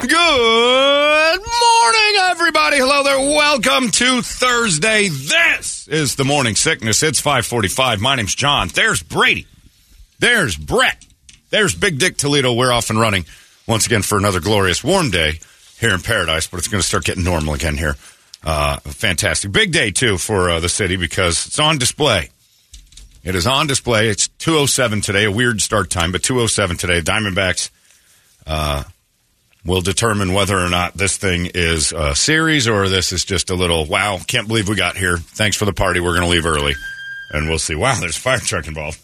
Good morning, everybody. Hello there. Welcome to Thursday. This is the morning sickness. It's 545. My name's John. There's Brady. There's Brett. There's Big Dick Toledo. We're off and running once again for another glorious warm day here in paradise, but it's going to start getting normal again here. Uh, fantastic. Big day, too, for uh, the city because it's on display. It is on display. It's 207 today, a weird start time, but 207 today. Diamondbacks uh, will determine whether or not this thing is a series or this is just a little, wow, can't believe we got here. Thanks for the party. We're going to leave early. And we'll see. Wow, there's a fire truck involved.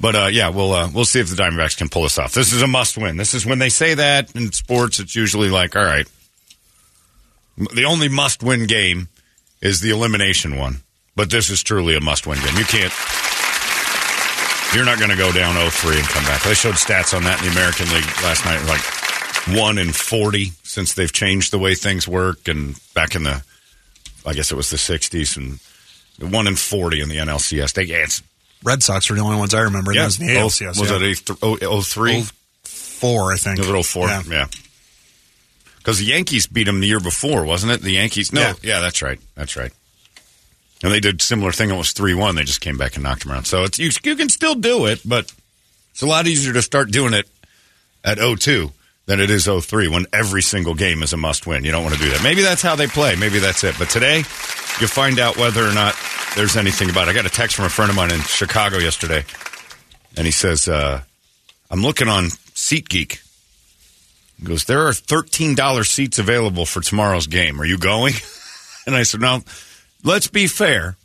But uh, yeah, we'll uh, we'll see if the Diamondbacks can pull this off. This is a must win. This is when they say that in sports. It's usually like, all right, the only must win game is the elimination one. But this is truly a must win game. You can't. You're not going to go down 0-3 and come back. They showed stats on that in the American League last night. Like one in 40 since they've changed the way things work, and back in the, I guess it was the 60s, and one in 40 in the NLCS. They, yeah, it's Red Sox were the only ones I remember. yeah, Yeah, was the oh, ALCS. was yeah. it th- oh, oh, three? Oh, four? I think. Little oh, four, Yeah. yeah. Because the Yankees beat them the year before, wasn't it? The Yankees. No, yeah, Yeah. that's right. That's right. And they did similar thing. It was three one. They just came back and knocked them around. So it's you, you can still do it, but it's a lot easier to start doing it at 0-2 than it is 0-3 when every single game is a must win. You don't want to do that. Maybe that's how they play. Maybe that's it. But today, you'll find out whether or not there's anything about it. I got a text from a friend of mine in Chicago yesterday, and he says, uh, I'm looking on SeatGeek. He goes, There are $13 seats available for tomorrow's game. Are you going? And I said, No, let's be fair.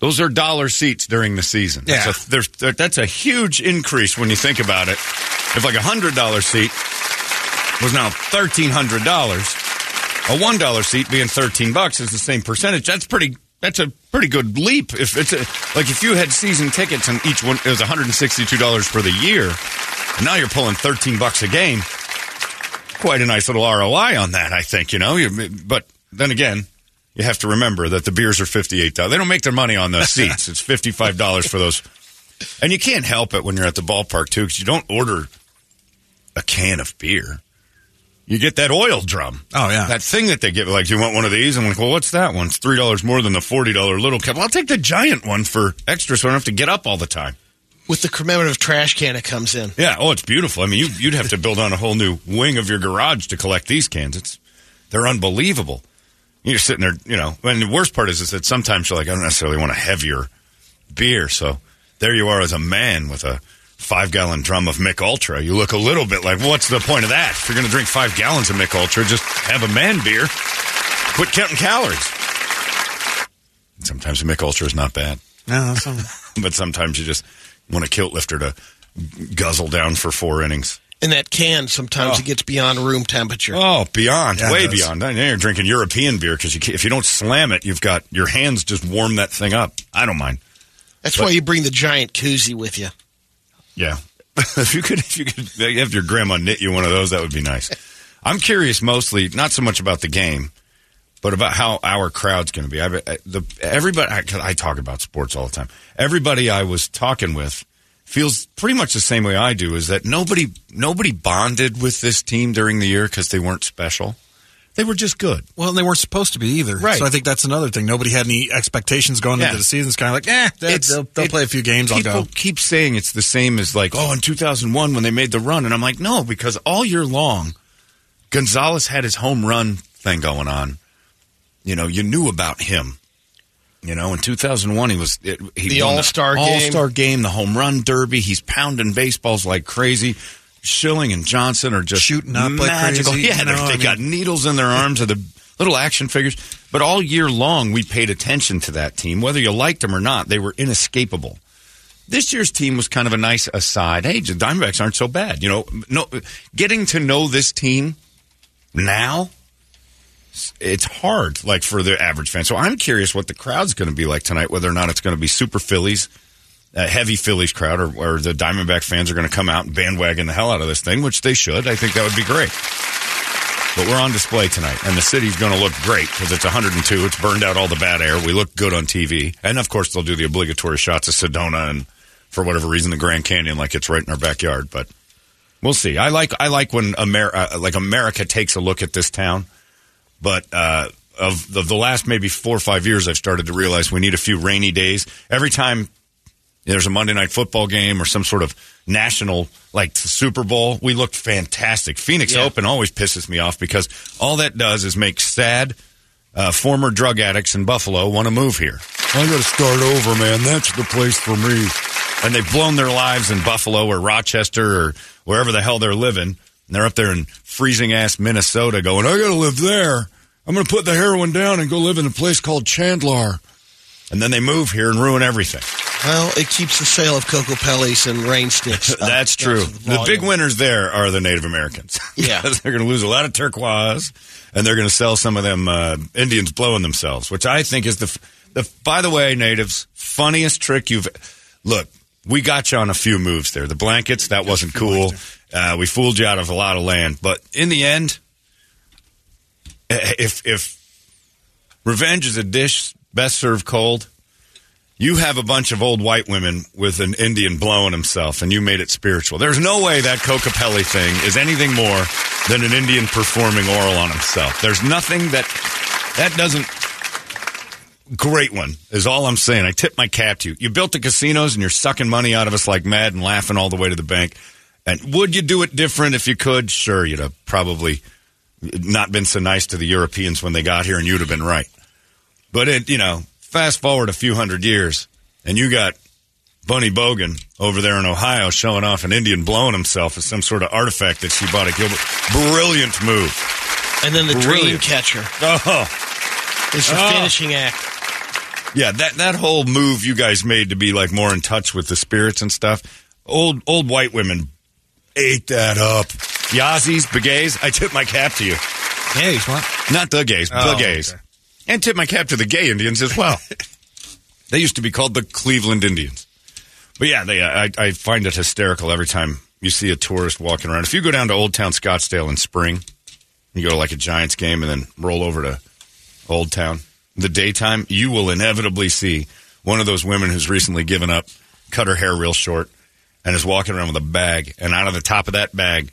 Those are dollar seats during the season. Yeah. That's a, there's, that's a huge increase when you think about it. If like a $100 seat was now $1,300, a $1 seat being 13 bucks is the same percentage. That's pretty. That's a pretty good leap. If it's a, like if you had season tickets and each one it was 162 dollars for the year, and now you're pulling 13 bucks a game. Quite a nice little ROI on that, I think. You know, you, but then again, you have to remember that the beers are 58 dollars. They don't make their money on the seats. it's 55 dollars for those, and you can't help it when you're at the ballpark too, because you don't order a can of beer. You get that oil drum. Oh, yeah. That thing that they give, like, do you want one of these? I'm like, well, what's that one? It's $3 more than the $40 little cup. Well, I'll take the giant one for extra so I don't have to get up all the time. with the commemorative trash can it comes in. Yeah. Oh, it's beautiful. I mean, you, you'd have to build on a whole new wing of your garage to collect these cans. It's, they're unbelievable. You're sitting there, you know, and the worst part is, is that sometimes you're like, I don't necessarily want a heavier beer. So there you are as a man with a five gallon drum of Mich Ultra. You look a little bit like, what's the point of that? If you're going to drink five gallons of Mich Ultra, just have a man beer. Quit counting calories. Sometimes a Mich Ultra is not bad, No, that's not- but sometimes you just want a kilt lifter to guzzle down for four innings. And that can, sometimes Oh. it gets beyond room temperature. Oh, beyond, Yeah, way does. beyond. Now you're drinking European beer because you, if you don't slam it, you've got your hands just warm that thing up. I don't mind. That's why you bring the giant koozie with you. Yeah, if you could, if you could have your grandma knit you one of those, that would be nice. I'm curious, mostly not so much about the game, but about how our crowd's going to be. I, the everybody, I, I talk about sports all the time. Everybody I was talking with feels pretty much the same way I do. Is that nobody nobody bonded with this team during the year because they weren't special. They were just good. Well, they weren't supposed to be either. Right. So I think that's another thing. Nobody had any expectations going Yeah. into the season. It's kind of like, eh, they- they'll it- play a few games. I'll People go. keep saying it's the same as like, oh, in 2001 when they made the run. And I'm like, no, because all year long, Gonzalez had his home run thing going on. You know, you knew about him. You know, in 2001, he was it, he The won All-Star game. All-Star game, the home run derby. He's pounding baseballs like crazy. Schilling and Johnson are just Shooting up like crazy, Yeah, you they're- know, they I got needles in their arms of the little action figures. But all year long, we paid attention to that team, whether you liked them or not. They were inescapable. This year's team was kind of a nice aside. Hey, the Diamondbacks aren't so bad. You know, no, getting to know this team now, it's hard, like for the average fan. So I'm curious what the crowd's going to be like tonight. Whether or not it's going to be super Phillies, a heavy Phillies crowd, or, or the Diamondback fans are going to come out and bandwagon the hell out of this thing, which they should. I think that would be great. But we're on display tonight, and the city's going to look great because it's 102. It's burned out all the bad air. We look good on TV, and of course they'll do the obligatory shots of Sedona and for whatever reason the Grand Canyon, like it's right in our backyard. But we'll see. I like I like when Amer- uh, like America takes a look at this town, but uh, of the, the last maybe four or five years, I've started to realize we need a few rainy days. Every time there's a Monday night football game or some sort of national like Super Bowl, we looked fantastic. Phoenix Yeah. Open always pisses me off because all that does is make sad uh, former drug addicts in Buffalo want to move here. I got to start over, man. That's the place for me. And they've blown their lives in Buffalo or Rochester or wherever the hell they're living. And they're up there in freezing ass Minnesota going, I got to live there. I'm going to put the heroin down and go live in a place called Chandler. And then they move here and ruin everything. Well, it keeps the sale of Kokopellis and rain sticks. That's true. the The big winners there are the Native Americans. Yeah. They're going to lose a lot of turquoise, and they're going to sell some of them uh, Indians blowing themselves, which I think is the, f- the. By the way, natives, funniest trick you've. Look, we got you on a few moves there. The blankets that wasn't cool. Uh, we fooled you out of a lot of land, but in the end, if if revenge is a dish best served cold, you have a bunch of old white women with an Indian blowing himself, and you made it spiritual. There's no way that Kokopelli thing is anything more than an Indian performing oral on himself. There's nothing that that doesn't. Great one is all I'm saying. I tip my cap to you. You built the casinos and you're sucking money out of us like mad and laughing all the way to the bank. And would you do it different if you could? Sure, you'd have probably not been so nice to the Europeans when they got here, and you'd have been right. But it, you know, fast forward a few hundred years, and you got Bunny Bogan over there in Ohio showing off an Indian blowing himself as some sort of artifact that she bought at Gilbert. Brilliant move. And then the dream catcher Oh, it's the Oh. finishing act. yeah, that that whole move you guys made to be like more in touch with the spirits and stuff. Old old white women ate that up. Yazzies, Begays, I tip my cap to you. Hey, what? Not the gays, Oh, the gays. okay. And tip my cap to the gay Indians as well. they used to be called the Cleveland Indians. But yeah, they, I, I find it hysterical every time you see a tourist walking around. If you go down to Old Town Scottsdale in spring, you go to like a Giants game and then roll over to Old Town, the daytime, you will inevitably see one of those women who's recently given up, cut her hair real short, and is walking around with a bag. And out of the top of that bag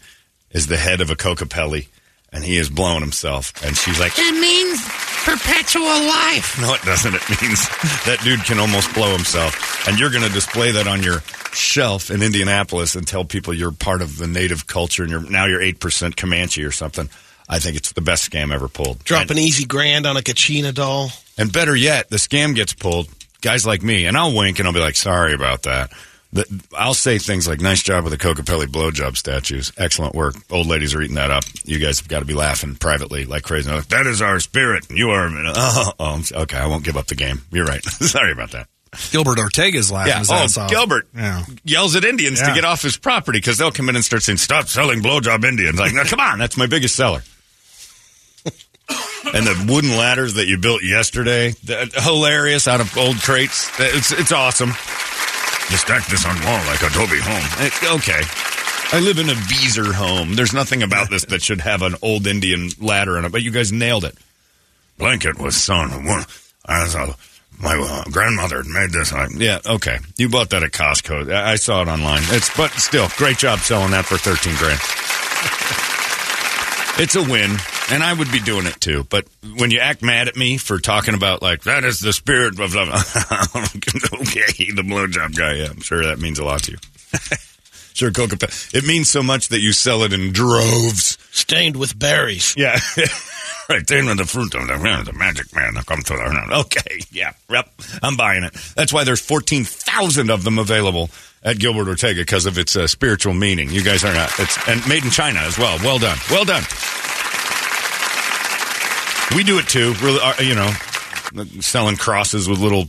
is the head of a Kokopelli, and he is blowing himself. And she's like, It means perpetual life. no, it doesn't. It means that dude can almost blow himself. And you're going to display that on your shelf in Indianapolis and tell people you're part of the native culture and you're now you're 8% Comanche or something. I think it's the best scam ever pulled. Drop and, an easy grand on a Kachina doll. and better yet, the scam gets pulled. Guys like me, and I'll wink and I'll be like, sorry about that. The, I'll say things like, nice job with the Kokopelli blowjob statues. Excellent work. Old ladies are eating that up. You guys have got to be laughing privately like crazy. Like, that is our spirit. You are. Oh, oh, okay. I won't give up the game. You're right. sorry about that. Gilbert Ortega's laughing Yeah. his Oh, ass off. Gilbert Yeah. yells at Indians to get off his property because they'll come in and start saying, "Stop selling blowjob Indians." Like, no, come on, that's my biggest seller. and the wooden ladders that you built yesterday, that, uh, hilarious out of old crates. It's it's awesome. You stack this on wall like Adobe home. Eh, okay. I live in a Beazer home. There's nothing about this that should have an old Indian ladder in it, but you guys nailed it. Blanket was sewn. As a, my uh, grandmother made this. I, yeah, okay. You bought that at Costco. I, I saw it online. It's but still great job selling that for thirteen grand. It's a win, and I would be doing it too. But when you act mad at me for talking about like that is the spirit of love, okay, the blowjob guy. Yeah, I'm sure that means a lot to you. sure, Coca. It means so much that you sell it in droves. Stained with berries. Yeah. right, then with the fruit of the, the magic man that comes to the Okay, yeah, yep, I'm buying it. That's why there's 14,000 of them available at Gilbert Ortega because of its uh, spiritual meaning. You guys are not. It's and made in China as well. Well done. Well done. We do it too. Really, uh, you know, selling crosses with little.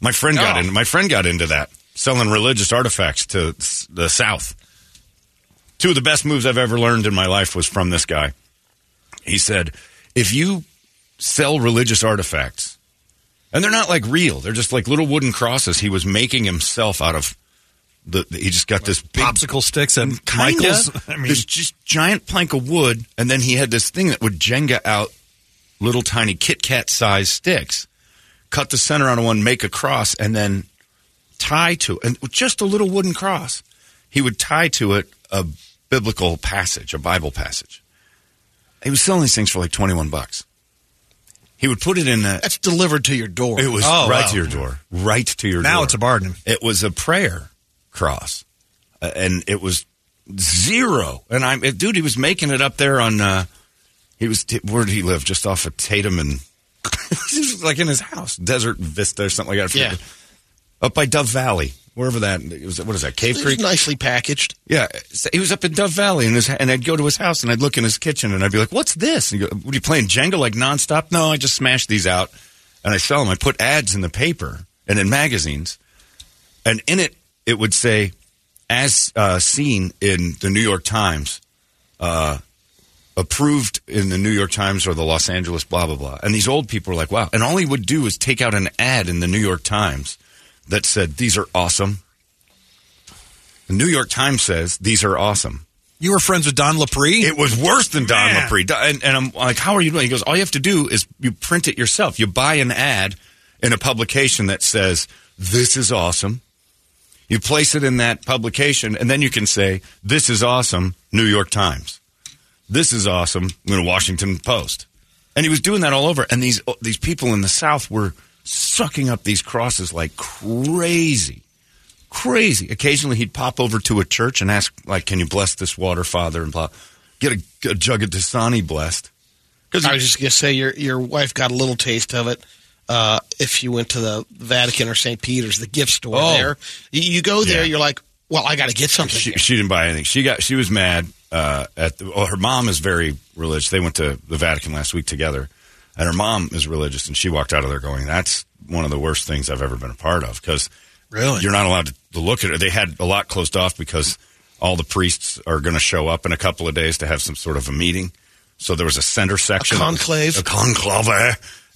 My friend got Oh. in. My friend got into that, selling religious artifacts to the South. Two of the best moves I've ever learned in my life was from this guy. He said, if you sell religious artifacts, and they're not like real, they're just like little wooden crosses he was making himself out of the, the- he just got this big Popsicle sticks and. Michaels. I mean, this just giant plank of wood, and then he had this thing that would Jenga out little tiny Kit Kat size sticks. Cut the center on one, make a cross, and then tie to and just a little wooden cross. He would tie to it a biblical passage, a Bible passage. He was selling these things for like twenty one bucks. He would put it in a. That's delivered to your door. It was Oh, right wow. to your door, right to your door. now it's a bargain. It was a prayer cross, uh, and it was zero. And I'm, it, dude, he was making it up there on. Uh, he was where did he live? Just off of Tatum and like in his house, Desert Vista or something like that. Yeah. up by Dove Valley, wherever that was. What is that? Cave It was Creek. nicely packaged. Yeah, so he was up in Dove Valley, and, his, and I'd go to his house, and I'd look in his kitchen, and I'd be like, "What's this?" And go, "What are you playing Jenga like nonstop?" No, I just smash these out, and I sell them. I put ads in the paper and in magazines, and in it it would say, "As uh, seen in the New York Times, uh, approved in the New York Times or the Los Angeles blah blah blah." And these old people were like, "Wow!" And all he would do is take out an ad in the New York Times that said, "These are awesome." The New York Times says these are awesome. You were friends with Don Lapre? It was worse than Don Man. Lapre. Don- And, and I'm like, how are you doing? He goes, all you have to do is you print it yourself. You buy an ad in a publication that says, this is awesome. You place it in that publication, and then you can say, this is awesome, New York Times. This is awesome, you know, Washington Post. And he was doing that all over. And these, oh, these people in the South were sucking up these crosses like crazy crazy. Occasionally, he'd pop over to a church and ask, like, "Can you bless this water, Father?" and blah. Get a, a jug of Dasani blessed. Because I was just gonna say your your wife got a little taste of it. Uh, if you went to the Vatican or St. Peter's, the gift store Oh. there, you, go there, Yeah. you're like, well, I got to get something. she, she didn't buy anything. She got she was mad uh, at the, well, her mom is very religious. They went to the Vatican last week together, and her mom is religious, and she walked out of there going, "That's one of the worst things I've ever been a part of." Because Really? you're not allowed to, to look at it. They had a lot closed off because all the priests are going to show up in a couple of days to have some sort of a meeting. So there was a center section, a conclave? a conclave,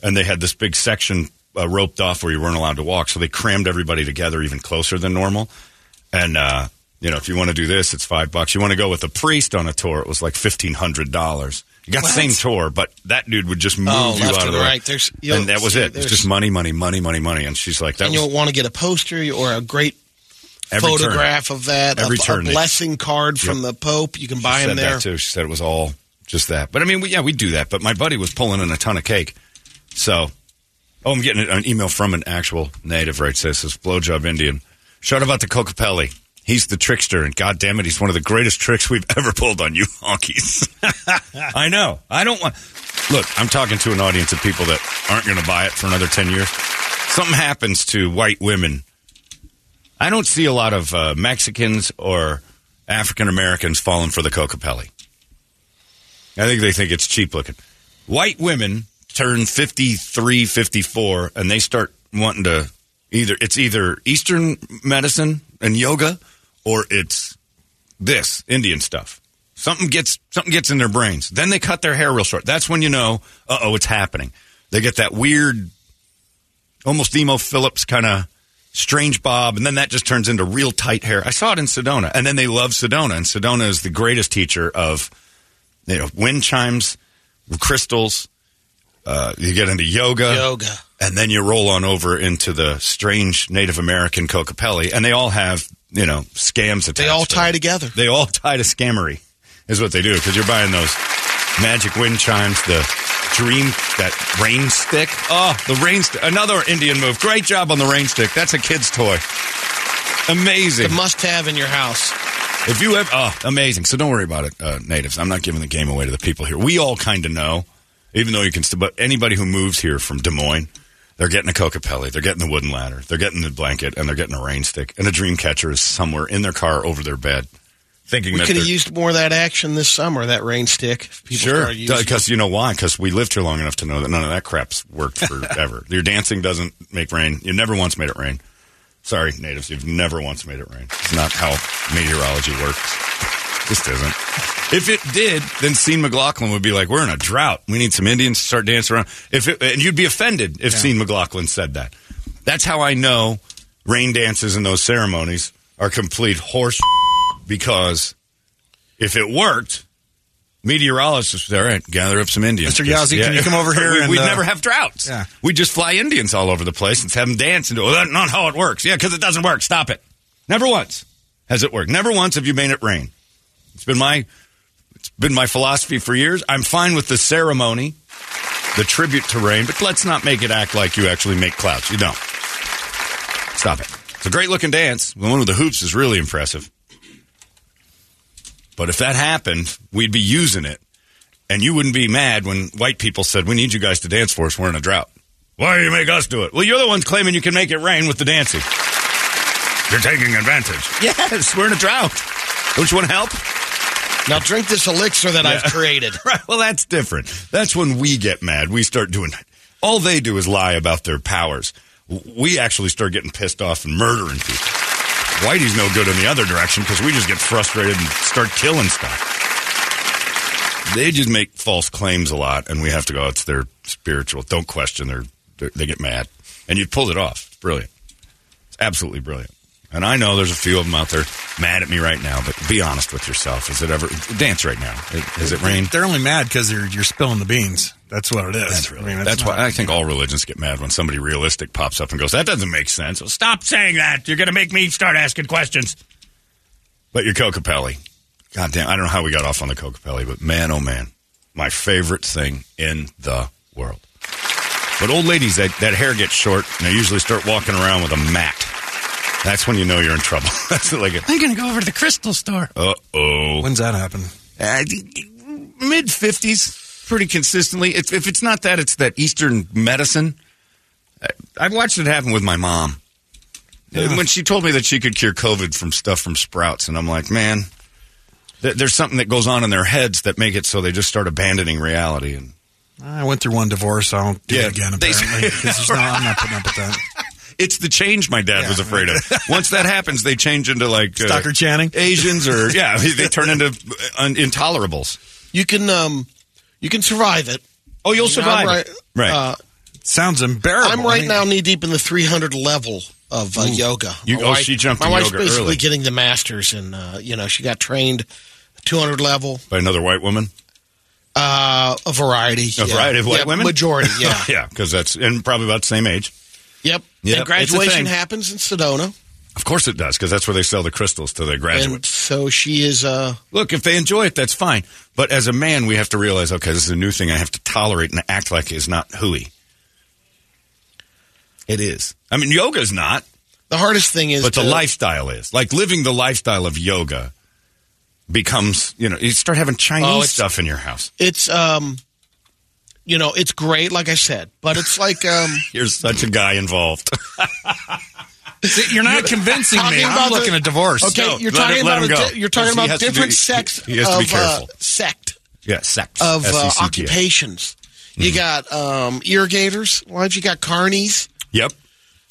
and they had this big section uh, roped off where you weren't allowed to walk. So they crammed everybody together even closer than normal. And uh, you know, if you want to do this, it's five bucks. You want to go with a priest on a tour, it was like fifteen hundred dollars. You got What? the same tour, but that dude would just move Oh, you out of the right. There's- and that was it. It's there's- just money, money, money, money, money. And she's like, that and was you'll want to get a poster or a great every turn. photograph of that, Every a, turn a they- blessing card from the Pope. You can buy she them said there. that too. She said it was all just that. But I mean, we, yeah, we do that. But my buddy was pulling in a ton of cake. So, oh, I'm getting an email from an actual native. Right, says this blowjob Indian. Shout about the Kokopelli. He's the trickster, and God damn it, he's one of the greatest tricks we've ever pulled on you honkies. I know. I don't want. Look, I'm talking to an audience of people that aren't going to buy it for another ten years. Something happens to white women. I don't see a lot of uh, Mexicans or African Americans falling for the Kokopelli. I think they think it's cheap looking. White women turn 53, 54, and they start wanting to either, it's either Eastern medicine and yoga or it's this Indian stuff. Something gets, something gets in their brains. Then they cut their hair real short. That's when you know, uh oh, it's happening. They get that weird, almost Emo Philips kind of strange bob, and then that just turns into real tight hair. I saw it in Sedona, and then they love Sedona, and Sedona is the greatest teacher of you know wind chimes, crystals. Uh, you get into yoga, Yoga. and then you roll on over into the strange Native American Kokopelli, and they all have you know scams attached. They all to tie them. together. They all tie to scammery, is what they do because you're buying those magic wind chimes, the dream, that rain stick. Oh, the rain stick. Another Indian move. Great job on the rain stick. That's a kid's toy. Amazing. The must have in your house. If you have, oh, amazing. So don't worry about it, uh, natives. I'm not giving the game away to the people here. We all kind of know, even though you can still, but anybody who moves here from Des Moines, they're getting a Kokopelli, they're getting the wooden ladder, they're getting the blanket, and they're getting a rain stick. And a dream catcher is somewhere in their car over their bed, thinking We could have used more of that action this summer, that rain stick. Sure, because you know why? Because we lived here long enough to know that none of that crap's worked forever. Your dancing doesn't make rain. You never once made it rain. Sorry, natives, you've never once made it rain. It's not how meteorology works. Just isn't. If it did, then Sean McLaughlin would be like, "We're in a drought. We need some Indians to start dancing around." If it, and you'd be offended if Sean McLaughlin said that. That's how I know rain dances and those ceremonies are complete horse because if it worked, meteorologists would say, all right, gather up some Indians. Mr. Yazzie, can you come over here We- and, We'd uh, never have droughts. Yeah. We just fly Indians all over the place and have them dance and do, well, that's not how it works. Yeah, because it doesn't work. Stop it. Never once has it worked. Never once have you made it rain. It's been my, it's been my philosophy for years. I'm fine with the ceremony, the tribute to rain, but let's not make it act like you actually make clouds. You don't. Stop it. It's a great looking dance. The one with the hoops is really impressive. But if that happened, we'd be using it. And you wouldn't be mad when white people said, We need you guys to dance for us. We're in a drought. Why do you make us do it? Well, you're the ones claiming you can make it rain with the dancing. You're taking advantage. Yes, we're in a drought. Don't you want to help? Now drink this elixir that I've created. Right. Well, that's different. That's when we get mad. We start doing. All they do is lie about their powers. We actually start getting pissed off and murdering people. Whitey's no good in the other direction because we just get frustrated and start killing stuff. They just make false claims a lot, and we have to go. It's their spiritual. Don't question. They're they get mad, and you pulled it off. It's brilliant. It's absolutely brilliant. And I know there's a few of them out there mad at me right now, but be honest with yourself. Is it ever dance right now? Has it rained? They're only mad because you're, you're spilling the beans. That's what it is. That's really. I mean, that's why I think all religions get mad when somebody realistic pops up and goes, "That doesn't make sense." Well, stop saying that. You're going to make me start asking questions. But your Kokopelli, God damn! I don't know how we got off on the Kokopelli, but man, oh man, my favorite thing in the world. But old ladies, that, that hair gets short, and they usually start walking around with a mat. That's when you know you're in trouble. That's like a I'm going to go over to the crystal store. uh oh. When's that happen? Uh, Mid fifties, pretty consistently. If, if it's not that, it's that Eastern medicine. I, I've watched it happen with my mom. Uh, When she told me that she could cure COVID from stuff from sprouts, and I'm like, man, th- there's something that goes on in their heads that make it so they just start abandoning reality. And I went through one divorce. I won't do Yeah, it again, they- apparently. 'cause there's no, I'm not putting up with that. It's the change my dad was afraid of. Once that happens, they change into like uh, Stockard Channing? Asians, or yeah, they turn into uh, un- intolerables. You can um, you can survive it. Oh, you'll survive. right, right. Uh, Sounds unbearable. I'm right now knee deep in the 300 level of uh, yoga. You- My oh, wife- she jumped My wife's basically early. getting the masters, and uh, you know she got trained 200 level. By another white woman. Uh, a variety. A yeah. variety of white Yeah, women? Majority, yeah. yeah, because that's and probably about the same age. Yep. Yep, And graduation happens in Sedona. Of course it does, because that's where they sell the crystals to the graduates. And so she is, uh, Look, if they enjoy it, that's fine. But as a man, we have to realize, okay, this is a new thing I have to tolerate and act like is not hooey. It is. I mean, yoga's not, the hardest thing is but the lifestyle is. Like living the lifestyle of yoga becomes, you know, you start having Chinese Oh, stuff in your house. It's, um, you know, it's great, like I said, but it's like, um, You're such a guy involved. See, You're not convincing me. I'm about the- looking at divorce. okay, No, you're talking him- let about a you're talking about to be- different he- sects he has to of be careful. Uh, sect yeah, sex. of uh, occupations. You Mm-hmm. got um, irrigators. Wives. You got carnies. Yep.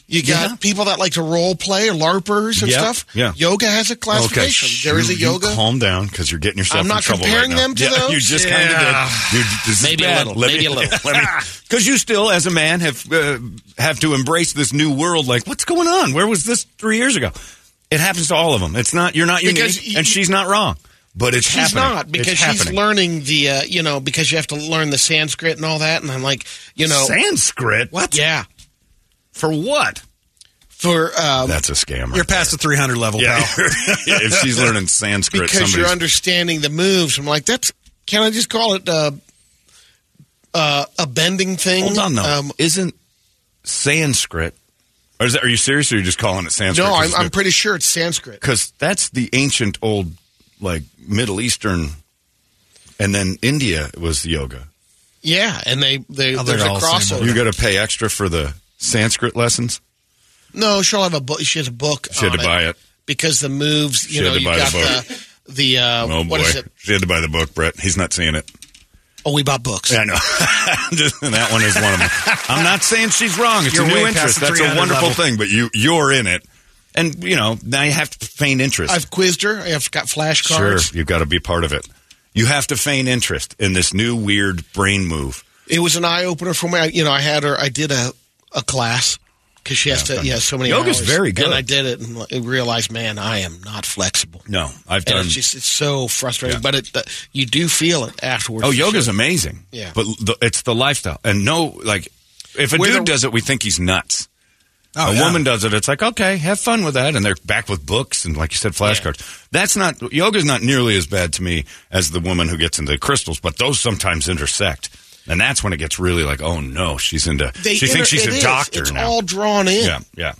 You got Yeah. people that like to role play or larpers and Yep, stuff. yeah. Yoga has a classification. Okay, there is a you- you yoga. calm down because you're getting yourself I'm not comparing right now. them to yeah, those. You just kind of Yeah. did. You, this is Maybe a little, maybe me, a little. Because you still, as a man, have uh, have to embrace this new world. Like, what's going on? Where was this three years ago? It happens to all of them. It's not. You're not unique, Because y- and she's not wrong. But it's She's happening. not because It's she's happening. learning the uh, you know because you have to learn the Sanskrit and all that. And I'm like, you know, Sanskrit. What yeah, for? What? for um, That's a scam. Right You're past the 300 level, there. pal. Yeah. if she's learning Sanskrit, because you're understanding the moves. I'm like, that's can I just call it uh, uh, a bending thing? Hold on, though. Um, Isn't Sanskrit? Or is that, are you serious? Or are you just calling it Sanskrit? no, I'm, I'm pretty sure it's Sanskrit. because that's the ancient old like Middle Eastern, and then India was yoga. Yeah, and they, they Oh, there's a they're all the same crossover. You got to pay extra for the Sanskrit lessons. no, she'll have a book. She has a book. She had on to buy it. because the moves. She You had know, to you buy the got book. the the uh, Oh boy, what is it? she had to buy the book, Brett. He's not seeing it. Oh, we bought books. Yeah, I know. Just, that one is one of them. I'm not saying she's wrong. It's You're a new interest. That's a wonderful level. thing. But you you're in it, and you know now you have to feign interest. I've quizzed her. I've got flashcards. sure, you've got to be part of it. You have to feign interest in this new weird brain move. It was an eye opener for me. I, you know, I had her. I did a a class because she has Yeah, to. Yeah, so many. Yoga's hours. very good. and I did it and I realized, man, I am not flexible. No, I've And done. it's just it's so frustrating, Yeah. but it uh, you do feel it afterwards. Oh, for yoga's sure. amazing. Yeah. But the, it's the lifestyle. And no, like, if a Where dude the- does it, we think he's nuts. Oh, a yeah. woman does it, it's like, okay, have fun with that. And they're back with books and, like you said, flashcards. That's not, yoga's not nearly as bad to me as the woman who gets into crystals, but those sometimes intersect. And that's when it gets really like, oh no, she's into, They she thinks inter- she's a is. doctor It's now. all drawn in. yeah, yeah.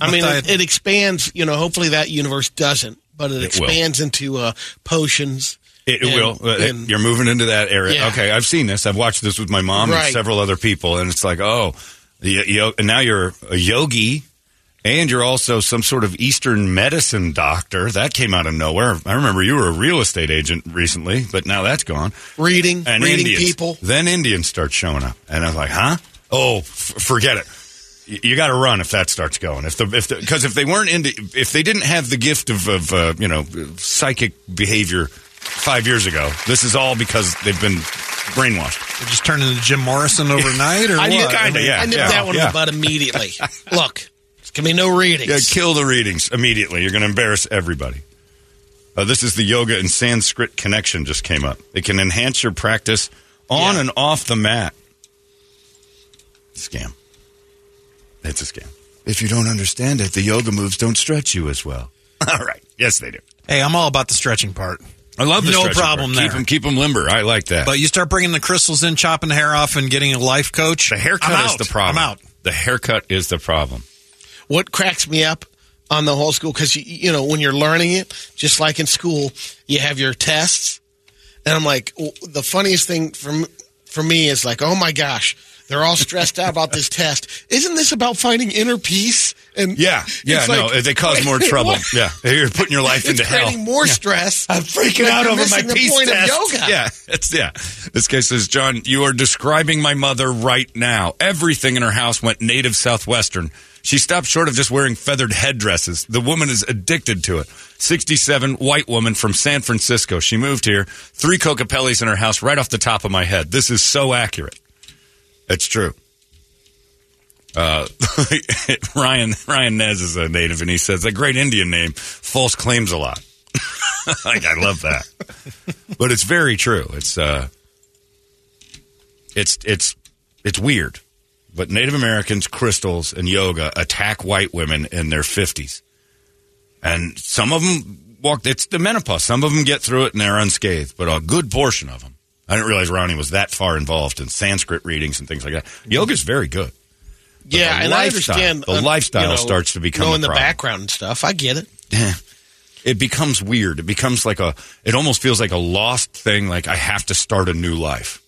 I mean, it, it expands. You know, hopefully that universe doesn't, but it, It will. expands into uh, potions. It, it and- will. Uh, and- You're moving into that area. Yeah. Okay, I've seen this. I've watched this with my mom and Right. several other people, and it's like, oh, the, yo- and now you're a yogi, and you're also some sort of Eastern medicine doctor. That came out of nowhere. I remember you were a real estate agent recently, but now that's gone. reading, And reading Indians. people. Then Indians start showing up, and I was like, huh? Oh, f- forget it. Y- You got to run if that starts going. If the if because if they weren't into if they didn't have the gift of of uh, you know psychic behavior five years ago, this is all because they've been brainwashed. They just turn into Jim Morrison overnight, or I what? knew, kinda, yeah, I nipped yeah, that one yeah. in the butt immediately. Look, gonna be no readings. Yeah, kill the readings immediately. You're going to embarrass everybody. Uh, this is the yoga and Sanskrit connection just came up. It can enhance your practice on Yeah. and off the mat. Scam. It's a scam. If you don't understand it, the yoga moves don't stretch you as well. All right. Yes, they do. Hey, I'm all about the stretching part. I love the No problem part. Keep them, keep them limber. I like that. But you start bringing the crystals in, chopping the hair off, and getting a life coach. the haircut is the problem. I'm out. The haircut is the problem. What cracks me up on the whole school because you, you know when you're learning it just like in school you have your tests and i'm like w- the funniest thing for, for me is like oh my gosh they're all stressed out about this test isn't this about finding inner peace and Yeah, yeah, it's no, like, they cause more trouble. what? Yeah, you're putting your life it's into hell. more stress I'm freaking out over my peace point of test. yoga. Yeah, it's yeah. This guy says, John, you are describing my mother right now. Everything in her house went native Southwestern. She stopped short of just wearing feathered headdresses. The woman is addicted to it. 67, white woman from San Francisco. She moved here. Three Kokopellis in her house right off the top of my head. This is so accurate. It's true. Uh, Ryan Ryan Nez is a native, and he says a great Indian name. False claims a lot. like I love that, but it's very true. It's uh, it's it's it's weird, but Native Americans, crystals, and yoga attack white women in their fifties, and some of them walk. It's the menopause. Some of them get through it and they're unscathed, but a good portion of them. I didn't realize Ronnie was that far involved in Sanskrit readings and things like that. Yoga's very good. yeah and i understand the um, lifestyle you know, starts to become knowing a the problem. background and stuff i get it it becomes weird. It becomes like a, it almost feels like a lost thing. Like I have to start a new life.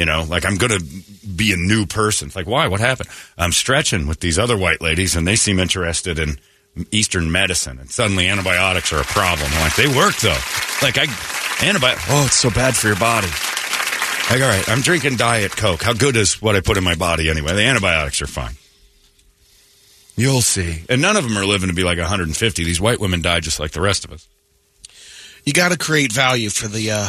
You know, like I'm going to be a new person. It's like, why? What happened? I'm stretching with these other white ladies and they seem interested in Eastern medicine and suddenly antibiotics are a problem. I'm like, they work though. Like I, antibiotics, oh, it's so bad for your body. Like, all right, I'm drinking Diet Coke. How good is what I put in my body anyway? The antibiotics are fine. You'll see. And none of them are living to be like 150. These white women die just like the rest of us. you got to create value for the uh,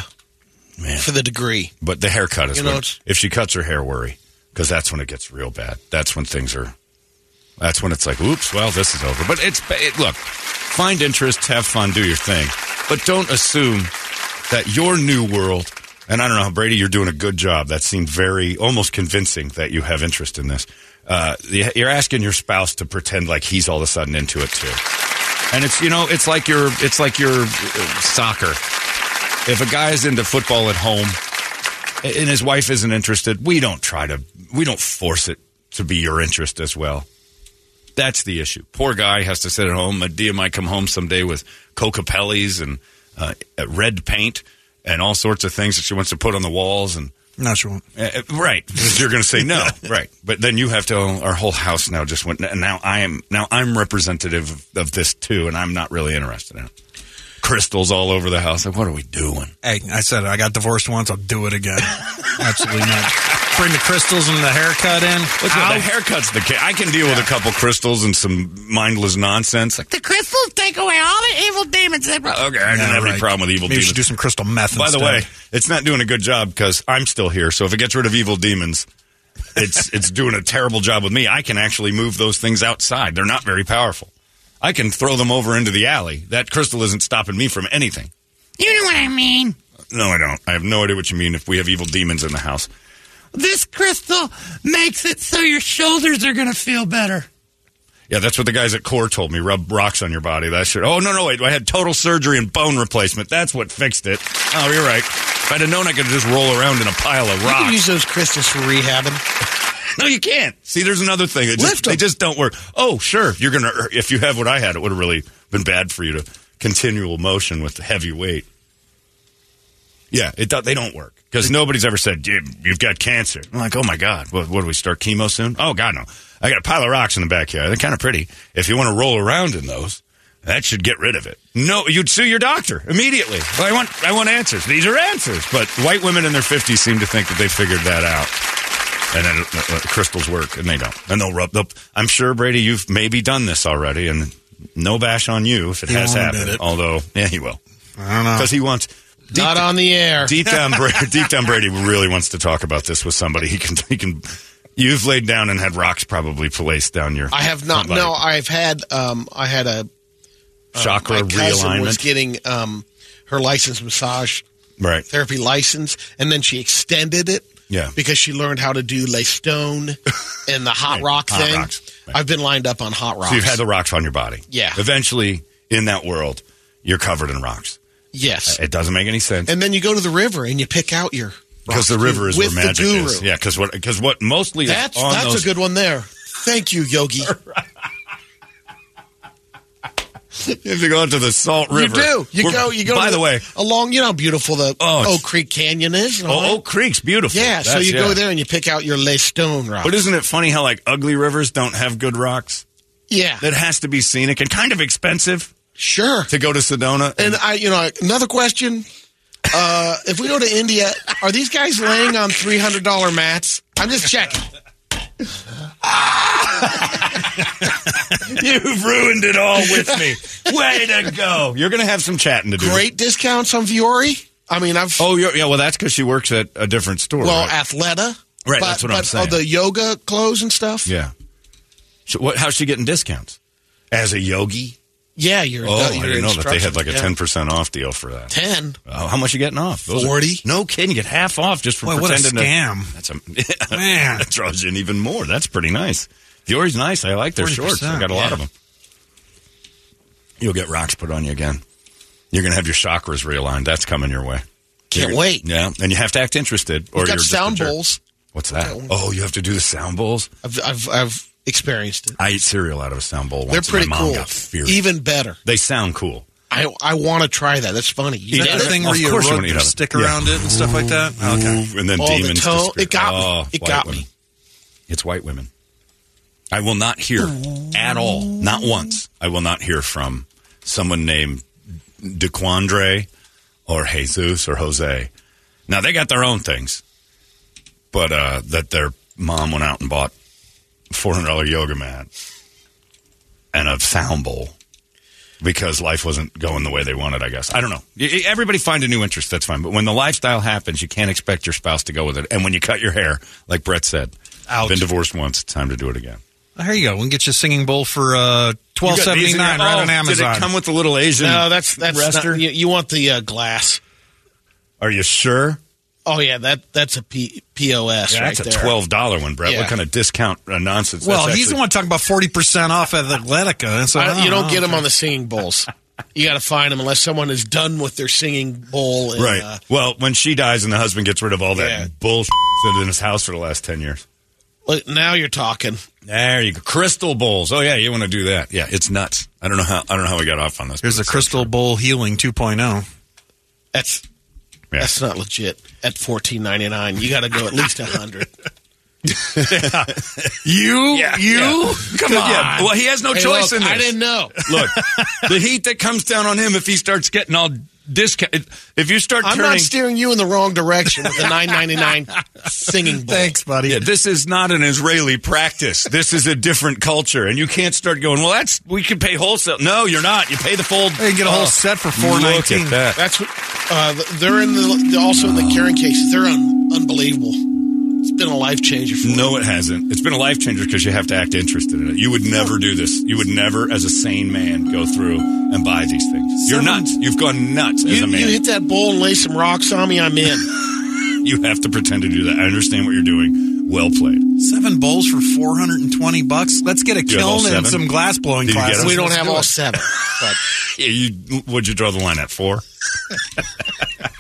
Man. for the degree But the haircut is You know, when, if she cuts her hair, worry because that's when it gets real bad. That's when things are. That's when it's like, oops, well, this is over. But it's it, look, find interest, have fun, do your thing, but don't assume that your new world. And I don't know, Brady, you're doing a good job. That seemed very almost convincing that you have interest in this. Uh, you're asking your spouse to pretend like he's all of a sudden into it too. And it's you know it's like your it's like your uh, soccer If a guy is into football at home and his wife isn't interested, we don't try to, we don't force it to be your interest as well. That's the issue. Poor guy has to sit at home. Medea might come home someday with Kokopellis and uh, red paint and all sorts of things that she wants to put on the walls and No, she won't. uh, right. Because you're going to say no. right. But then you have to, our whole house now just went, and now I am, now I'm representative of this too, and I'm not really interested in it. Crystals all over the house. Like, what are we doing? Hey, I said. I got divorced once. I'll do it again. Absolutely not. Bring the crystals and the haircut in. What's Ow. the haircut's the case. I can deal with a couple crystals and some mindless nonsense. Like, The crystals take away all the evil demons. They brought. okay, I didn't Yeah, have any problem with evil Maybe you demons. should do some crystal meth By the way, it's not doing a good job because I'm still here. So if it gets rid of evil demons, it's it's doing a terrible job with me. I can actually move those things outside. They're not very powerful. I can throw them over into the alley. That crystal isn't stopping me from anything. You know what I mean? No, I don't. I have no idea what you mean if we have evil demons in the house. This crystal makes it so your shoulders are going to feel better. Yeah, that's what the guys at Core told me. Rub rocks on your body. That should. Oh no, no, wait. I had total surgery and bone replacement. That's what fixed it. Oh, you're right. If I'd have known I could just roll around in a pile of You can rocks. use those crystals for rehabbing. No, you can't. See, there's another thing. It just, they just don't work. Oh, sure. You're gonna. Er, if you have what I had, it would have really been bad for you to continual motion with the heavy weight. Yeah, it do, they don't work because nobody's ever said you've got cancer. I'm like, oh my god, what, what do we start chemo soon? Oh god, no. I got a pile of rocks in the backyard. They're kind of pretty. If you want to roll around in those, that should get rid of it. No, you'd sue your doctor immediately. Well, I want, I want answers. These are answers. But white women in their 50s seem to think that they figured that out and then uh, uh, crystals work, and they don't. And they'll rub. They'll, I'm sure Brady, you've maybe done this already, and no bash on you if it He has happened. it. Although, yeah, he will I don't know. because he wants. Deep, Not on the air. deep down, Brady, deep down, Brady really wants to talk about this with somebody. He can. He can. You've laid down and had rocks probably placed down your. I have not. No, I've had. Um, I had a chakra my cousin was getting um, her license massage right. therapy license, and then she extended it. Yeah. because she learned how to do lay stone and the hot Right, rock hot thing. right. I've been lined up on hot rocks. So you've had the rocks on your body. Yeah. Eventually, in that world, you're covered in rocks. yes, uh, It doesn't make any sense. and then you go to the river and you pick out your because the river is where magic is. Yeah, because what because what mostly That's that's those a good one there. Thank you, Yogi. You have to go out to the Salt River. You do. You We're- go. You go. By to the way, along. You know how beautiful the Oh, Oak Creek Canyon is. and oh, that? Oak Creek's beautiful. yeah. so you yeah. go there and you pick out your lay stone rock. But isn't it funny how like ugly rivers don't have good rocks? yeah, That has to be scenic and kind of expensive sure. to go to Sedona. And I, you know, another question: uh, If we go to India, are these guys laying on three hundred dollar mats? I'm just checking. You've ruined it all with me. Way to go! You're going to have some chatting to do. Great discounts on Vuori. I mean, I've Oh, you're, yeah. Well, that's because she works at a different store. well right? Athleta. Right, but, that's what I'm saying. Oh, the yoga clothes and stuff. yeah. So what, how's she getting discounts? As a yogi? Yeah, you're. Oh, I you're didn't know that they had like a yeah. ten percent off deal for that. Ten. Oh, how much you getting off? Those 40. no kidding. You get half off just for Boy, what a pretending scam. to. That's a Man. that draws you in even more. That's pretty nice. Vuori's nice. I like their 40%, shorts. I got a lot of them. You'll get rocks put on you again. You're going to have your chakras realigned. That's coming your way. Can't You're- wait. Yeah, and you have to act interested, or We've you're got just sound bowls. What's that? Okay. Oh, you have to do the sound bowls. I've, I've I've experienced it. I eat cereal out of a sound bowl. They're and pretty my mom cool. Even better. they sound cool. I I want to try that. That's funny. You Yeah, that the thing where you rub your out of it. stick Yeah. around it and stuff like that? Okay. And then Oh, demons. disappear. it got me. Oh, It got women. me. It's white women. I will not hear at all, not once. I will not hear from someone named DeQuandre or Jesus or Jose. Now they got their own things, but uh, that their mom went out and bought four hundred dollar yoga mat and a sound bowl because life wasn't going the way they wanted. I guess I don't know. Y- y- Everybody find a new interest. That's fine. But when the lifestyle happens, you can't expect your spouse to go with it. And when you cut your hair, like Brett said, Ouch. been divorced once. It's time to do it again. Oh, here you go. We can get you a singing bowl for uh, twelve You got these seventy in nine your- right oh, on Amazon. Did it come with the little Asian? No, that's that's rester? not, you, you want the uh, glass. Are you sure? Oh yeah, that that's a P, POS Yeah, right that's a there. twelve dollar one, Brett. Yeah. What kind of discount uh, nonsense? well, That's he's the one talking about forty percent off at Athletica. And so I I, you don't know. get them on the singing bowls. You got to find them unless someone is done with their singing bowl. And, Right. Uh, well, when she dies and the husband gets rid of all that Yeah. bullshit in his house for the last 10 years. look, now you're talking. There you go. Crystal bowls. Oh yeah, you want to do that? Yeah, it's nuts. I don't know how. I don't know how we got off on this. Here's a it's so Crystal Bowl Healing oh. 2.0. That's Yeah. that's not legit. At fourteen ninety nine, you got to go at least a hundred. You? Yeah, you? yeah. Come on. Yeah. Well, he has no Hey, choice look, in this. I didn't know. Look, the heat that comes down on him if he starts getting all discount. If you start I'm turning, not steering you in the wrong direction with the nine ninety nine singing bowl. Thanks, buddy. Yeah, this is not an Israeli practice. This is a different culture, and you can't start going. Well, that's we can pay wholesale. No, you're not. You pay the full. You can get a whole set for four Look at that. That's what uh, they're in the also in the carrying cases. They're un, unbelievable. It's been a life changer for me. No, it hasn't. It's been a life changer because you have to act interested in it. You would never do this. You would never, as a sane man, go through and buy these things. You're nuts. You've gone nuts as You, a man. you hit that bowl and lay some rocks on me, I'm in. You have to pretend to do that. I understand what you're doing. Well played. Seven bowls for 420 bucks. Let's get a you have all kiln and seven? some glass blowing Did you get classes. them? we don't Let's have do all it. seven, but Yeah, you, would you draw the line at four?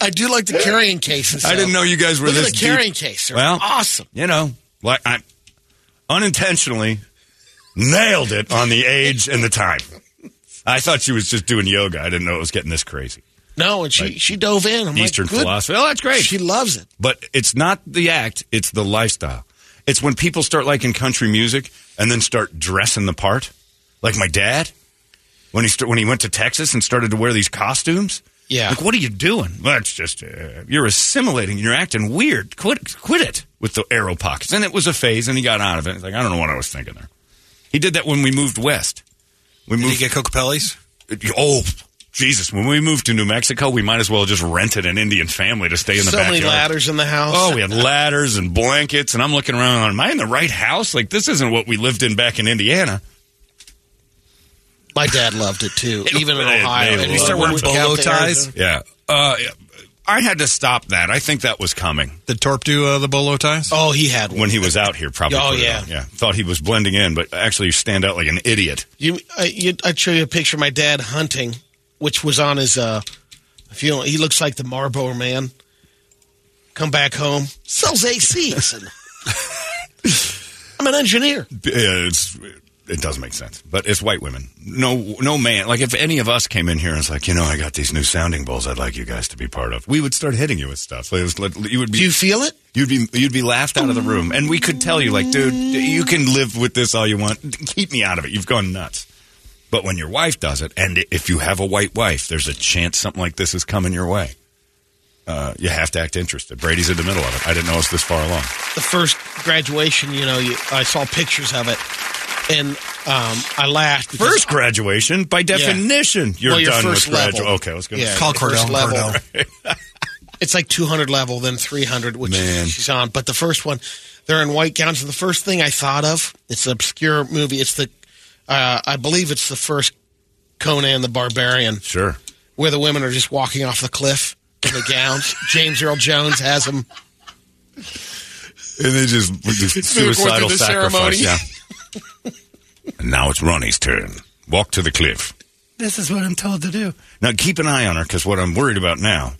I do like the carrying cases. I didn't know you guys were Look this at the deep. carrying case. They're Well, awesome. You know, like I unintentionally nailed it on the age and the time. I thought she was just doing yoga. I didn't know it was getting this crazy. No, and she Like she dove in. I'm Eastern like, philosophy. Oh, that's great. She loves it. But it's not the act, it's the lifestyle. It's when people start liking country music and then start dressing the part. Like my dad, when he st- when he went to Texas and started to wear these costumes. Yeah. Like, what are you doing? Well, it's just, uh, you're assimilating. You're acting weird. Quit, quit it with the arrow pockets. And it was a phase, and he got out of it. It's like, I don't know what I was thinking there. He did that when we moved west. We Did moved. you get Kokopelli's? oh, Jesus. When we moved to New Mexico, we might as well just rented an Indian family to stay in the so backyard. many ladders in the house. Oh, we had ladders and blankets, and I'm looking around. Am I in the right house? Like this isn't what we lived in back in Indiana. My dad loved it too, even in They- Ohio. And love start wearing Bolo ties? Yeah, uh, I had to stop that. I think that was coming Did Torp do uh, the bolo ties? Oh, he had one. when he was out here. Probably. Oh, put it yeah. on. yeah. Thought he was blending in, but actually, you stand out like an idiot. You, I, you, I'd show you a picture of my dad hunting, which was on his. Uh, if you, he looks like the Marlboro man. Come back home, sells ACs. and I'm an engineer. Yeah, It's it doesn't make sense, but it's white women. No, no man. Like if any of us came in here and it's like, you know, I got these new sounding bowls. I'd like you guys to be part of. We would start hitting you with stuff. It was like- you would be. Do you feel it? You'd be you'd be laughed out of the room, and we could tell you, like, dude, you can live with this all you want. Keep me out of it. You've gone nuts. But when your wife does it, and if you have a white wife, there's a chance something like this is coming your way. Uh, you have to act interested. Brady's in the middle of it. I didn't know it was this far along. the first graduation, you know, you, I saw pictures of it, and um, I laughed. because- First graduation, by definition, you're Well, your done first with graduation. level. Okay, I was going to Yeah. say. Call first Cordell. level. Cordell. it's like 200 level, then 300, which Man. she's on. But the first one, they're in white gowns. And the first thing I thought of, it's an obscure movie. It's the, uh, I believe it's the first Conan the Barbarian, Sure. where the women are just walking off the cliff in the gowns. James Earl Jones has them. And they just suicidal the sacrifice. ceremony. Yeah. And now it's Ronnie's turn. Walk to the cliff. This is what I'm told to do. Now keep an eye on her because what I'm worried about now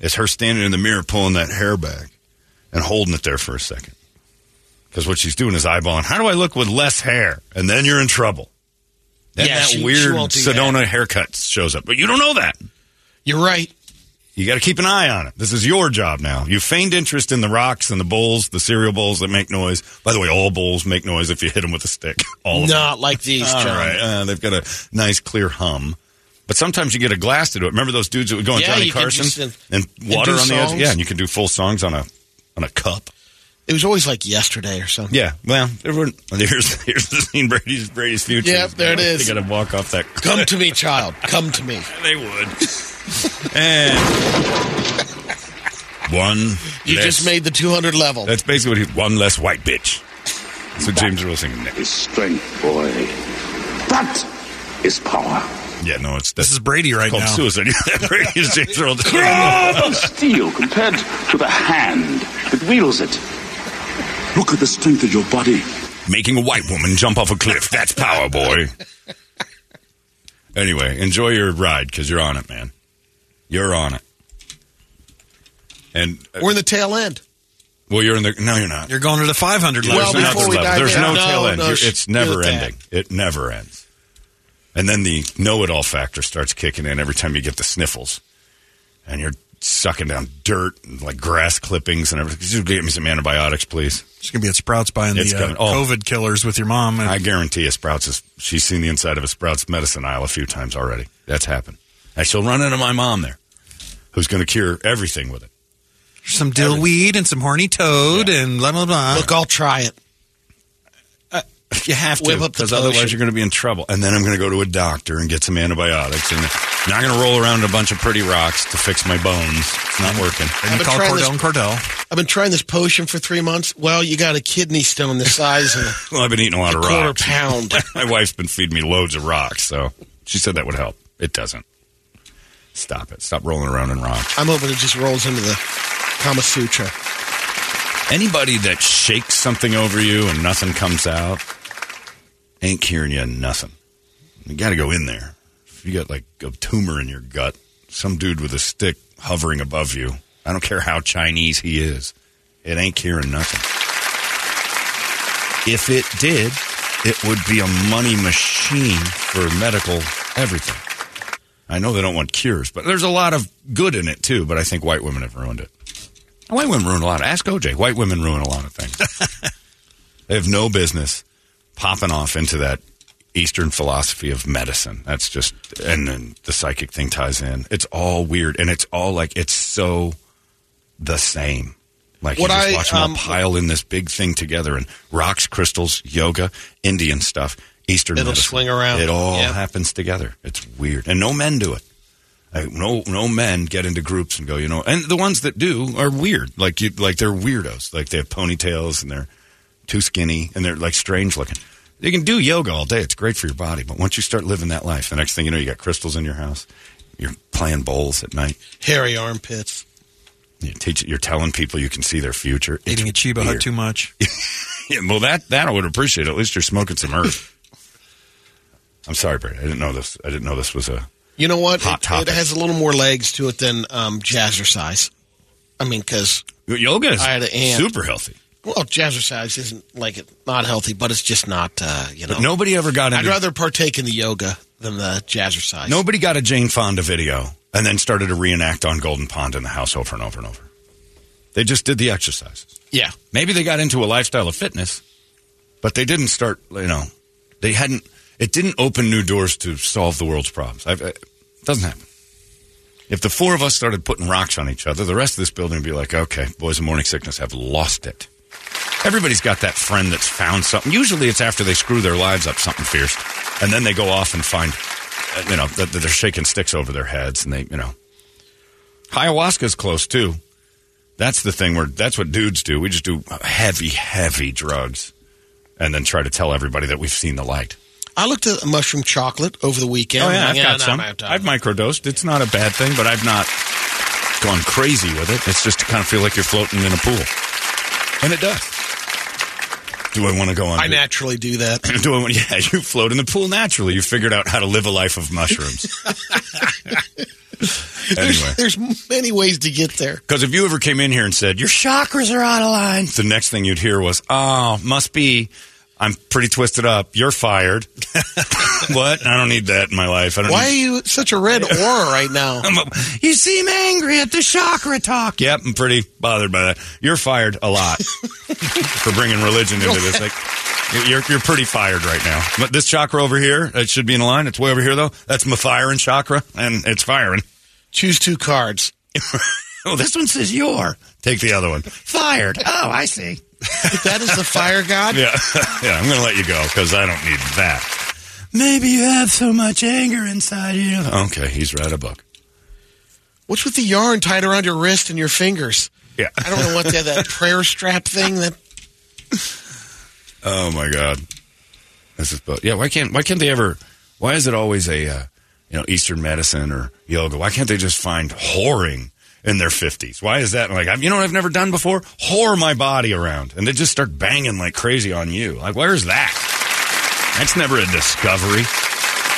is her standing in the mirror pulling that hair back and holding it there for a second. Because what she's doing is eyeballing. How do I look with less hair? And then you're in trouble. Then Yeah, that she- she weird won't do Sedona haircut shows up, but you don't know that. You're right. You got to keep an eye on it. This is your job now. You feigned interest in the rocks and the bowls, the cereal bowls that make noise. By the way, all bowls make noise if you hit them with a stick. All of them. Not like these, All John. right, uh, they've got a nice clear hum. But sometimes you get a glass to do it. Remember those dudes that would go on Yeah, Johnny Carson just, uh, and and water do on the edge? songs. Yeah, and you can do full songs on a on a cup. It was always like yesterday or something. Yeah, well, everyone, here's here's the scene. Brady's Brady's future. Yep, there it is. They got to walk off that. Come to me, child. Come to me. They would. Eh. and one. You less- just made the 200 level. That's basically what he. One less white bitch. So what James Earl singing next. Is strength, boy. That is power. Yeah, no, it's This is Brady right called now. suicide. Brady is James Earl. of steel compared to the hand that wields it. Look at the strength of your body. Making a white woman jump off a cliff. That's power, boy. Anyway, enjoy your ride because you're on it, man. You're on it. And uh, We're in the tail end. well, you're in the no, you're not. You're going to the 500 Well, level. There's before we level. dive There's in- no, No, tail end. no, You're- sh- it's never that. ending. It never ends. And then the know-it-all factor starts kicking in every time you get the sniffles, and you're sucking down dirt and like grass clippings and everything. Just give me some antibiotics, please. It's going to be at Sprouts buying It's the uh. Oh. COVID killers with your mom. I guarantee you, Sprouts is. She's seen the inside of a Sprouts medicine aisle a few times already. That's happened, and she'll run into my mom there, who's going to cure everything with it. some dill weed and some horny toad and blah, blah, blah. Look, I'll try it. Uh, you have to, Whip up the because otherwise you're going to be in trouble. And then I'm going to go to a doctor and get some antibiotics, and not going to roll around a bunch of pretty rocks to fix my bones. It's not mm-hmm. working. and I've you been call trying Cordell this- and Cordell. I've been trying this potion for three months. Well, you got a kidney stone the size of Well, I've been eating a lot of quarter rocks. pound. my wife's been feeding me loads of rocks, so she said that would help. It doesn't. Stop it. Stop rolling around in rocks. I'm hoping it just rolls into the Kama Sutra. Anybody that shakes something over you and nothing comes out ain't curing you nothing. You got to go in there. If you got like a tumor in your gut, some dude with a stick hovering above you, I don't care how Chinese he is, it ain't curing nothing. If it did, it would be a money machine for medical everything. I know they don't want cures, but there's a lot of good in it too. But I think white women have ruined it. White women ruin a lot. Ask OJ. White women ruin a lot of things. they have no business popping off into that Eastern philosophy of medicine. That's just, and then the psychic thing ties in. It's all weird, and it's all like it's so the same. Like What you just I, watch them all um, pile in this big thing together, and rocks, crystals, yoga, Indian stuff, Eastern. It'll medicine. swing around. It all Yeah. happens together. It's weird, and no men do it. Like, no, no men get into groups and go, you know, and the ones that do are weird. Like you, like they're weirdos. Like they have ponytails and they're too skinny and they're like strange looking. You can do yoga all day. It's great for your body. But once you start living that life, the next thing you know, you got crystals in your house. You're playing bowls at night. Hairy armpits. You teach. You're telling people you can see their future. It's Eating a Cheba Hut too much. Yeah, well, that that I would appreciate. At least you're smoking some earth. I'm sorry, Brady. I didn't know this. I didn't know this was a. You know what? Hot It, topic. it has a little more legs to it than um, jazzercise. I mean, because Yoga is I had an aunt. super healthy. well, jazzercise isn't like it not healthy, but it's just not. Uh, you know, But nobody ever got Into, I'd rather partake in the yoga than the jazzercise. Nobody got a Jane Fonda video and then started to reenact on Golden Pond in the house over and over and over. They just did the exercises. Yeah. Maybe they got into a lifestyle of fitness, but they didn't start. You know, they hadn't. It didn't open new doors to solve the world's problems. I've, it doesn't happen. If the four of us started putting rocks on each other, the rest of this building would be like, okay, boys of morning sickness have lost it. Everybody's got that friend that's found something. Usually it's after they screw their lives up something fierce. And then they go off and find, uh, you know, they're shaking sticks over their heads and they, you know. Ayahuasca's close too. That's the thing where that's what dudes do. We just do heavy, heavy drugs and then try to tell everybody that we've seen the light. I looked at mushroom chocolate over the weekend. Oh, yeah, I've got no, some. I've microdosed. It's not a bad thing, but I've not gone crazy with it. It's just to kind of feel like you're floating in a pool. And it does. Do I want to go on? I naturally do that. Do I want? Yeah, you float in the pool naturally. You figured out how to live a life of mushrooms. anyway, There's, there's many ways to get there. because if you ever came in here and said your chakras are out of line, the next thing you'd hear was, "Oh, must be." I'm pretty twisted up. You're fired. what? I don't need that in my life. I don't Why are you such a red aura right now? A- you seem angry at the chakra talk. Yep, I'm pretty bothered by that. You're fired a lot for bringing religion into this. Like, you're you're pretty fired right now. But this chakra over here, it should be in line. It's way over here though. That's my firing chakra, and it's firing. Choose two cards. Oh, this one says you're. Take the other one. Fired. Oh, I see. That is the fire god. Yeah, yeah. I'm going to let you go because I don't need that. Maybe you have so much anger inside you. Okay, he's read a book. What's with the yarn tied around your wrist and your fingers? Yeah. I don't know what that, that prayer strap thing that Oh my god, this is but yeah. Why can't why can't they ever? Why is it always a uh, you know Eastern medicine or yoga? Why can't they just find whoring in their fifties? Why is that like I've, you know what I've never done before? Whore my body around and they just start banging like crazy on you. Like where's that? That's never a discovery.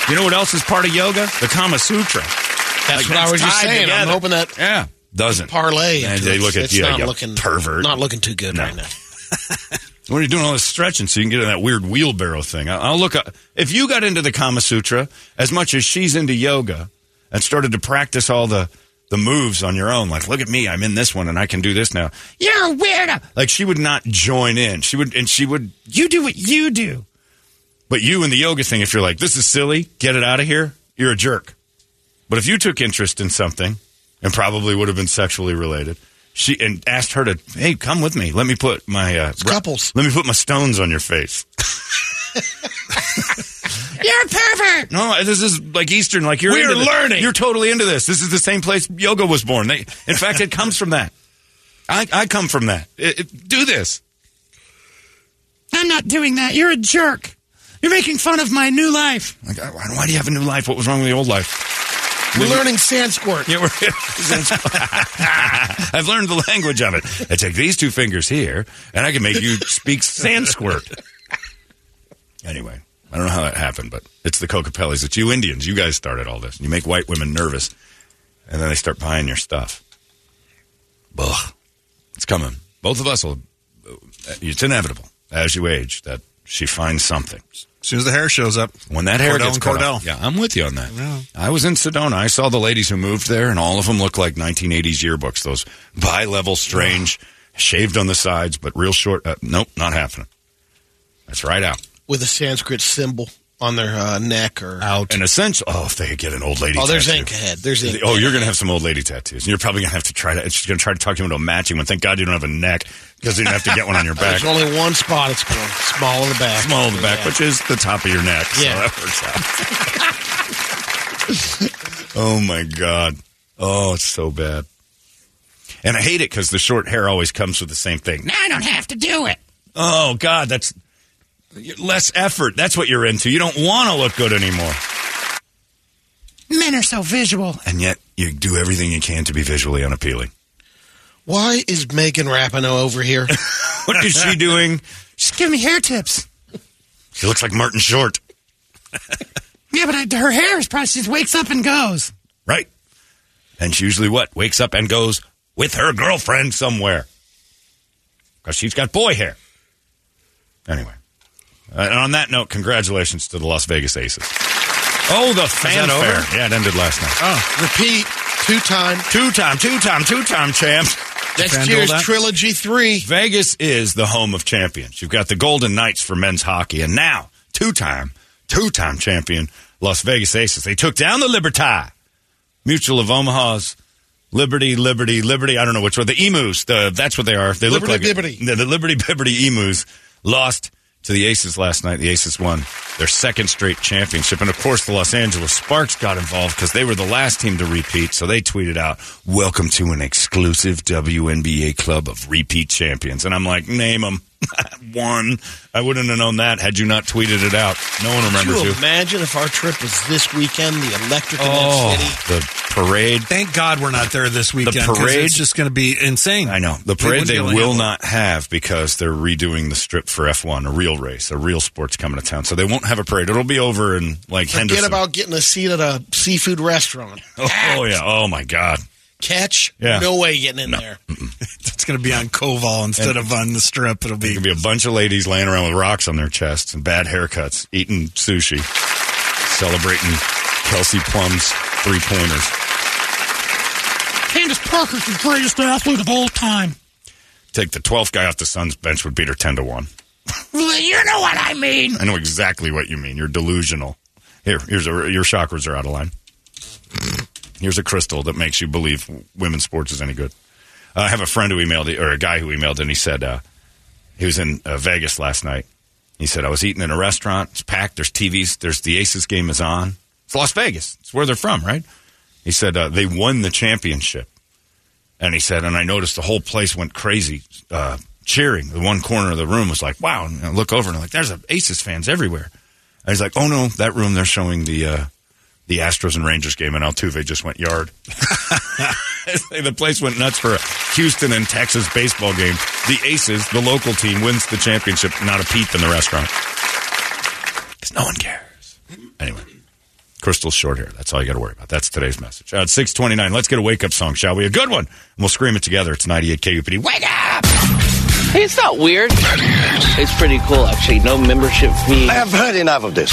You know what else is part of yoga? The Kama Sutra. That's Like, what I was just saying. I'm hoping that Yeah, doesn't parlay. And they it. look at it's you, not you looking pervert. Not looking too good No. right now. When are you doing all this stretching so you can get in that weird wheelbarrow thing? I- I'll look up. If you got into the Kama Sutra as much as she's into yoga and started to practice all the, the moves on your own, like, look at me, I'm in this one and I can do this now. You're a weirdo. Like, she would not join in. She would, and she would, you do what you do. But you and the yoga thing, if you're like, this is silly, get it out of here, you're a jerk. But if you took interest in something and probably would have been sexually related, she and asked her to, hey, come with me. Let me put my uh, couples. Let me put my stones on your face. You're a pervert. No, this is like Eastern. Like you're We're learning. You're totally into this. This is the same place yoga was born. They, in fact, it comes from that. I, I come from that. It- it- do this. I'm not doing that. You're a jerk. You're making fun of my new life. Like, why, do you have a new life? What was wrong with the old life? We're learning Sanskrit. Yeah, we're, I've learned the language of it. I take these two fingers here, and I can make you speak Sanskrit. Anyway, I don't know how that happened, but it's the Kokopellis. It's you Indians. You guys started all this. You make white women nervous, and then they start buying your stuff. Ugh. It's coming. Both of us will. It's inevitable as you age that she finds something. As soon as the hair shows up, When that hair Cordell gets cut Cordell. off. Yeah, I'm with you on that. I was in Sedona. I saw the ladies who moved there, and all of them look like 1980s yearbooks. Those bi-level, strange, shaved on the sides, but real short. Uh, nope, not happening. That's right out. With a Sanskrit symbol on their uh, neck or out. An essential. Oh, if they could get an old lady. Oh, there's tattoo. ink ahead. There's ink. Oh, you're going to have some old lady tattoos. And you're probably going to have to try to. She's going to try to talk you into a matching one. Thank God you don't have a neck because you don't have to get one on your back. There's only one spot it's going. Small in the back. small in the back, Yeah. which is the top of your neck. Yeah. So that works out. oh my god. Oh, it's so bad. And I hate it because the short hair always comes with the same thing. Now I don't have to do it. Oh God, that's less effort. That's what you're into. You don't want to look good anymore, Men are so visual. and yet you do everything you can to be visually unappealing. Why is Megan Rapinoe over here? What is she doing? Just give me hair tips. She looks like Martin Short, Yeah, but I, her hair is probably she just wakes up and goes. right? And she usually what wakes up and goes with her girlfriend somewhere because she's got boy hair. Anyway, Uh, and on that note, congratulations to the Las Vegas Aces. Oh, the fanfare! Yeah, it ended last night. oh, repeat two time. Two time, two time, two time champs. Next year's that? trilogy three. Vegas is the home of champions. You've got the Golden Knights for men's hockey, and now two time, two time champion Las Vegas Aces. They took down the Liberty, Mutual of Omaha's Liberty, Liberty, Liberty. I don't know which one. The Emus. The that's what they are. They look Liberty like Bibbity. The, the Liberty Bibbity Emus lost to the Aces last night. The Aces won their second straight championship, and of course, the Los Angeles Sparks got involved because they were the last team to repeat. So they tweeted out, "Welcome to an exclusive WNBA club of repeat champions." And I'm like, name them. One. I wouldn't have known that had you not tweeted it out. No one Could remembers you you. imagine if our trip was this weekend? The electric in Oh, that city. the parade. Thank God we're not there this weekend. 'cause parade- It's just going to be insane. I know. The parade wouldn't they be able to will handle not have because they're redoing the strip for F1, a real race, a real sport's coming to town. So they won't have a parade. It'll be over in like Forget Henderson. about getting a seat at a seafood restaurant. oh, oh, yeah. Oh my God. Catch? Yeah. No way getting in there. It's going to be on Koval instead of on the strip. It'll be. There'll be a bunch of ladies laying around with rocks on their chests and bad haircuts, eating sushi, celebrating Kelsey Plum's three pointers. Candace Parker's the greatest athlete of all time. Take the 12th guy off the Suns bench would beat her 10 to 1. You know what I mean. I know exactly what you mean. You're delusional. Here, here's a, your chakras are out of line. Here's a crystal that makes you believe women's sports is any good. I have a friend who emailed, or a guy who emailed, and he said uh, he was in uh, Vegas last night. He said I was eating in a restaurant. It's packed. There's TVs. There's the Aces game is on. It's Las Vegas. It's where they're from, right? He said uh, they won the championship, and he said, and I noticed the whole place went crazy, uh, cheering. The one corner of the room was like, "Wow!" And I look over and I'm like, "There's a Aces fans everywhere." And he's like, "Oh no, that room they're showing the uh, the Astros and Rangers game, and Altuve just went yard." the place went nuts for a Houston and Texas baseball game. The Aces, the local team, wins the championship. Not a peep in the restaurant because no one cares. Anyway, Crystal's short hair. That's all you got to worry about. That's today's message. Uh, at 629, let's get a wake up song, shall we? A good one. And we'll scream it together. It's 98 KUPD. Wake up! Hey, it's not weird. It's pretty cool, actually. No membership fee. I have heard enough of this.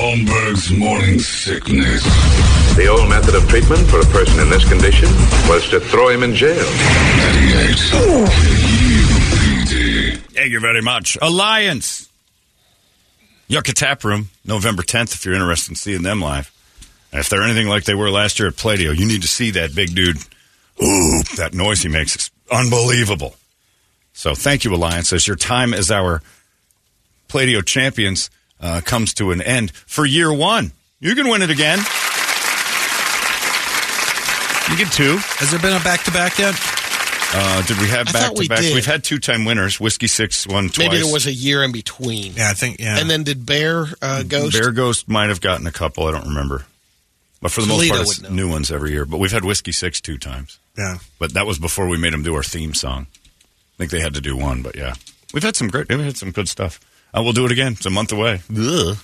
Holmberg's morning sickness. The old method of treatment for a person in this condition was to throw him in jail. Thank you very much. Alliance. Yucca Tap Room, November 10th, if you're interested in seeing them live. And if they're anything like they were last year at Pladio, you need to see that big dude. Ooh, that noise he makes is unbelievable. So thank you, Alliance, as your time as our Pladio champions uh, comes to an end for year one. You can win it again. You get two. Has there been a back to back yet? Uh, did we have I back to we back? did. We've had two time winners. Whiskey Six won twice. Maybe there was a year in between. Yeah, I think, yeah. And then did Bear uh, Ghost? Bear Ghost might have gotten a couple. I don't remember. But for the Toledo most part, it's new ones every year. But we've had Whiskey Six two times. yeah. But that was before we made them do our theme song. I think they had to do one, but yeah. We've had some great, we've had some good stuff. Uh, we'll do it again. It's a month away. Ugh.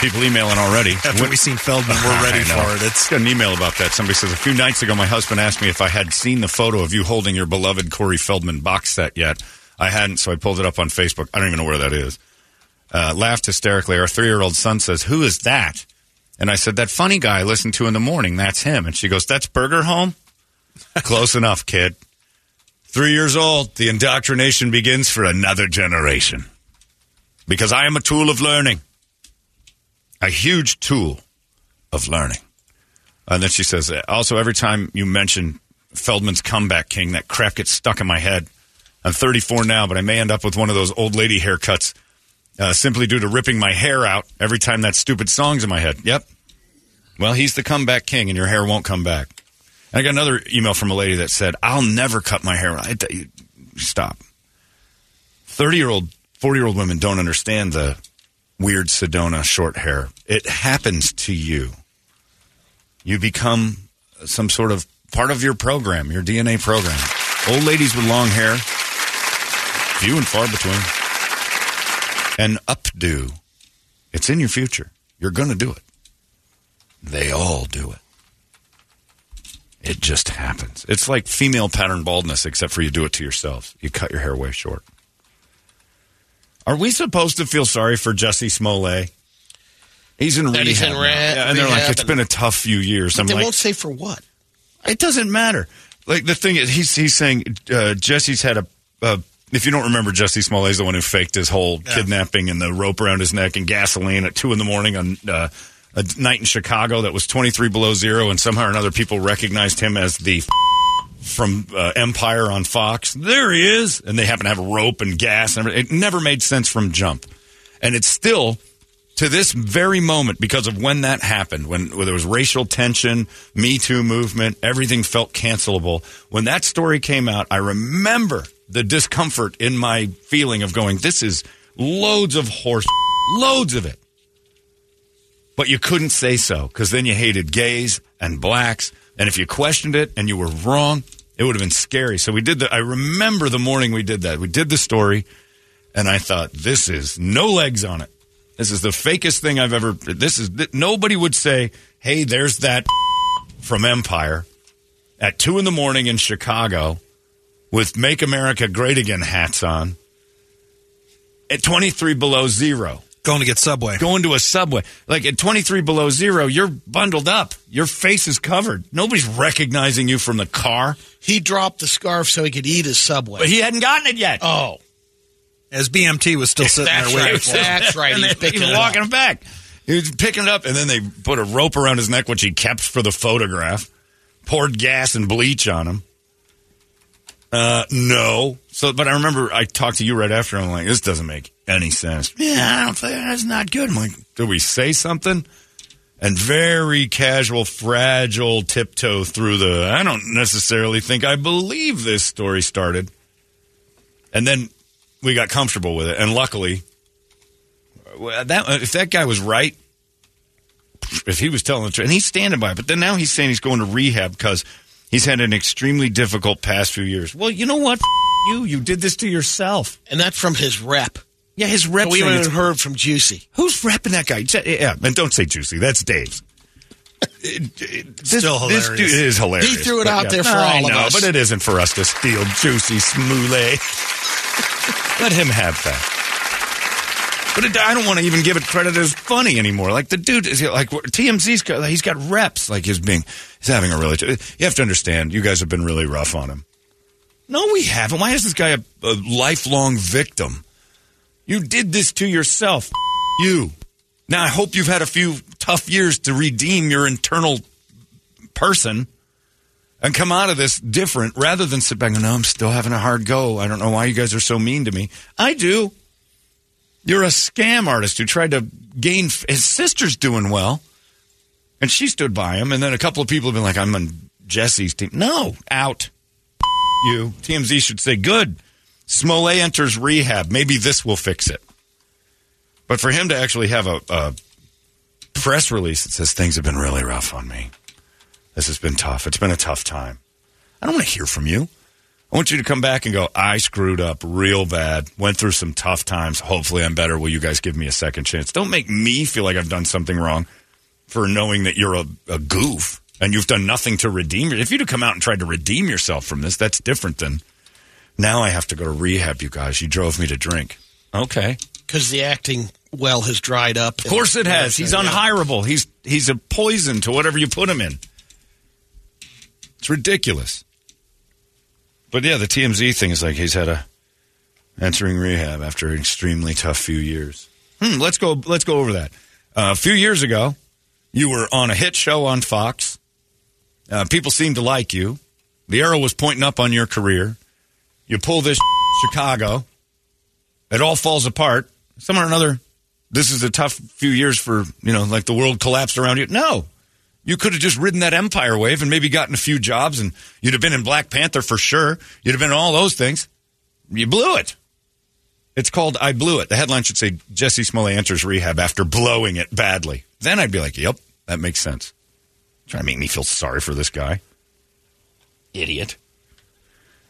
People emailing already. After we've seen Feldman, we're ready for it. It's got an email about that. Somebody says a few nights ago, my husband asked me if I had seen the photo of you holding your beloved Corey Feldman box set yet. I hadn't, so I pulled it up on Facebook. I don't even know where that is. Uh, laughed hysterically. Our three-year-old son says, "Who is that?" And I said, "That funny guy I listened to in the morning. That's him." And she goes, "That's Burger Home." Close enough, kid. Three years old. The indoctrination begins for another generation. Because I am a tool of learning a huge tool of learning. And then she says, also, every time you mention Feldman's comeback king, that crap gets stuck in my head. I'm 34 now, but I may end up with one of those old lady haircuts uh, simply due to ripping my hair out every time that stupid song's in my head. Yep. Well, he's the comeback king, and your hair won't come back. And I got another email from a lady that said, I'll never cut my hair. I, stop. 30 year old, 40 year old women don't understand the weird Sedona short hair. It happens to you. You become some sort of part of your program, your DNA program. Old ladies with long hair, few and far between. An updo. It's in your future. You're going to do it. They all do it. It just happens. It's like female pattern baldness, except for you do it to yourselves. You cut your hair way short. Are we supposed to feel sorry for Jussie Smollett? He's in rehab. he's in re- Yeah, and they're like, it's been a tough few years. But I'm they like, won't say for what. it doesn't matter. Like the thing is, he's he's saying uh, Jussie's had a. Uh, if you don't remember, Jussie Smollett's the one who faked his whole kidnapping and the rope around his neck and gasoline at two in the morning on uh, a night in Chicago that was twenty three below zero, and somehow or another people recognized him as the from uh, Empire on Fox. There he is, and they happen to have rope and gas and everything. It never made sense from jump, and it's still to this very moment because of when that happened, when, when there was racial tension, Me Too movement, everything felt cancelable. When that story came out, I remember the discomfort in my feeling of going, this is loads of horse, loads of it. But you couldn't say so because then you hated gays and blacks. And if you questioned it and you were wrong, it would have been scary. So we did that. I remember the morning we did that. We did the story and I thought, this is no legs on it. This is the fakest thing I've ever. This is nobody would say, "Hey, there's that from Empire at two in the morning in Chicago with "Make America Great Again" hats on at twenty three below zero." Going to get Subway. Going to a Subway. Like at 23 below zero, you're bundled up. Your face is covered. Nobody's recognizing you from the car. He dropped the scarf so he could eat his Subway. But he hadn't gotten it yet. Oh. As BMT was still sitting That's there waiting right. for him. That's right. And He's they- picking he's walking up. back. He was picking it up, and then they put a rope around his neck, which he kept for the photograph. Poured gas and bleach on him. Uh, no. So, but I remember I talked to you right after. I'm like, this doesn't make any sense. Yeah, I don't think that's not good. I'm like, did we say something? And very casual, fragile tiptoe through the. I don't necessarily think I believe this story started. And then we got comfortable with it, and luckily, that if that guy was right, if he was telling the truth, and he's standing by it, but then now he's saying he's going to rehab because he's had an extremely difficult past few years. Well, you know what? F- you, you did this to yourself. And that's from his rep. Yeah, his rep. we haven't heard from Juicy. Who's repping that guy? Yeah, and don't say juicy. That's Dave's. Still hilarious. This dude is hilarious. He threw it out there for I all of know, us. But it isn't for us to steal juicy smoothie. Let him have that. But it, I don't want to even give it credit as funny anymore. Like the dude is like TMZ's he's got reps. Like he's being he's having a really. You have to understand. You guys have been really rough on him. No, we haven't. Why is this guy a, a lifelong victim? You did this to yourself. You. Now I hope you've had a few tough years to redeem your internal person and come out of this different rather than sit back and go, no, I'm still having a hard go. I don't know why you guys are so mean to me. I do. You're a scam artist who tried to gain. His sister's doing well, and she stood by him. And then a couple of people have been like, I'm on Jussie's team. No, out. You. TMZ should say, good. Smollett enters rehab. Maybe this will fix it. But for him to actually have a, a press release that says things have been really rough on me. This has been tough. It's been a tough time. I don't want to hear from you. I want you to come back and go, I screwed up real bad, went through some tough times. Hopefully I'm better. Will you guys give me a second chance? Don't make me feel like I've done something wrong for knowing that you're a, a goof and you've done nothing to redeem it. If you'd have come out and tried to redeem yourself from this, that's different than now I have to go to rehab, you guys. You drove me to drink. Okay. Because the acting well has dried up. Of course it has. He's unhireable. He's he's a poison to whatever you put him in. It's ridiculous. But yeah, the TMZ thing is like he's had a entering rehab after an extremely tough few years. Hmm, let's go. Let's go over that. Uh, a few years ago, you were on a hit show on Fox. Uh, people seemed to like you. The arrow was pointing up on your career. You pull this Chicago. It all falls apart. Somewhere or another, this is a tough few years for, you know, like the world collapsed around you. No. You could have just ridden that empire wave and maybe gotten a few jobs and you'd have been in Black Panther for sure. You'd have been in all those things. You blew it. It's called I Blew It. The headline should say Jussie Smollett enters rehab after blowing it badly. Then I'd be like, yep, that makes sense. Trying to make me feel sorry for this guy. Idiot.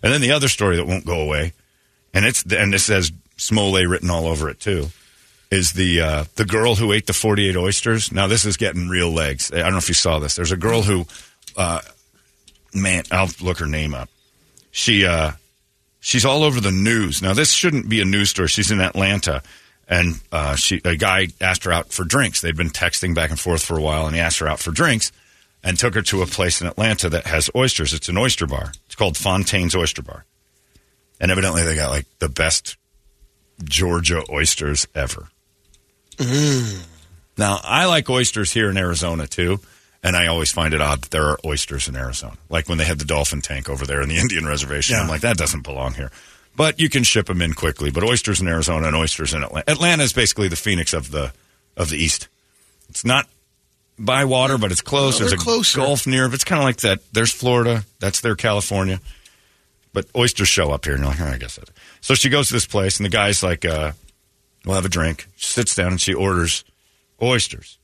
And then the other story that won't go away, and it's and this says Smollett written all over it too, is the uh, the girl who ate the forty eight oysters. Now this is getting real legs. I don't know if you saw this. There's a girl who, uh, man, I'll look her name up. She uh, she's all over the news. Now this shouldn't be a news story. She's in Atlanta, and uh, she a guy asked her out for drinks. They'd been texting back and forth for a while, and he asked her out for drinks and took her to a place in Atlanta that has oysters. It's an oyster bar. It's called Fontaine's Oyster Bar. And evidently they got like the best Georgia oysters ever. Now, I like oysters here in Arizona too, and I always find it odd that there are oysters in Arizona. Like when they had the dolphin tank over there in the Indian reservation. yeah. I'm like, that doesn't belong here. But you can ship them in quickly. But oysters in Arizona and oysters in Atlanta. Atlanta is basically the Phoenix of the of the East. It's not by water, but it's close. No, There's a closer. Gulf near. It's kind of like that. There's Florida. That's their California. But oysters show up here, and you're like, oh, I guess that. So she goes to this place, and the guy's like, uh, "We'll have a drink." She sits down and she orders oysters.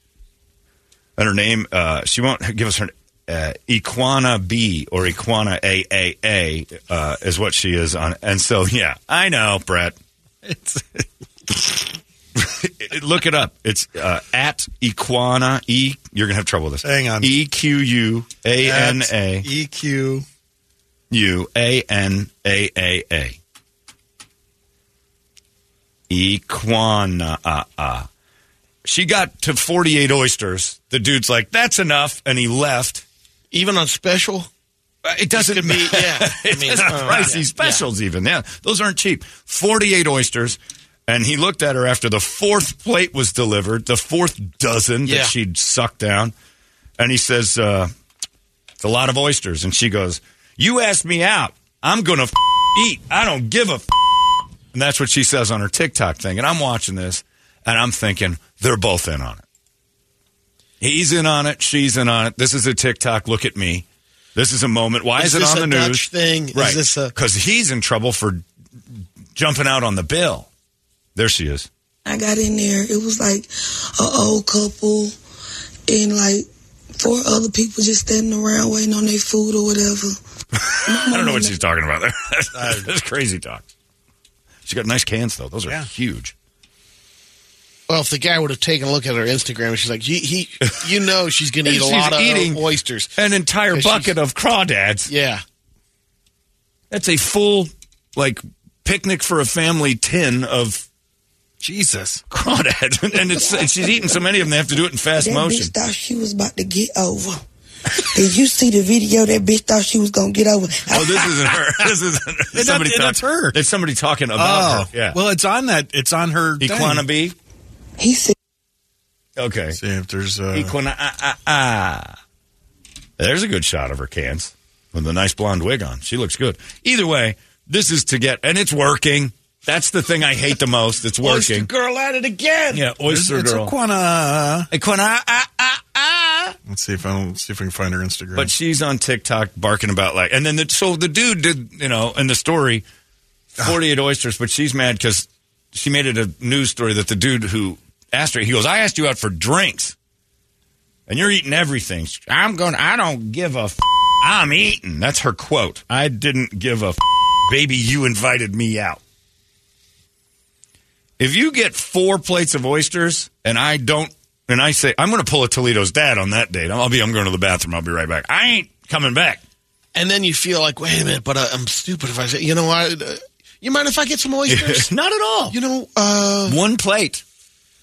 And her name, uh, she won't give us her uh, Equana B or Equana AAA uh, is what she is on. And so, yeah, I know, Brett. It's look it up. It's uh, at Equana E. You're gonna have trouble with this. Hang on. E Q U A N A E Q. U A N A A A. Equana. She got to 48 oysters. The dude's like, that's enough. And he left. Even on special? Uh, It doesn't could be- mean, yeah. I it mean, uh, pricey yeah, specials, even. Yeah. Those aren't cheap. 48 oysters. And he looked at her after the fourth plate was delivered, the fourth dozen Yeah. that she'd sucked down. And he says, uh, It's a lot of oysters. And she goes, You asked me out. I'm going to f- eat. I don't give a f-. And that's what she says on her TikTok thing. And I'm watching this and I'm thinking they're both in on it. He's in on it. She's in on it. This is a TikTok. Look at me. This is a moment. Why is, Is it this on a the news? Dutch thing? Is Right. this a- Because he's in trouble for jumping out on the bill. There she is. I got in there. It was like an old couple and like four other people just standing around waiting on their food or whatever. I don't know what she's talking about there. That's crazy talk. She's got nice cans though. Those are huge. Well, if the guy would have taken a look at her Instagram, she's like, he, he you know, she's going to eat a lot of eating oysters. An entire bucket of crawdads. Yeah. That's a full like picnic for a family tin of Jesus crawdads, and it's and she's eating so many of them they have to do it in fast that motion. bitch thought she was about to get over. Did you see the video? That bitch thought she was gonna get over. Oh, this isn't her. This isn't It's somebody. not- talk- that's her. It's somebody talking about oh, her. Yeah. Well, it's on that. It's on her. thing. Equana B. He said, Okay. See if there's. Uh, Equina ah ah ah. There's a good shot of her cans with a nice blonde wig on. She looks good. Either way, this is to get, and it's working. That's the thing I hate the most. It's working. Oyster girl at it again. Yeah, oyster it's girl. Equana. Equina ah ah ah. Let's see if I don't see if I can find her Instagram. But she's on TikTok barking about like, and then the, so the dude did, you know, in the story, forty-eight oysters, but she's mad because she made it a news story that the dude who asked her, he goes, "I asked you out for drinks, and you're eating everything. I'm going. I don't give a. F- I'm eating. That's her quote. I didn't give a. F- baby, you invited me out. If you get four plates of oysters and I don't, and I say I'm going to pull a Toledo's dad on that date, I'll be. I'm going to the bathroom. I'll be right back. I ain't coming back. And then you feel like, wait a minute, but uh, I'm stupid if I say, you know what? Uh, you mind if I get some oysters? Not at all. You know, uh, One plate,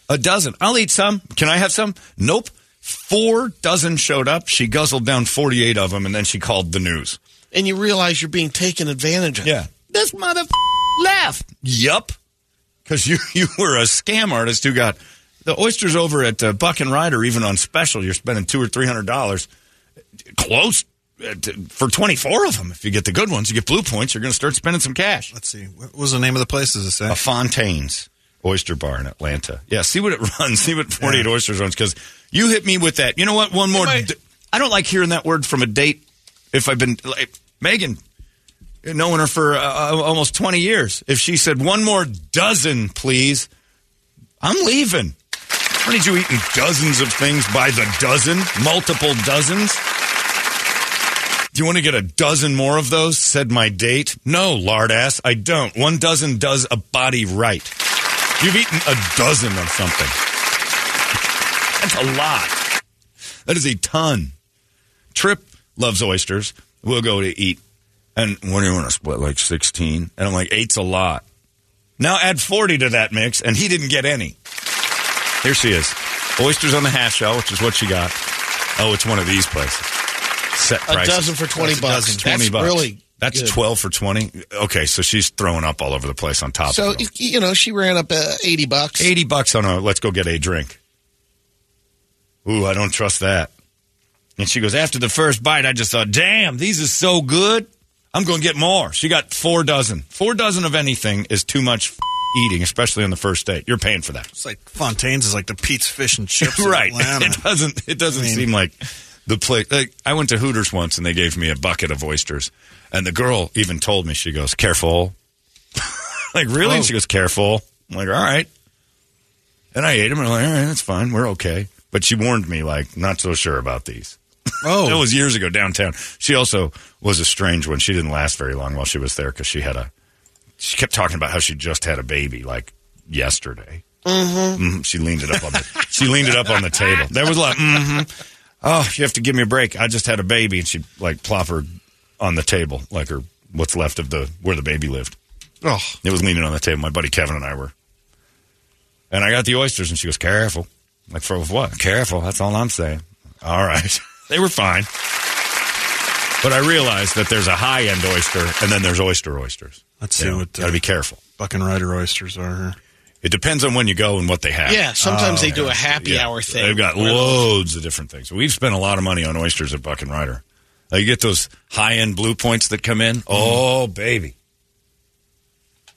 a dozen. I'll eat some. Can I have some? Nope. Four dozen showed up. She guzzled down 48 of them, and then she called the news. and you realize you're being taken advantage of. Yeah. This mother left. Yup. Because you, you were a scam artist who got the oysters over at uh, Buck and Rider, even on special. You're spending two or three hundred dollars. Close uh, to, for 24 of them. If you get the good ones, you get blue points, you're going to start spending some cash. let's see. What was the name of the place? Does it say? A Fontaine's Oyster Bar in Atlanta. Yeah, see what it runs. See what 48 oysters runs. Because you hit me with that. You know what? One more. d- I don't like hearing that word from a date. If I've been like Megan, knowing her for uh, uh, almost 20 years, if she said one more dozen, please, I'm leaving. I need you eat dozens of things by the dozen, multiple dozens. Do you want to get a dozen more of those? Said my date. No, lard ass, I don't. One dozen does a body right. You've eaten a dozen of something. That's a lot. That is a ton. Trip loves oysters. We'll go to eat. And what do you want to split? Like 16? And I'm like, eight's a lot. Now add 40 to that mix, and he didn't get any. Here she is. Oysters on the half shell, which is what she got. Oh, it's one of these places. Set A prices. dozen for 20 That's bucks. dozen, 20 That's bucks. really That's good. 12 for 20. Okay, so she's throwing up all over the place on top So, you know, she ran up uh, 80 bucks. 80 bucks on a let's go get a drink. Ooh, I don't trust that. And she goes, after the first bite, I just thought, damn, these are so good. I'm going to get more. She got four dozen. Four dozen of anything is too much f- eating, especially on the first date. You're paying for that. It's like Fontaine's is like the Pete's Fish and Chips. right. It doesn't. It doesn't I mean- seem like the place. Like, I went to Hooters once, and they gave me a bucket of oysters, and the girl even told me, she goes, "Careful." like really? Oh. And she goes, "Careful." I'm like, "All right." And I ate them, and I'm like, "All right, that's fine. We're okay." But she warned me, like, not so sure about these. Oh, That was years ago downtown. She also was a strange one. She didn't last very long while she was there because she had a. She kept talking about how she just had a baby, like yesterday. Mm-hmm. She leaned it up on the. she leaned it up on the table. There was a lot. Mm-hmm. Oh, you have to give me a break. I just had a baby, and she like plop her on the table, like her what's left of the where the baby lived. oh, It was leaning on the table. My buddy Kevin and I were. And I got the oysters, and she goes, "Careful." Like for what? Careful. That's all I'm saying. All right, they were fine. But I realized that there's a high end oyster, and then there's oyster oysters. Let's You see know, what, uh, Got to be careful. Buck and Rider oysters are here. It depends on when you go and what they have. Yeah, sometimes Oh, they do a happy Yeah. hour thing. They've got loads of different things. We've spent a lot of money on oysters at Buck and Rider. Uh, you get those high end blue points that come in. Oh, baby.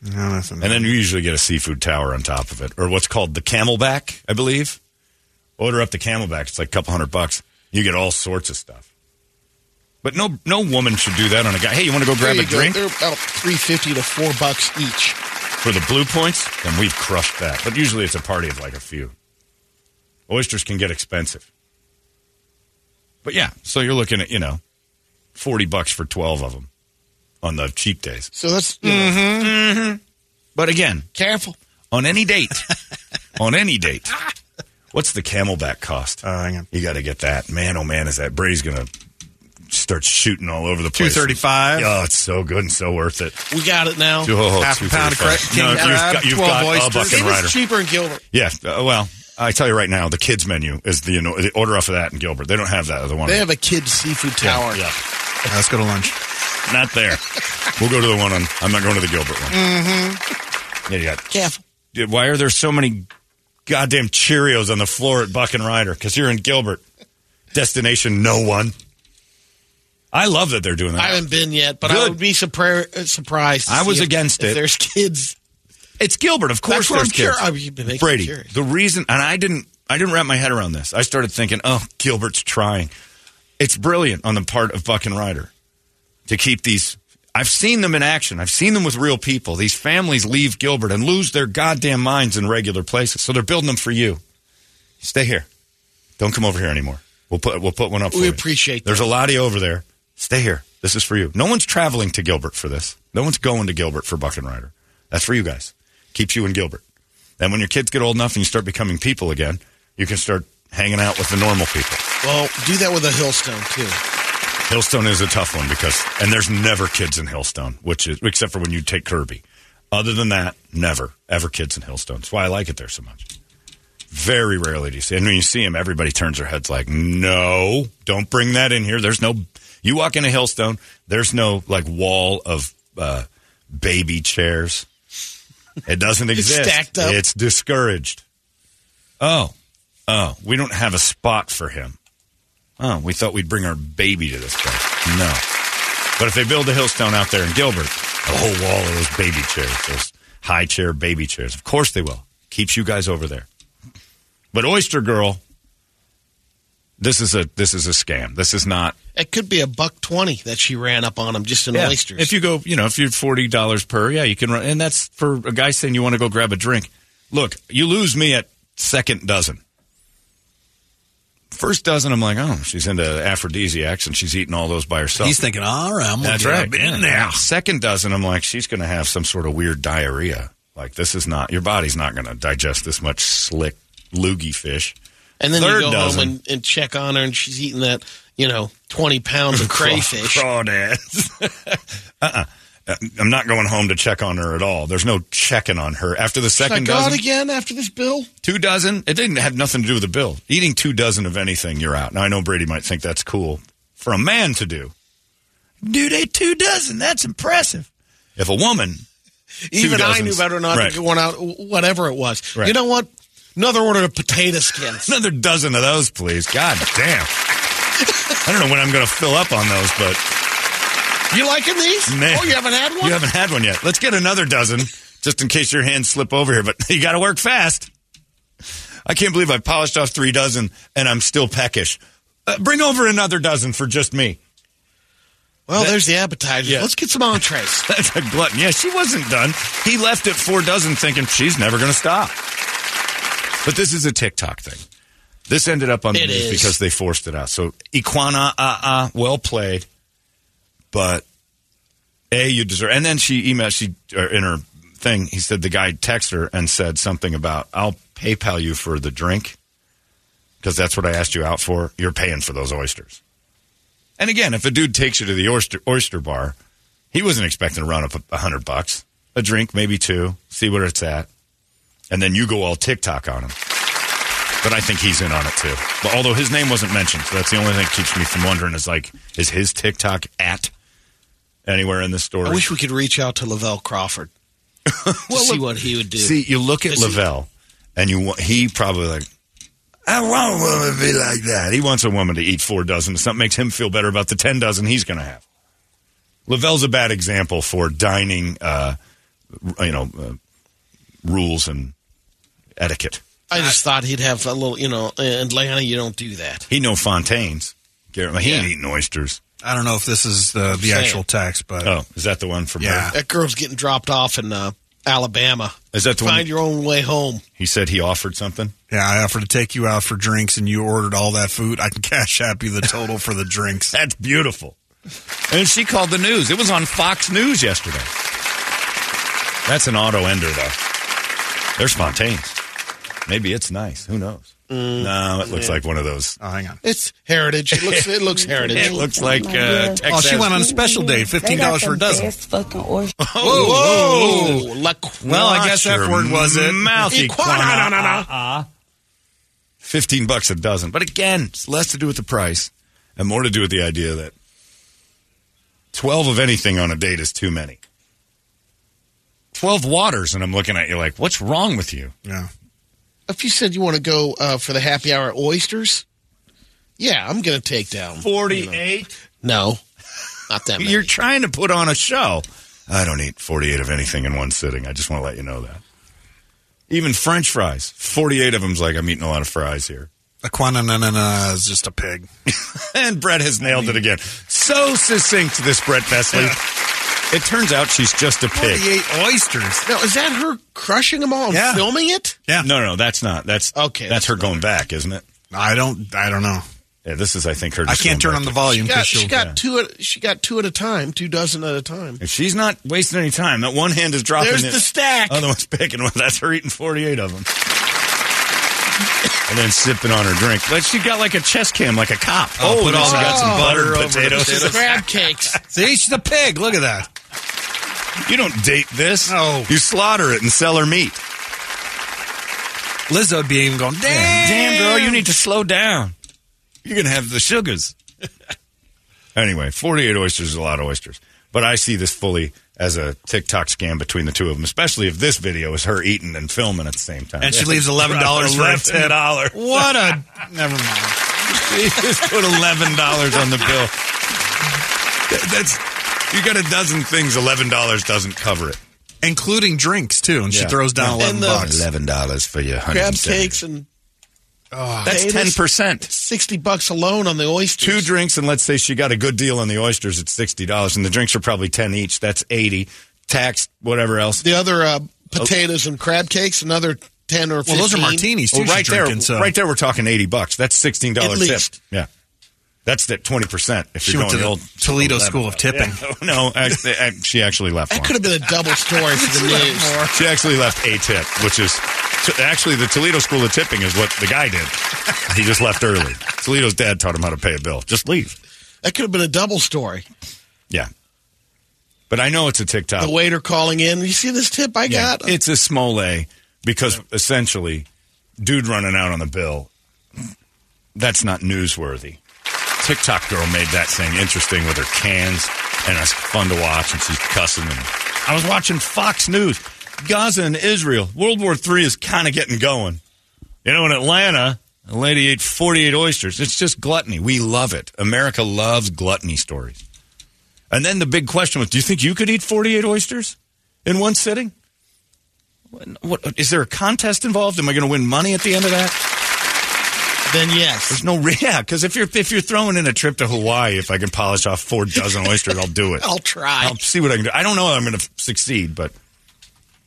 No, that's And then you usually get a seafood tower on top of it, or what's called the camelback, I believe. Order up the camelback; it's like a couple hundred bucks. You get all sorts of stuff. But no, no woman should do that on a guy. Hey, you want to go grab a go. drink They're about three fifty to four bucks each. for the blue points? Then we've crushed that. But usually it's a party of like a few. Oysters can get expensive. But yeah, so you're looking at you know, forty bucks for twelve of them on the cheap days. So that's you know, mm-hmm, mm-hmm. But again, careful. on any date, on any date, what's the camelback cost? Uh, hang on. You got to get that. Man, oh man, is that Brady's going to start shooting all over the place. 235. Oh, it's so good and so worth it. We got it now. Oh, Half a pound of 235. crack- No, King you've Crab, got, you've 12 got a oysters. bucket It rider. was cheaper in Gilbert. Yeah, uh, well, I tell you right now, the kids menu is the you know the order off of that in Gilbert. They don't have that other one. They have a kids seafood tower. Yeah, Uh, let's go to lunch. not there. we'll go to the one on. I'm not going to the Gilbert one. Mm-hmm. Yeah, you got Careful. Why are there so many goddamn Cheerios on the floor at Buck and Rider? Because you're in Gilbert. Destination no one. I love that they're doing that. I haven't been yet, but I would be uh, surprised. I was if- against if it. There's kids. It's Gilbert, of course. There's I'm cur- kids. I mean, you've been making me Brady, the reason, and I didn't, I didn't wrap my head around this. I started thinking, oh, Gilbert's trying. It's brilliant on the part of Buck and Rider to keep these. I've seen them in action. I've seen them with real people. These families leave Gilbert and lose their goddamn minds in regular places. So they're building them for you. Stay here. Don't come over here anymore. We'll put we'll put one up. For We you. appreciate There's a lot of you over there. Stay here. This is for you. No one's traveling to Gilbert for this. No one's going to Gilbert for Buck and Rider. That's for you guys. Keeps you in Gilbert. Then when your kids get old enough and you start becoming people again, you can start hanging out with the normal people. Well, do that with a Hillstone too. Hillstone is a tough one because, and there's never kids in Hillstone, which is except for when you take Kirby. Other than that, never ever kids in Hillstone. That's why I like it there so much. Very rarely do you see. And when you see them, everybody turns their heads like, "No, don't bring that in here." There's no. You walk into Hillstone, there's no like wall of uh, baby chairs. It doesn't It's exist. stacked up. It's discouraged. Oh, oh, we don't have a spot for him. Oh, we thought we'd bring our baby to this place. No. But if they build a Hillstone out there in Gilbert, a whole wall of those baby chairs, those high chair baby chairs, of course they will. Keeps you guys over there. But Oyster Girl, this is a this is a scam. This is not It could be a buck twenty that she ran up on him just in Yeah. oysters. If you go, you know, if you're forty dollars per, yeah, you can run, and that's for a guy saying you want to go grab a drink. Look, you lose me at second dozen. First dozen, I'm like, oh, she's into aphrodisiacs and she's eating all those by herself. He's thinking, all right, I'm gonna That's right. in there. Second dozen, I'm like, she's going to have some sort of weird diarrhea. Like this is not your body's not going to digest this much slick loogie fish. and then Third you go dozen. home and, and check on her, and she's eating that you know twenty pounds of crayfish. Crawdads. uh-uh. Uh, I'm not going home to check on her at all. There's no checking on her after the Should I second go dozen. again after this bill? Two dozen. It didn't have nothing to do with the bill. Eating two dozen of anything, you're out. Now I know Brady might think that's cool for a man to do. Dude, ate two dozen. That's impressive. If a woman, Even I knew better not Right. to go out, whatever it was. Right. You know what? Another order of potato skins. another dozen of those, please. God damn. I don't know when I'm going to fill up on those, but You liking these? Man. Oh, you haven't had one? You haven't had one yet. Let's get another dozen, just in case your hands slip over here. But you got to work fast. I can't believe I polished off three dozen and I'm still peckish. Uh, bring over another dozen for just me. Well, there's the appetizers. Yeah. Let's get some entrees. That's a glutton. Yeah, she wasn't done. He left at four dozen thinking she's never going to stop. But this is a TikTok thing. This ended up on the news because they forced it out. So, Iquana, uh, uh, well played. But, A, you deserve. And then she emailed, she, in her thing, he said the guy texted her and said something about, I'll PayPal you for the drink because that's what I asked you out for. You're paying for those oysters. And again, if a dude takes you to the oyster, oyster bar, he wasn't expecting to run up a, a hundred bucks. A drink, maybe two, see where it's at. And then you go all TikTok on him. But I think he's in on it too. But although his name wasn't mentioned, so that's the only thing that keeps me from wondering is like, is his TikTok at anywhere in the story? I wish we could reach out to Lavell Crawford to see what he would do. See, you look at Lavell, and you he probably like, I want a woman to be like that. He wants a woman to eat four dozen. Something makes him feel better about the ten dozen he's going to have. Lavell's a bad example for dining, uh, you know, uh, rules and etiquette. I just thought he'd have a little, you know, in Atlanta, you don't do that. He know Fontaines. Garrett, he ain't Yeah. eating oysters. I don't know if this is the, the actual text, but Oh, is that the one from Yeah. her? That girl's getting dropped off in uh, Alabama. Is that the one? Find your own way home. He said he offered something. yeah, I offered to take you out for drinks and you ordered all that food. I can cash app you the total for the drinks. That's beautiful. And she called the news. It was on Fox News yesterday. That's an auto ender, though. There's Fontaines. Maybe it's nice. Who knows? No, it looks yeah. like one of those. Oh, hang on. It's heritage. It looks, it looks heritage. It looks like uh, Texas. Oh, she went on a special day, fifteen dollars for a dozen. fucking oyster. Whoa! La Well, I guess that word was it. Mouthy Equana- quana. Fifteen bucks a dozen. But again, it's less to do with the price and more to do with the idea that twelve of anything on a date is too many. Twelve waters, and I'm looking at you like, what's wrong with you? Yeah. If you said you want to go uh, for the happy hour at oysters, yeah, I'm going to take down. Forty-eight. No, not that many. You're trying to put on a show. I don't eat 48 of anything in one sitting. I just want to let you know that. Even French fries, 48 of them's like I'm eating a lot of fries here. Aquananana is just a pig. And Brett has nailed it again. So succinct, this Brett Vesley. It turns out she's just a pig. 48 oysters. Now, is that her crushing them all and Yeah. filming it? Yeah. No, no, that's not. That's Okay, That's her going back, isn't it? I don't. I don't know. Yeah, this is, I think, her. I Just can't going turn back on the to- volume She got, she she'll. got two. At, she got two at a time, two dozen at a time. If she's not wasting any time, that one hand is dropping. There's it. the stack. Other one's picking one. That's her eating 48 of them. and then sipping on her drink. But she got like a chest cam, like a cop. Oh, put and then all she oh, the got some butter butter, over and the potatoes. potatoes. Crab cakes. See, she's a pig. Look at that. You don't date this. No. You slaughter it and sell her meat. Lizzo would be even going, damn. Damn, girl, you need to slow down. You're going to have the sugars. anyway, 48 oysters is a lot of oysters. But I see this fully as a TikTok scam between the two of them, especially if this video is her eating and filming at the same time. And she leaves $11 for a tip. $11. What a. Never mind. She just put eleven dollars on the bill. That- That's you got a dozen things. Eleven dollars doesn't cover it. Including drinks, too. And she Yeah. throws down And 11 the- bucks. Eleven dollars for your Crab cakes and That's ten potatoes. percent. sixty bucks alone on the oysters. Two drinks, and let's say she got a good deal on the oysters. at sixty dollars, and the drinks are probably ten each. That's eighty. Tax, whatever else. The other uh, potatoes and crab cakes, another ten or 15. Well, fifteen. those are martinis, too. Well, right she's there, drinking, so. right there, we're talking eighty bucks. That's sixteen At dollars tip. least. Yeah, that's that twenty percent. If She you're went going to the the old Toledo 11. School of Tipping. Yeah. Oh, no, actually, I- she actually left. That one. could have been a double story for the news. She actually left a tip, which is t- actually the Toledo School of Tipping is what the guy did. He just left early. Toledo's dad taught him how to pay a bill. Just leave. That could have been a double story. Yeah. But I know it's a TikTok. The waiter calling in. You see this tip I Yeah, got? it's a small A because essentially, dude running out on the bill, that's not newsworthy. TikTok girl made that thing interesting with her cans, and it's fun to watch, and she's cussing. And I was watching Fox News. Gaza and Israel, World War III is kind of getting going. You know, in Atlanta, a lady ate 48 oysters. It's just gluttony. We love it. America loves gluttony stories. And then the big question was, do you think you could eat 48 oysters in one sitting? What, what, is there a contest involved? Am I going to win money at the end of that? Then yes. There's no yeah, because if you're if you're throwing in a trip to Hawaii, if I can polish off four dozen oysters, I'll do it. I'll try. I'll see what I can do. I don't know if I'm going to succeed, but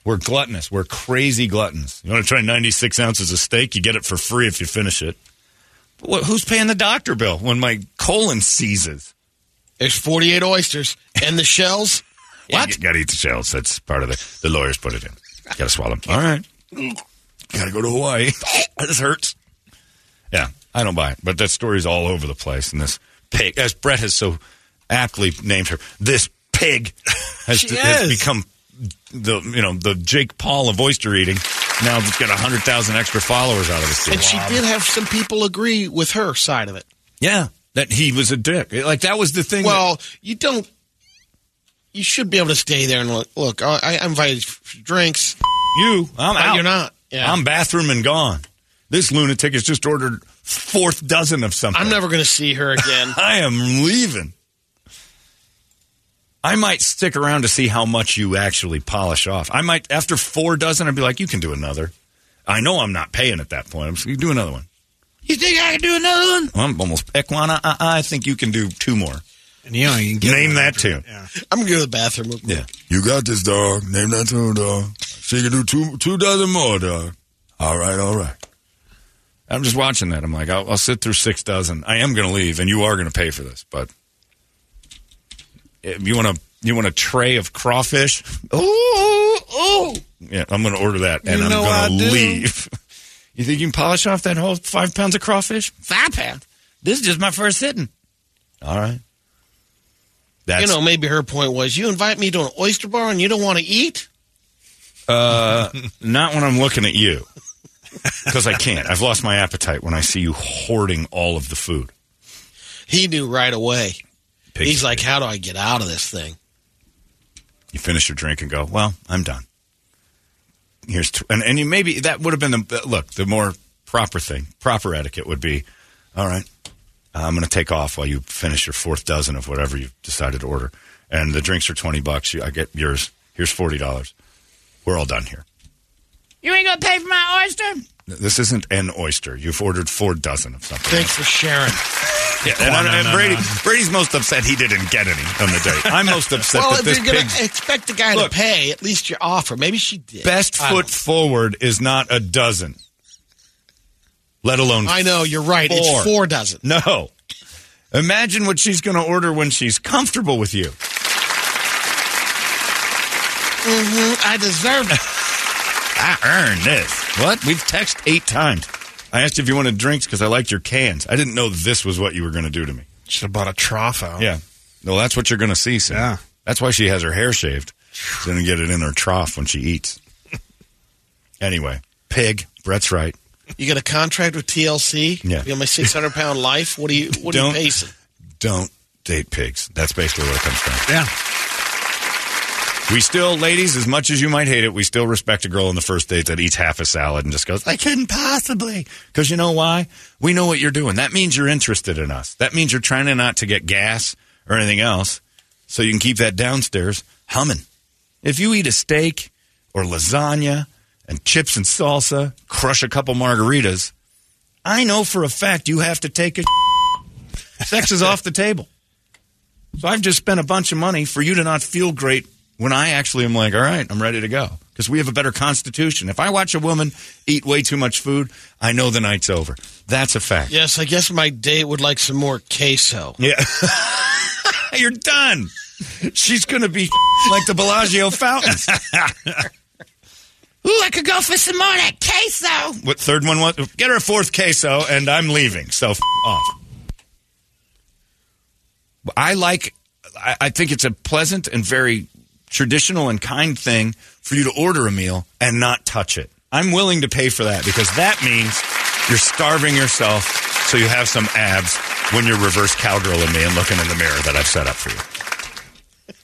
we're gluttonous. We're crazy gluttons. You want to try 96 ounces of steak? You get it for free if you finish it. But what, who's paying the doctor bill when my colon seizes? There's 48 oysters and the shells. Yeah, What? You got to eat the shells. That's part of the the lawyers put it in. Got to swallow them. All right. Got to go to Hawaii. this hurts. Yeah, I don't buy it. But that story's all over the place. And this pig, as Brett has so aptly named her, this pig has, She has become the you know the Jake Paul of oyster eating. Now it's got hundred thousand extra followers out of this. And she did have some people agree with her side of it. yeah, that he was a dick. Like that was the thing. that- Well, you don't. You should be able to stay there and look. Look, I, I invited drinks. you, I'm out. You're not. Yeah. I'm bathroom and gone. This lunatic has just ordered fourth dozen of something. I'm never going to see her again. I am leaving. I might stick around to see how much you actually polish off. I might, after four dozen, I'd be like, you can do another. I know I'm not paying at that point. I'm just, you do another one. You think I can do another one? I'm almost, Equana, uh, I think you can do two more. And you know, you can get Name that after tune. Yeah. I'm going to go to the bathroom. real quick. Yeah. You got this, dog. Name that tune, dog. So you can do two two dozen more, dog. All right, all right. I'm just watching that. I'm like, I'll, I'll sit through six dozen. I am going to leave, and you are going to pay for this. But if you want to, you want a tray of crawfish? Ooh, ooh. Yeah, I'm going to order that, and You I'm going to leave. You think you can polish off that whole five pounds of crawfish? Five pounds. This is just my first sitting. All right. That's You know, maybe her point was you invite me to an oyster bar and you don't want to eat? uh, not when I'm looking at you, because I can't. I've lost my appetite when I see you hoarding all of the food. He knew right away. Pig He's like, how do I get out of this thing? You finish your drink and go, well, I'm done. Here's tw- and and you maybe that would have been the look. The more proper thing, proper etiquette would be, all right. I'm going to take off while you finish your fourth dozen of whatever you've decided to order, and the drinks are twenty bucks. I get yours. Here's forty dollars. We're all done here. You ain't gonna pay for my oyster? This isn't an oyster. You've ordered four dozen of something. Thanks for sharing. Yeah, and, I- and Brady, Brady's most upset he didn't get any on the date. I'm most upset well, that if this you're gonna expect the guy Look. to pay, at least you offer. Maybe she did. best I don't foot forward is not a dozen, let alone I know, you're right. Four. It's four dozen. No. Imagine what she's going to order when she's comfortable with you. Mm-hmm. I deserve it. I earned this. What? We've texted eight times. I asked if you wanted drinks because I liked your cans. I didn't know this was what you were going to do to me. Should have bought a trough out. Yeah. Well, that's what you're going to see soon. Yeah. That's why she has her hair shaved. She's going to get it in her trough when she eats. anyway, pig. Brett's right. You got a contract with TLC? Yeah. You got my 600 pound life? What are you, what are you Don't- Don't date pigs. That's basically what it comes from. Yeah. We still, ladies, as much as you might hate it, we still respect a girl on the first date that eats half a salad and just goes, I couldn't possibly. Because you know why? We know what you're doing. That means you're interested in us. That means you're trying to not to get gas or anything else so you can keep that downstairs humming. If you eat a steak or lasagna and chips and salsa, crush a couple margaritas, I know for a fact you have to take a sex is off the table. So I've just spent a bunch of money for you to not feel great when I actually am like, all right, I'm ready to go. Because we have a better constitution. If I watch a woman eat way too much food, I know the night's over. That's a fact. Yes, I guess my date would like some more queso. Yeah. You're done. She's going to be like the Bellagio fountains. Ooh, I could go for some more of that queso. what third one was? Get her a fourth queso, and I'm leaving. So f- off. I like. I, I think it's a pleasant and very traditional and kind thing for you to order a meal and not touch it. I'm willing to pay for that because that means you're starving yourself so you have some abs when you're reverse cowgirling me and looking in the mirror that I've set up for you.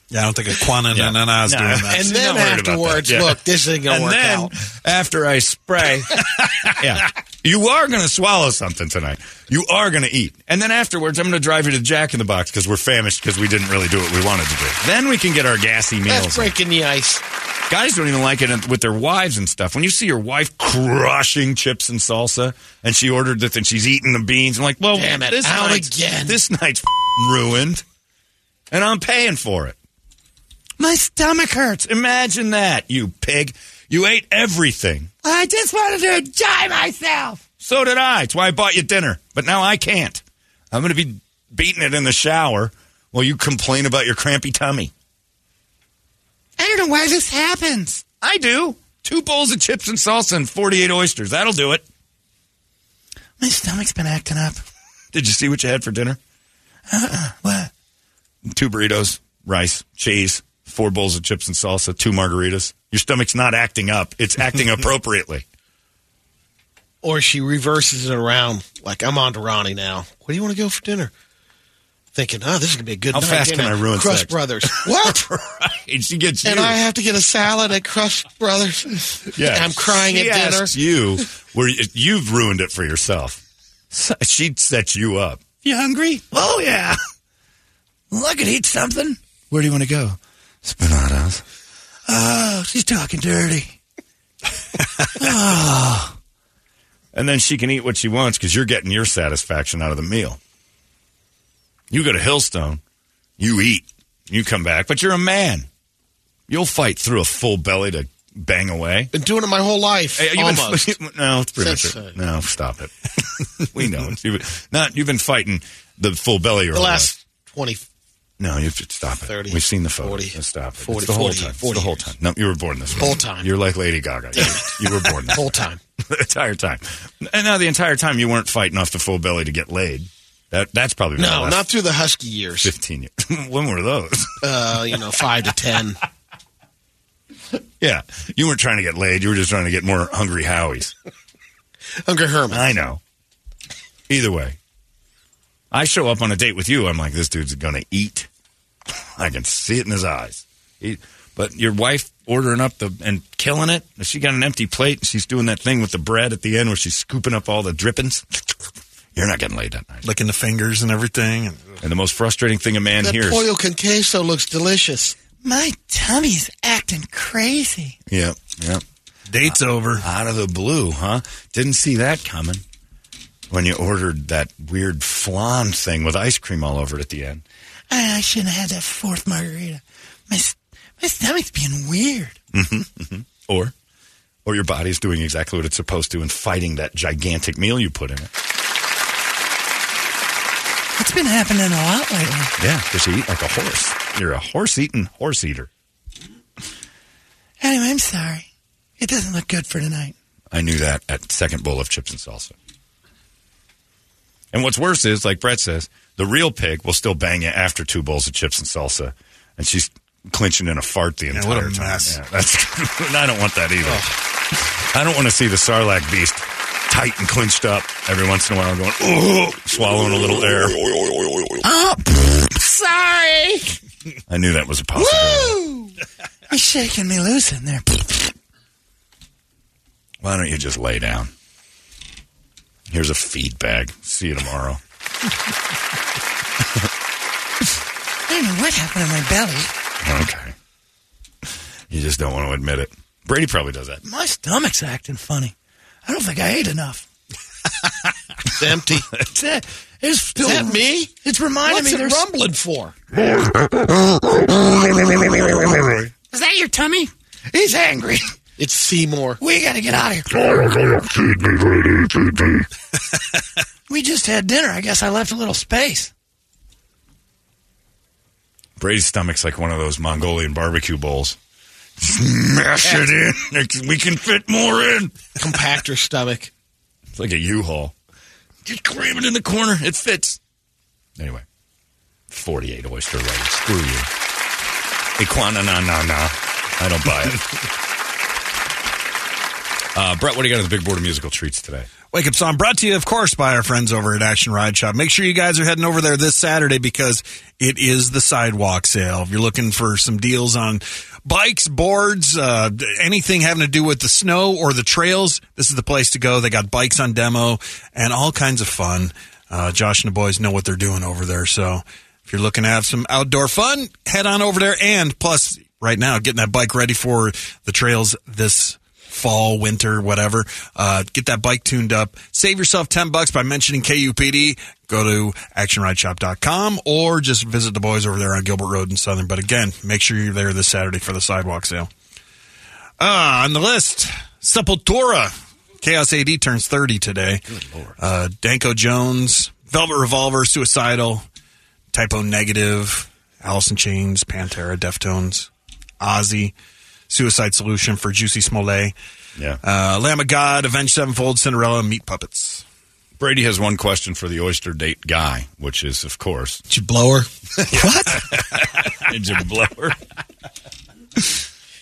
Yeah, I don't think Aquana Yeah. and Nana's No. doing that. And then not worried about afterwards, that. Yeah. look, this isn't going and to work then out. after I spray, yeah, you are going to swallow something tonight. You are going to eat, and then afterwards, I'm going to drive you to Jack in the Box because we're famished because we didn't really do what we wanted to do. Then we can get our gassy That's meals. breaking the ice. Guys don't even like it with their wives and stuff. When you see your wife crushing chips and salsa, and she ordered this and she's eating the beans, I'm like, well, Damn it, this out night's, again. This night's ruined, and I'm paying for it. My stomach hurts. Imagine that, you pig. You ate everything. I just wanted to enjoy myself. So did I. It's why I bought you dinner. But now I can't. I'm going to be beating it in the shower while you complain about your crampy tummy. I don't know why this happens. I do. Two bowls of chips and salsa and 48 oysters. That'll do it. My stomach's been acting up. Did you see what you had for dinner? Uh-uh. What? Two burritos, rice, cheese, four bowls of chips and salsa, two margaritas. Your stomach's not acting up. It's acting appropriately. Or she reverses it around, like, I'm on to Ronnie now. Where do you want to go for dinner? Thinking, oh, this is going to be a good How night. fast ain't can? I ruin Crush sex? Brothers. What? right. She gets you. and I have to get a salad at Crush Brothers. Yeah. I'm crying she at dinner. asks you Where you- you've ruined it for yourself. She set you up. You hungry? Oh, yeah. Well, I could eat something. Where do you want to go? Spinatos. Oh, she's talking dirty. oh. And then she can eat what she wants because you're getting your satisfaction out of the meal. You go to Hillstone, you eat, you come back, but you're a man. You'll fight through a full belly to bang away. Been doing it my whole life. Hey, you've been- almost. no, it's pretty Since, much it. No, stop it. we know. You've been, not you've been fighting the full belly. Your the whole last 20. life. No, you should stop it. 30, We've seen the photos. 40, stop it. 40, it's the whole 40, time. It's the whole time. No, you were born this way. Whole time. You're like Lady Gaga. You were born this Whole time. the entire time. And now the entire time you weren't fighting off the full belly to get laid. That that's probably No, last not through the husky years. fifteen years. when were those? Uh, you know, five to ten. yeah, you weren't trying to get laid. You were just trying to get more hungry Howies. Hungry Herman. I know. Either way, I show up on a date with you. I'm like, this dude's gonna eat. I can see it in his eyes. He, but your wife ordering up the and killing it. She got an empty plate and she's doing that thing with the bread at the end where she's scooping up all the drippings. You're not getting laid that night. Licking the fingers and everything. And, And the most frustrating thing a man that hears. pollo con queso looks delicious. My tummy's acting crazy. Yep, yep. date's uh, over. Out of the blue, huh? Didn't see that coming. When you ordered that weird flan thing with ice cream all over it at the end. I, I shouldn't have had that fourth margarita. My, my stomach's being weird. Mm-hmm, Or, or your body's doing exactly what it's supposed to and fighting that gigantic meal you put in it. It's been happening a lot lately. Yeah, because you eat like a horse. You're a horse eating horse eater. Anyway, I'm sorry. It doesn't look good for tonight. I knew that at second bowl of chips and salsa. And what's worse is, like Brett says, the real pig will still bang you after two bowls of chips and salsa, and she's clinching in a fart the entire what a time. mess. Yeah, that's, and I don't want that either. I don't want to see the Sarlacc beast tight and clinched up every once in a while, I'm going, oh, swallowing a little air. Oh, sorry. I knew that was a possibility. Woo! He's shaking me loose in there. Why don't you just lay down? Here's a feed bag. See you tomorrow. I don't know what happened to my belly. Okay. You just don't want to admit it. Brady probably does that. My stomach's acting funny. I don't think I ate enough. It's empty. It's it. It's still Is that me? It's reminding What's me it there's rumbling for? Is that your tummy? He's angry. It's Seymour. We got to get out of here. Feed me, Brady, feed me. We just had dinner. I guess I left a little space. Brady's stomach's like one of those Mongolian barbecue bowls. Smash it in. We can fit more in. Compactor stomach. It's like a U-Haul. Just cram it in the corner. It fits. Anyway, 48 oyster lady. Screw you. Equana, no, no, no. I don't buy it. Uh, Brett, what do you got on the big board of musical treats today? Wake Up Song brought to you, of course, by our friends over at Action Ride Shop. Make sure you guys are heading over there this Saturday because it is the sidewalk sale. If you're looking for some deals on bikes, boards, uh, anything having to do with the snow or the trails, this is the place to go. They got bikes on demo and all kinds of fun. Uh, Josh and the boys know what they're doing over there. So if you're looking to have some outdoor fun, head on over there. And plus, right now, getting that bike ready for the trails this fall, winter, whatever. Uh, get that bike tuned up. Save yourself 10 bucks by mentioning KUPD. Go to actionrideshop.com or just visit the boys over there on Gilbert Road in Southern. But again, make sure you're there this Saturday for the sidewalk sale. Uh, on the list, Sepultura. Chaos AD turns 30 today. Good Uh, Danko Jones, Velvet Revolver, Suicidal, Type O Negative, Alice in Chains, Pantera, Deftones, Ozzy, Suicide Solution for Jussie Smollett, Yeah. uh, Lamb of God, Avenged Sevenfold, Cinderella, Meat Puppets. Brady has one question for the oyster date guy, which is, of course, Did you blow her? What? did you blow her?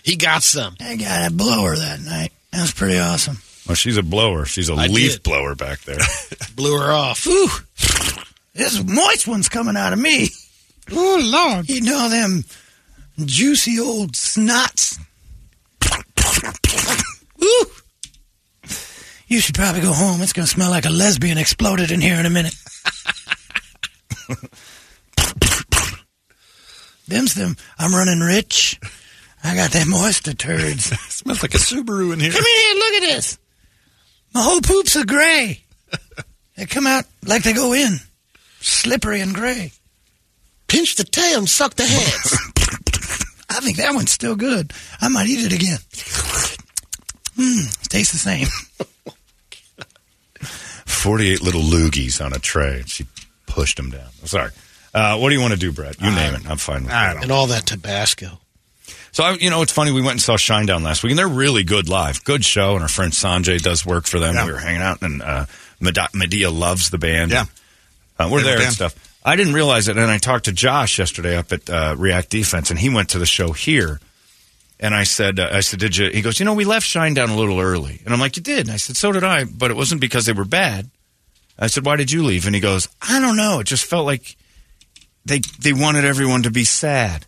He got some. I got a blower that night. That was pretty awesome. Well, she's a blower. She's a I leaf did. blower back there. Blew her off. Ooh, this moist one's coming out of me. Oh, Lord. You know them juicy old snots. Ooh. You should probably go home. It's going to smell like a lesbian exploded in here in a minute. Them's them. I'm running rich. I got them oyster turds. smells like a Subaru in here. Come in here. Look at this. My whole poops are gray. They come out like they go in, slippery and gray. Pinch the tail and suck the heads. I think that one's still good. I might eat it again. Mmm, tastes the same. 48 little loogies on a tray. She pushed them down. Sorry. Uh, what do you want to do, Brett? You name it. I'm fine with that. and all that Tabasco. So, I, you know, it's funny. We went and saw Shinedown last week, and they're really good live. Good show, and our friend Sanjay does work for them. Yeah. We were hanging out, and uh, Medea, Medea loves the band. Yeah. Uh, we're Good there and stuff. I didn't realize it, and I talked to Josh yesterday up at uh, React Defense, and he went to the show here. And I said, uh, I said, did you? He goes, you know, we left Shinedown a little early, and I'm like, you did? And I said, so did I, but it wasn't because they were bad. I said, why did you leave? And he goes, I don't know. It just felt like they they wanted everyone to be sad.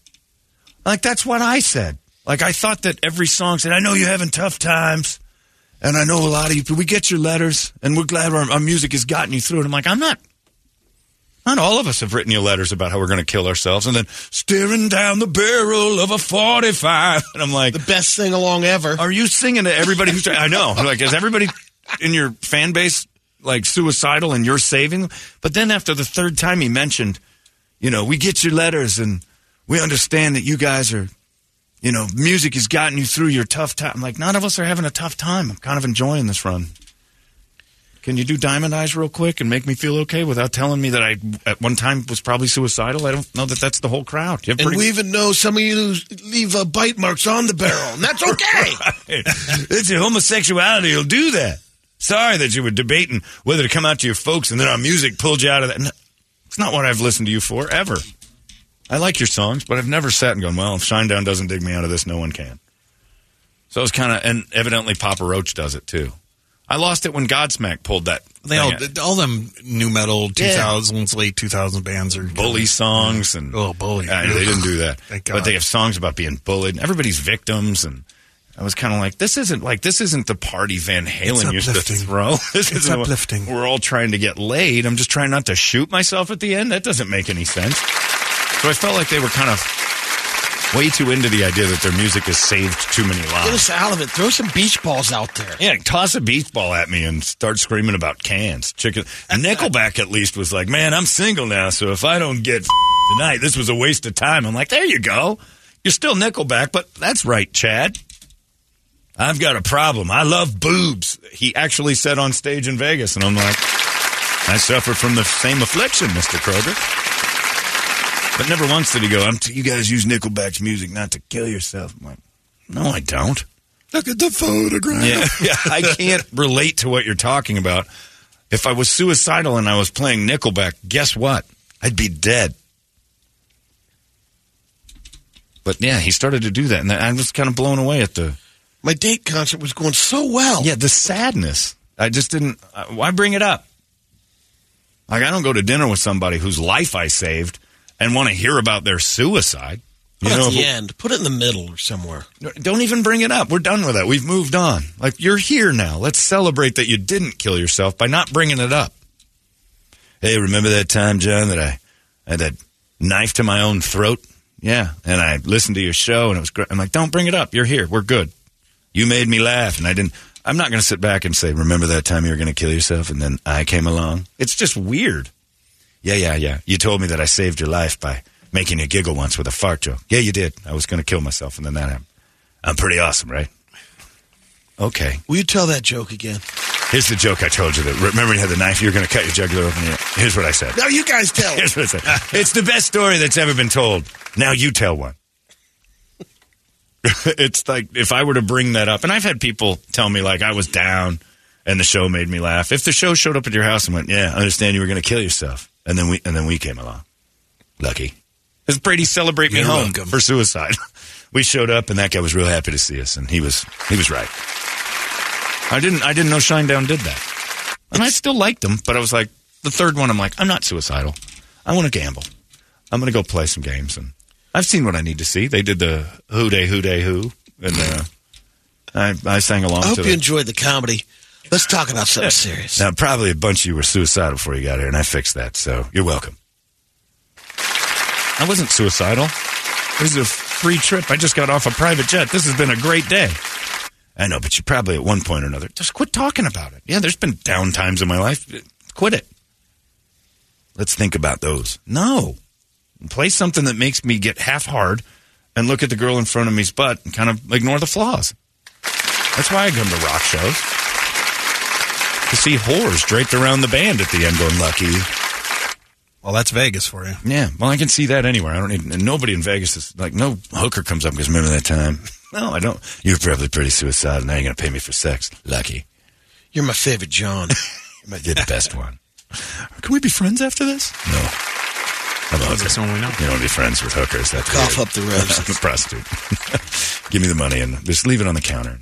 Like that's what I said. Like I thought that every song said, "I know you're having tough times, and I know a lot of you. We get your letters, and we're glad our, our music has gotten you through it." I'm like, I'm not. Not all of us have written you letters about how we're going to kill ourselves, and then staring down the barrel of a 45. And I'm like, The best sing along ever. are you singing to everybody who's? I know. I'm like, is everybody in your fan base like suicidal and you're saving them? But then after the third time he mentioned, you know, we get your letters and we understand that you guys are, you know, music has gotten you through your tough time. I'm like, none of us are having a tough time. I'm kind of enjoying this run. Can you do Diamond Eyes real quick and make me feel okay without telling me that I at one time was probably suicidal? I don't know that that's the whole crowd. You have And pretty- we even know some of you leave uh, bite marks on the barrel, and that's okay. it's your homosexuality will do that. Sorry that you were debating whether to come out to your folks and then our music pulled you out of that. No, it's not what I've listened to you for ever. I like your songs, but I've never sat and gone, well, if Shinedown doesn't dig me out of this, no one can. So it's kind of, and evidently Papa Roach does it too. I lost it when Godsmack pulled that. They all, out. all them new metal 2000s, late 2000s bands are bully songs and oh bully. Uh, they didn't do that, but they have songs about being bullied. and Everybody's victims, and I was kind of like, this isn't like this isn't the party Van Halen used to throw. This It's uplifting. We're all trying to get laid. I'm just trying not to shoot myself at the end. That doesn't make any sense. So I felt like they were kind of way too into the idea that their music has saved too many lives. Get us out of it. Throw some beach balls out there. Yeah, toss a beach ball at me and start screaming about cans. Chicken. Nickelback at least was like, man, I'm single now, so if I don't get tonight, this was a waste of time. I'm like, there you go. You're still Nickelback, but that's right, Chad. I've got a problem. I love boobs. He actually said on stage in Vegas, and I'm like, I suffer from the same affliction, Mr. Kroeger. But never once did he go, I'm t- you guys use Nickelback's music not to kill yourself. I'm like, no, I don't. Look at the photograph. Yeah, yeah, I can't relate to what you're talking about. If I was suicidal and I was playing Nickelback, guess what? I'd be dead. But yeah, he started to do that, and I was kind of blown away at the My date concert was going so well. yeah the sadness. I just didn't. Uh, why bring it up? Like I don't go to dinner with somebody whose life I saved and want to hear about their suicide. Put You it know, at the if- end. Put it in the middle or somewhere. Don't even bring it up. We're done with that. We've moved on. Like, you're here now. Let's celebrate that you didn't kill yourself by not bringing it up. Hey, remember that time, John, that I had that knife to my own throat? Yeah. And I listened to your show and it was great. I'm like, don't bring it up. You're here. We're good. You made me laugh and I didn't. I'm not going to sit back and say, remember that time you were going to kill yourself and then I came along? It's just weird. Yeah, yeah, yeah. You told me that I saved your life by making you giggle once with a fart joke. Yeah, you did. I was going to kill myself, and then that happened. I'm pretty awesome, right? Okay. Will you tell that joke again? Here's the joke I told you. That remember you had the knife. You're going to cut your jugular open. Here's what I said. Now you guys tell it. Here's what I said. it's the best story that's ever been told. Now you tell one. it's like if I were to bring that up, and I've had people tell me like I was down and the show made me laugh. If the show showed up at your house and went, "Yeah, I understand you were going to kill yourself," and then we and then we came along, lucky. Because Brady celebrate me You're home welcome. for suicide. we showed up and that guy was real happy to see us, and he was he was right. I didn't I didn't know Shinedown did that, and I still liked them, but I was like the third one. I'm like I'm not suicidal. I want to gamble. I'm going to go play some games, and I've seen what I need to see. They did the Who Day Who Day Who, and uh, I I sang along I hope you the, enjoyed the comedy Let's talk about something serious. Now, probably a bunch of you were suicidal before you got here, and I fixed that, so you're welcome. I wasn't suicidal. This is a free trip. I just got off a private jet. This has been a great day. I know, but you probably at one point or another just quit talking about it. Yeah, there's been down times in my life. Quit it. Let's think about those. No. Play something that makes me get half hard and look at the girl in front of me's butt and kind of ignore the flaws. That's why I come to rock shows. To see whores draped around the band at the end going, lucky. Well, that's Vegas for you. Yeah, well, I can see that anywhere. I don't need, nobody in Vegas is like, no hooker comes up because remember that time? No, I don't. You're probably pretty suicidal. Now you're going to pay me for sex. Lucky. You're my favorite John. You're the best one. Can we be friends after this? No. I'm a hooker. That's the one we know. You don't be friends with hookers. That's Cough weird. up the roses. I'm a prostitute. Give me the money and just leave it on the counter.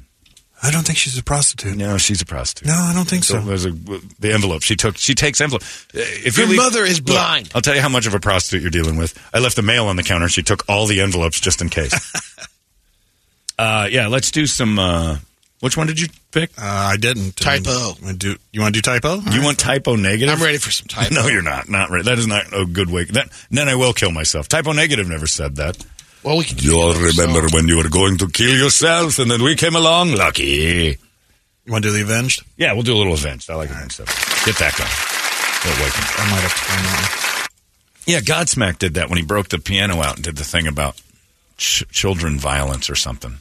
I don't think she's a prostitute. No, she's a prostitute. No, I don't think so. There's a, the envelope she took. She takes envelope. Uh, If Your leave- mother is Look, blind. I'll tell you how much of a prostitute you're dealing with. I left the mail on the counter. She took all the envelopes just in case. uh, yeah, let's do some. Uh, which one did you pick? Uh, I didn't. Type O. Um, do, you want to do Type O? You want Type O Negative? I'm ready for some Type O. No, you're not. Not ready. That is not a good way. That then I will kill myself. Type O Negative never said that. Well, we You all remember when you were going to kill yourself, and then we came along. Lucky. You want to do the Avenged? Yeah, we'll do a little avenged. I like avenged stuff. Get that going. I might have to Yeah, Godsmack did that when he broke the piano out and did the thing about ch- children violence or something.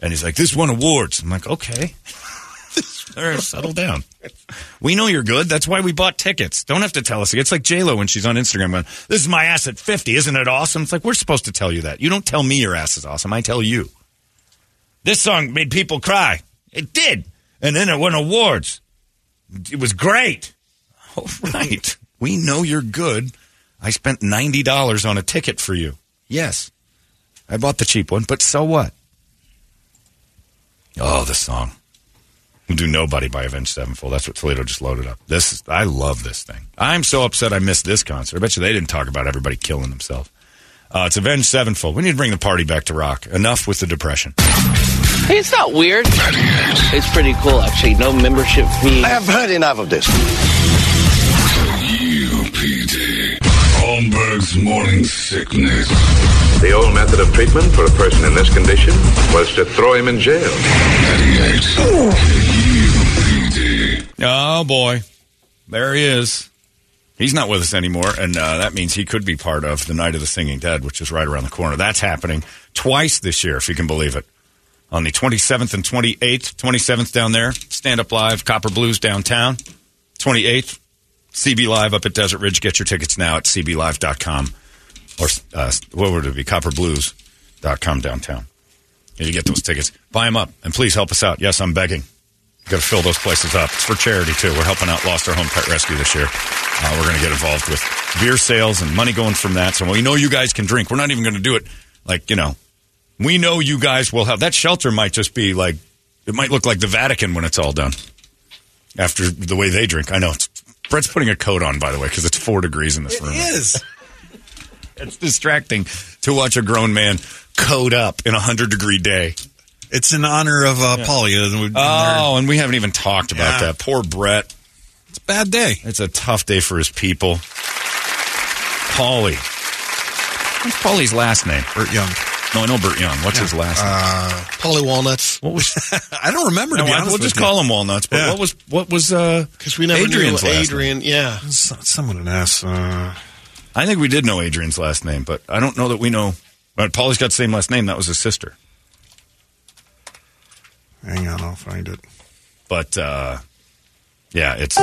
And he's like, "This won awards." I'm like, "Okay, settle down. We know you're good. That's why we bought tickets. Don't have to tell us. It's like J Lo when she's on Instagram going, "This is my ass at 50. Isn't it awesome?" It's like we're supposed to tell you that. You don't tell me your ass is awesome. I tell you. This song made people cry. It did, and then it won awards. It was great. All right. We know you're good. I spent $90 on a ticket for you. Yes. I bought the cheap one, but so what? Oh, the song. We'll do Nobody by Avenged Sevenfold. That's what Toledo just loaded up. This is, I love this thing. I'm so upset I missed this concert. I bet you they didn't talk about everybody killing themselves. Uh, it's Avenged Sevenfold. We need to bring the party back to rock. Enough with the depression. Hey, it's not weird. It's pretty cool, actually. No membership fee. I have heard enough of this. Holmberg's morning sickness. The old method of treatment for a person in this condition was to throw him in jail. 98. Oh boy, there he is. He's not with us anymore, and uh, that means he could be part of the Night of the Singing Dead, which is right around the corner. That's happening twice this year, if you can believe it. On the 27th and 28th, 27th down there, Stand Up Live, Copper Blues downtown. 28th, CB Live up at Desert Ridge. Get your tickets now at cblive.com or uh, what would it be? Copperblues.com downtown. And you get those tickets. Buy them up, and please help us out. Yes, I'm begging. Got to fill those places up. It's for charity too. We're helping out Lost Our Home Pet Rescue this year. Uh, we're going to get involved with beer sales and money going from that. So we know you guys can drink. We're not even going to do it like you know. We know you guys will have that shelter. Might just be like it might look like the Vatican when it's all done. After the way they drink, I know. It's, Brett's putting a coat on, by the way, because it's four degrees in this room. is. It's distracting to watch a grown man coat up in a hundred degree day. It's in honor of uh, Paulia. and we've been there. Oh, and we haven't even talked about Yeah. that. Poor Brett. It's a bad day. It's a tough day for his people. Paulie. What's Paulie's last name? Burt Young. No, I know Burt Young. What's his last name? Uh, Paulie Walnuts. What was? I don't remember to No, be I- honest. we'll with just you. call him Walnuts. But Yeah. what was what was uh? Because we never Adrian's knew last Adrian. Yeah. Someone an ass. Uh, I think we did know Adrian's last name, but I don't know that we know. But Paulie's got the same last name. That was his sister. hang on, I'll find it. But uh, yeah, it's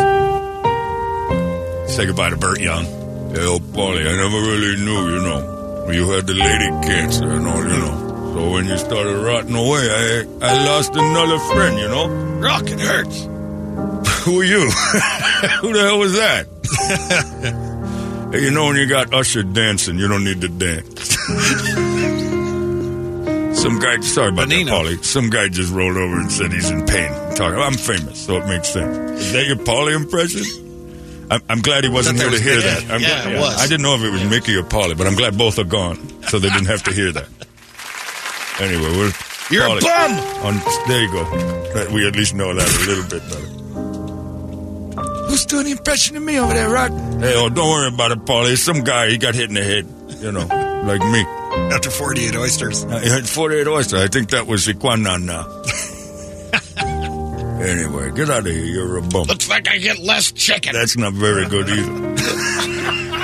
say goodbye to Burt Young. Hey, oh, Paulie, I never really knew, you know. You had the lady cancer and all, you know. So when you started rotting away, I I lost another friend, you know. Rock, it hurts. Who are you? Who the hell was that? you know when you got Usher dancing, you don't need to dance. Some guy, sorry about Benino. that, Paulie. Some guy just rolled over and said he's in pain. Talking, I'm famous, so it makes sense. Is that your Paulie impression? I'm, I'm glad he wasn't here to hear that. I'm Yeah, glad, it was. I didn't know if it was Mickey or Paulie, but I'm glad both are gone, so they didn't have to hear that. Anyway, we're You're a Paulie. bum. On, there you go. We at least know that a little bit better. Who's doing the impression of me over there, Rock? Hey, oh, don't worry about it, Paulie. It's some guy. He got hit in the head. You know, like me. After 48 oysters. Uh, had 48 oysters. I think that was Iquanana. anyway, get out of here. You're a bum. Looks like I get less chicken. That's not very good either.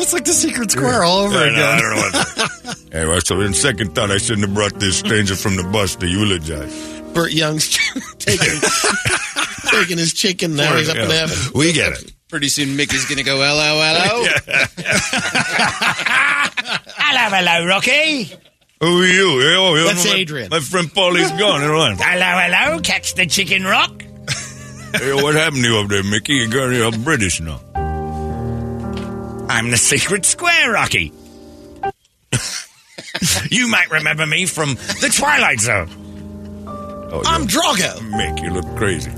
It's like the secret square all over I know, again. I don't know what. anyway, so in second thought, I shouldn't have brought this stranger from the bus to eulogize. Burt Young's taking, taking his chicken. Now he's up in heaven. We get it. Pretty soon Mickey's gonna go hello hello. Hello, hello, Rocky. Who are you? Oh, you're That's my, Adrian. My friend Paulie's gone. Hello, hello. Catch the chicken, Rock. Hey, what happened to you up there, Mickey? You got you're British now. I'm the secret square, Rocky. you might remember me from the Twilight Zone. Oh, I'm yeah. Drago. Mick, you look crazy.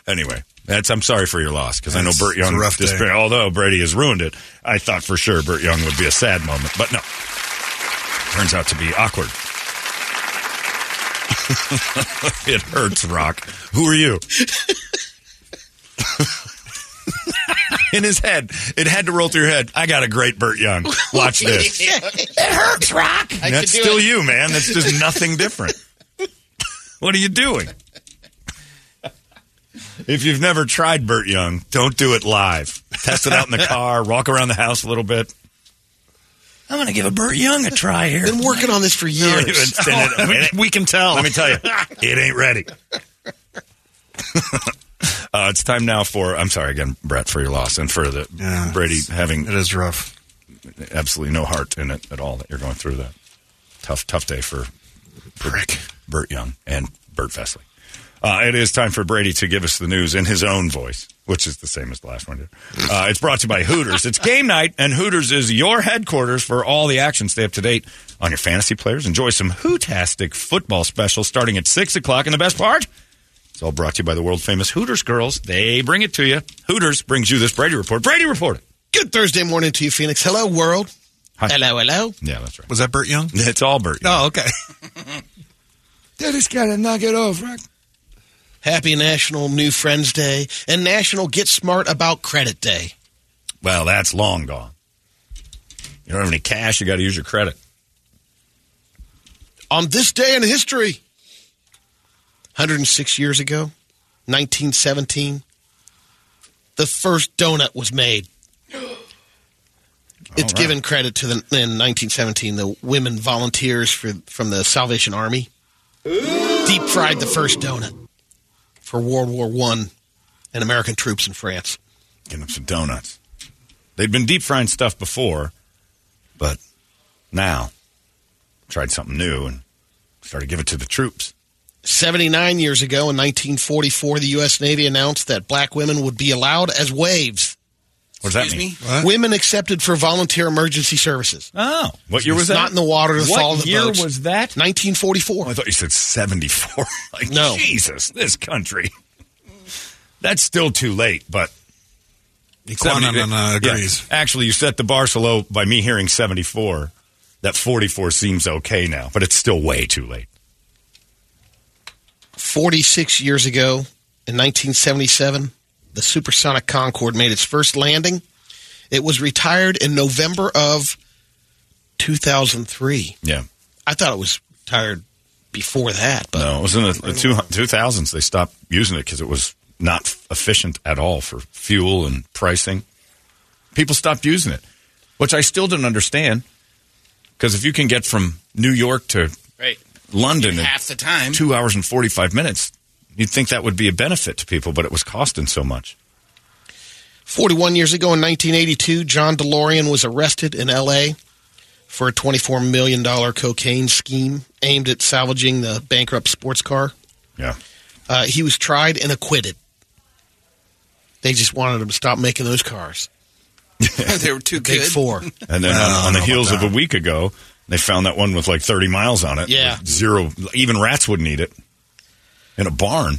anyway, that's I'm sorry for your loss because I know Burt it's a Young. rough day. despair- although Brady has ruined it, I thought for sure Burt Young would be a sad moment, but no. Turns out to be awkward. it hurts, Rock. Who are you? In his head, it had to roll through your head. I got a great Burt Young. Watch this. It hurts, Rock. I That's still it. you, man. That's just nothing different. What are you doing? If you've never tried Burt Young, don't do it live. Test it out in the car, walk around the house a little bit. I'm going to give a Burt Young a try here. Been working on this for years. It's- and it- we can tell. Let me tell you, it ain't ready. uh, it's time now for. I'm sorry again, Brett, for your loss and for the Yeah, Brady having It is rough. absolutely no heart in it at all that you're going through that. Tough, tough day for Brick, Burt Young, and Burt Fesley. Uh, it is time for Brady to give us the news in his own voice, which is the same as the last one did. Uh, it's brought to you by Hooters. It's game night, and Hooters is your headquarters for all the action. Stay up to date on your fantasy players. Enjoy some Hootastic football specials starting at 6 o'clock. And the best part? It's all brought to you by the world famous Hooters girls. They bring it to you. Hooters brings you this Brady Report. Brady Report. Good Thursday morning to you, Phoenix. Hello, world. Hi. Hello, hello. Yeah, that's right. Was that Burt Young? It's all Burt. Young. Oh, okay. Daddy's got to knock it off, Rock. Happy National New Friends Day and National Get Smart About Credit Day. Well, that's long gone. You don't have any cash, you got to use your credit. On this day in history, 106 years ago, 1917, the first donut was made. It's All right. given credit to the in 1917 the women volunteers for from the Salvation Army deep fried the first donut for World War One and American troops in France. Getting them some donuts. They'd been deep frying stuff before, but now tried something new and started giving it to the troops. 79 years ago in 1944, the U.S. Navy announced that black women would be allowed as waves. What does that mean? me? Women accepted for volunteer emergency services. Oh, what year was that? Not in the water to what follow the year boats. was that? 1944. Oh, I thought you said 74. like, No. Jesus, this country. That's still too late, but. Equanon uh, Yeah. agrees. Actually, you set the bar so low by me hearing 74. That 44 seems okay now, but it's still way too late. 46 years ago in 1977, the supersonic Concorde made its first landing. It was retired in November of 2003. Yeah. I thought it was retired before that, but No, it was in the, the two, 2000s. They stopped using it because it was not efficient at all for fuel and pricing. People stopped using it, which I still didn't understand. Because if you can get from New York to Right. London in Half the time. two hours and 45 minutes, you'd think that would be a benefit to people, but it was costing so much. 41 years ago in 1982, John DeLorean was arrested in L.A. for a $24 million cocaine scheme aimed at salvaging the bankrupt sports car. Yeah. Uh, he was tried and acquitted. They just wanted him to stop making those cars. they were too Big good. four. And then I on, on the heels of a week ago, they found that one with like 30 miles on it. Yeah. Zero. Even rats wouldn't eat it. In a barn.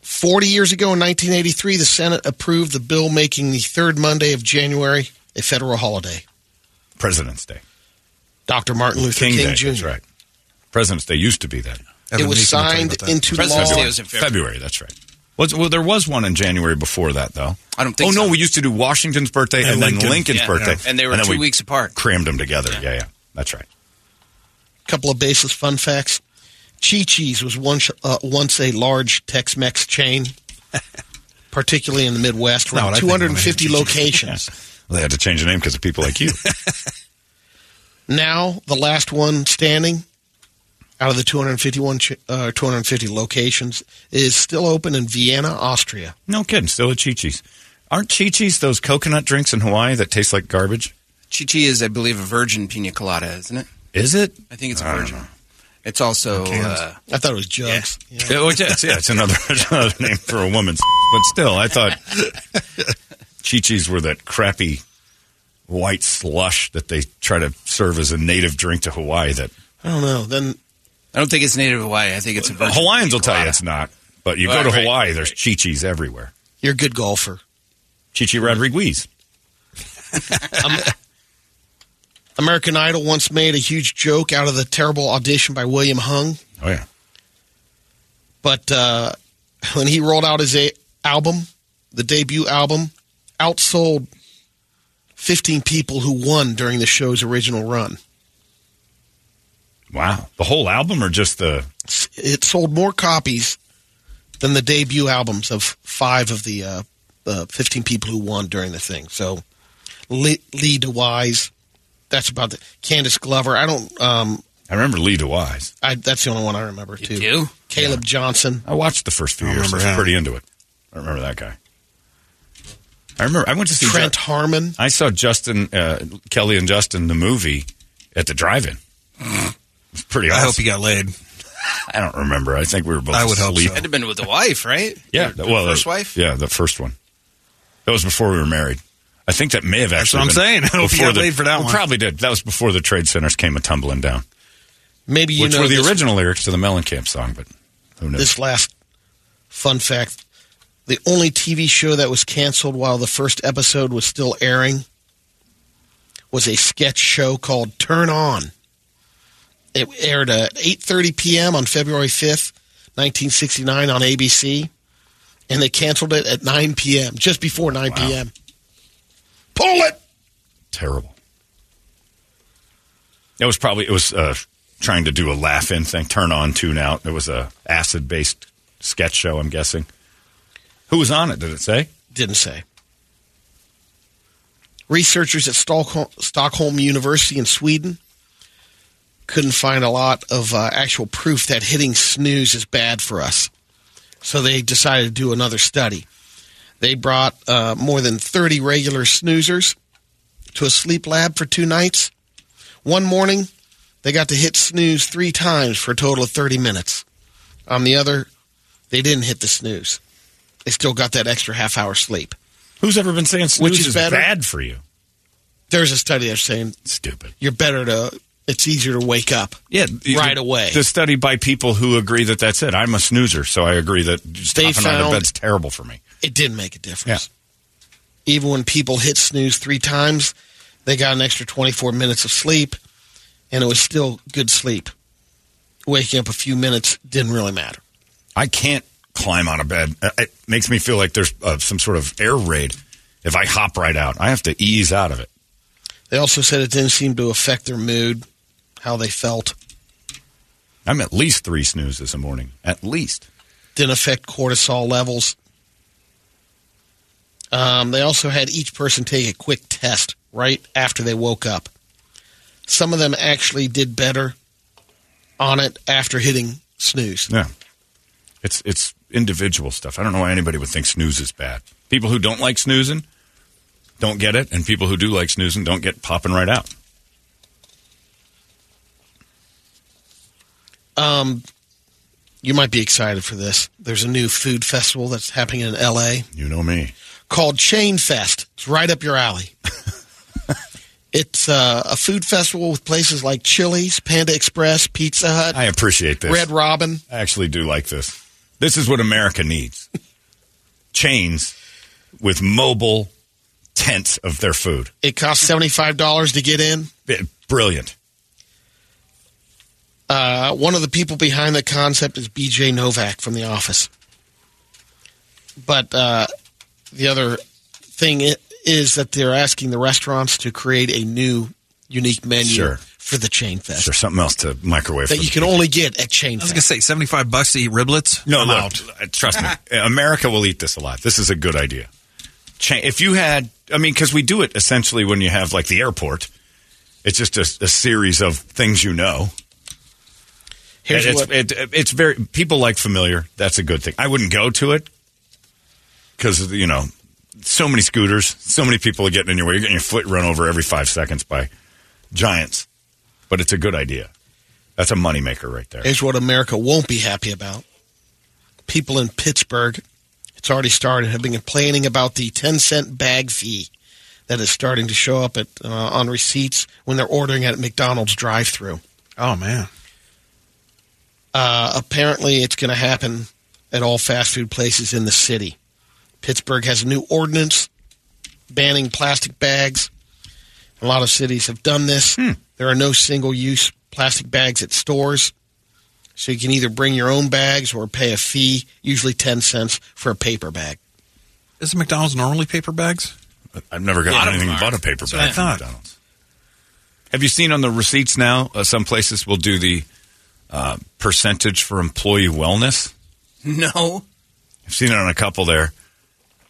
40 years ago in 1983, the Senate approved the bill making the third Monday of January a federal holiday. President's Day. Dr. Martin Luther King, Day. Jr. That's right. President's Day used to be that. It was signed into President's law. Day was in February. February. That's right. Was, well, there was one in January before that, though. I don't think Oh no, we used to do Washington's birthday and, And then Lincoln's Yeah. birthday, And they were then two we weeks apart. Crammed them together. Yeah, yeah, that's right. A couple of baseless fun facts. Chi Chi's was once, uh, once a large Tex Mex chain, particularly in the Midwest, not around what I think when I hear 250 Chi-Chi's. locations. Well, they had to change the name because of people like you. Now, the last one standing out of the 251 ch- uh, 250 locations is still open in Vienna, Austria. no kidding. Still at Chi Chi's. Aren't Chi Chi's those coconut drinks in Hawaii that taste like garbage? Chi Chi is, I believe, a virgin pina colada, isn't it? Is it? I think it's a I don't virgin. Know. It's also. Uh, I thought it was jugs. Yeah. Yeah, well, it's, yeah, it's another, it's another name for a woman's. But still, I thought Chi Chi's were that crappy white slush that they try to serve as a native drink to Hawaii. That I don't know. Then I don't think it's native Hawaii. I think it's a virgin. Hawaiians pina will tell you it's not. But you Well, go to right, Hawaii, there's Chi Chi's everywhere. you're a good golfer. Chi Chi Rodriguez. American Idol once made a huge joke out of the terrible audition by William Hung, Oh yeah. but uh, when he rolled out his a- album, the debut album, outsold 15 people who won during the show's original run. Wow. The whole album or just the It sold more copies than the debut albums of five of the uh, uh, 15 people who won during the thing. So Lee, Lee DeWyze, that's about the Candice Glover. I don't. Um, I remember Lee DeWyze. I, that's the only one I remember too. do? Caleb Johnson. I watched the first few I years. I was him. pretty into it. I remember that guy. I remember I went to see Trent Ju- Harmon. I saw Justin uh, Kelly and Justin the movie at the drive-in. It was pretty I hope he got laid. I don't remember. I think we were both I would hope asleep. so. That'd have been with the wife, right? Yeah, The well, first wife. Yeah, the first one. That was before we were married. I think that may have actually. That's what I'm saying. I hope you got the- laid for that we one. Probably did. That was before the trade centers came a tumbling down, Maybe you which know were the original lyrics to the Mellencamp song. But who knows? this last fun fact: the only TV show that was canceled while the first episode was still airing was a sketch show called Turn On. It aired at 8:30 p.m. on February 5th, 1969 on ABC, and they canceled it at 9 p.m. just before 9 p.m. Pull it. terrible. It was probably it was uh, trying to do a laugh-in thing, turn on, tune out. It was a acid-based sketch show. I'm guessing. Who was on it? Did it say? Didn't say. Researchers at Stockholm, Stockholm University in Sweden couldn't find a lot of uh, actual proof that hitting snooze is bad for us. So they decided to do another study. They brought uh, more than 30 regular snoozers to a sleep lab for two nights. One morning, they got to hit snooze three times for a total of 30 minutes. On the other, they didn't hit the snooze. They still got that extra half hour sleep. Who's ever been saying snooze Which is is bad for you? There's a study that's saying Stupid. you're better to. It's easier to wake up. Yeah, right the, away. The study by people who agree that that's it. I'm a snoozer, so I agree that just They out of bed's terrible for me. It didn't make a difference. Even when people hit snooze three times, they got an extra 24 minutes of sleep, and it was still good sleep. Waking up a few minutes didn't really matter. I can't climb out of bed. Uh, It makes me feel like there's uh, some sort of air raid. If I hop right out, I have to ease out of it. They also said it didn't seem to affect their mood, how they felt. I'm at least three snoozes a morning. At least. Didn't affect cortisol levels. Um, they also had each person take a quick test right after they woke up. Some of them actually did better on it after hitting snooze. Yeah. It's it's individual stuff. I don't know why anybody would think snooze is bad. People who don't like snoozing don't get it, and people who do like snoozing don't get popping right out. Um, you might be excited for this. There's a new food festival that's happening in L.A. You know me. Called Chain Fest. It's right up your alley. it's uh, a food festival with places like Chili's, Panda Express, Pizza Hut, I appreciate this. Red Robin. I actually do like this. This is what America needs. Chains with mobile tents of their food. It costs seventy five dollars to get in. Brilliant. Uh, one of the people behind the concept is B.J. Novak from The Office. But uh, the other thing is that they're asking the restaurants to create a new, unique menu Sure. for the Chain Fest Sure, something else to microwave. that for you can people. only get at Chain I was going to say 75 bucks to eat riblets. No, I'm look, out. uh, trust me, America will eat this a lot. This is a good idea. Cha- If you had, I mean, because we do it essentially when you have like the airport. It's just a, a series of things you know. Here's it's, what- it, it's very people like familiar. That's a good thing. I wouldn't go to it because you know so many scooters, so many people are getting in your way. You're getting your foot run over every five seconds by giants. But it's a good idea. That's a moneymaker right there. Here's what America won't be happy about. People in Pittsburgh, it's already started, have been complaining about the 10 cent bag fee that is starting to show up at uh, on receipts when they're ordering at McDonald's drive through. Oh, man. Uh, apparently, it's going to happen at all fast food places in the city. Pittsburgh has a new ordinance banning plastic bags. A lot of cities have done this. There are no single use plastic bags at stores. So you can either bring your own bags or pay a fee, usually 10 cents, for a paper bag. Is McDonald's normally paper bags? I've never gotten of them anything but a paper That's I bag from thought. McDonald's. Have you seen on the receipts now? Uh, some places will do the uh, percentage for employee wellness. No. I've seen it on a couple there,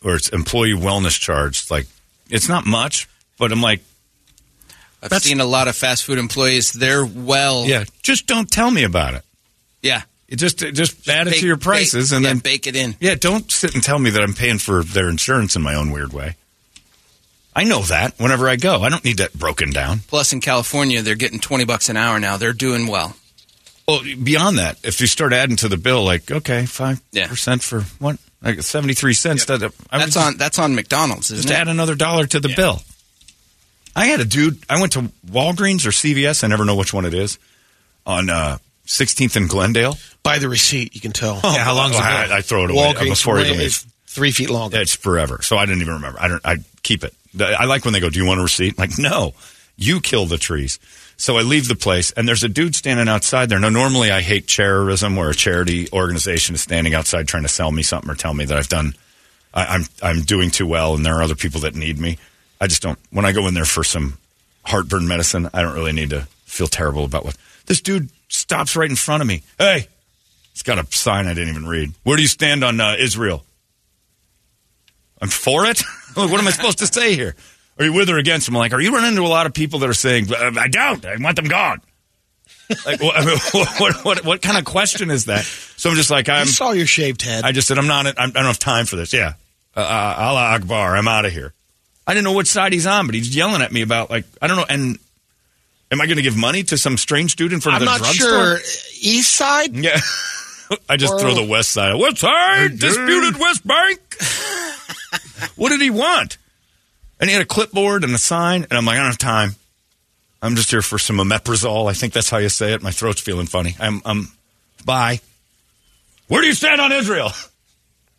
where it's employee wellness charge. Like it's not much, but I'm like, I've seen a lot of fast food employees. They're well. yeah, just don't tell me about it. Yeah. You just just add it to your prices bake- and yeah, then bake it in. Yeah, don't sit and tell me that I'm paying for their insurance in my own weird way. I know that whenever I go, I don't need that broken down. Plus, in California, they're getting 20 bucks an hour now. They're doing well. Well, beyond that, if you start adding to the bill, like okay, five Yeah. percent for what, like seventy three cents. That I would That's on that's on McDonald's, isn't just it? add another dollar to the bill. I had a dude. I went to Walgreens or CVS. I never know which one it is. On uh, 16th and Glendale. By the receipt, you can tell. Oh, how long's the I. I throw it away Walgreens before I way even leave. three feet longer. It's forever. So I didn't even remember. I don't. I keep it. I like when they go, "Do you want a receipt?" I'm like, no, you kill the trees. So I leave the place, and there's a dude standing outside there. Now, normally I hate terrorism, where a charity organization is standing outside trying to sell me something or tell me that I've done, I, I'm I'm doing too well, and there are other people that need me. I just don't. When I go in there for some heartburn medicine, I don't really need to feel terrible about what this dude stops right in front of me. Hey, it's got a sign I didn't even read. Where do you stand on uh, Israel? I'm for it. what am I supposed to say here? Are you with or against them? I'm like, are you running into a lot of people that are saying, "Uh, I don't. I want them gone. like, what, I mean, what, what, what kind of question is that? So I'm just like, I I'm. saw your shaved head. I just said, I'm not. I'm, I don't have time for this. Yeah, uh, uh, Allah Akbar. I'm out of here. I didn't know which side he's on, but he's yelling at me about like I don't know. And am I going to give money to some strange dude in front I'm of the not drugstore? sure. East side? Yeah. I just Or- throw the west side. West side disputed West Bank. what did he want? And he had a clipboard and a sign, and I'm like, I don't have time. I'm just here for some omeprazole. I think that's how you say it. My throat's feeling funny. I'm, I'm, bye. Where do you stand on Israel?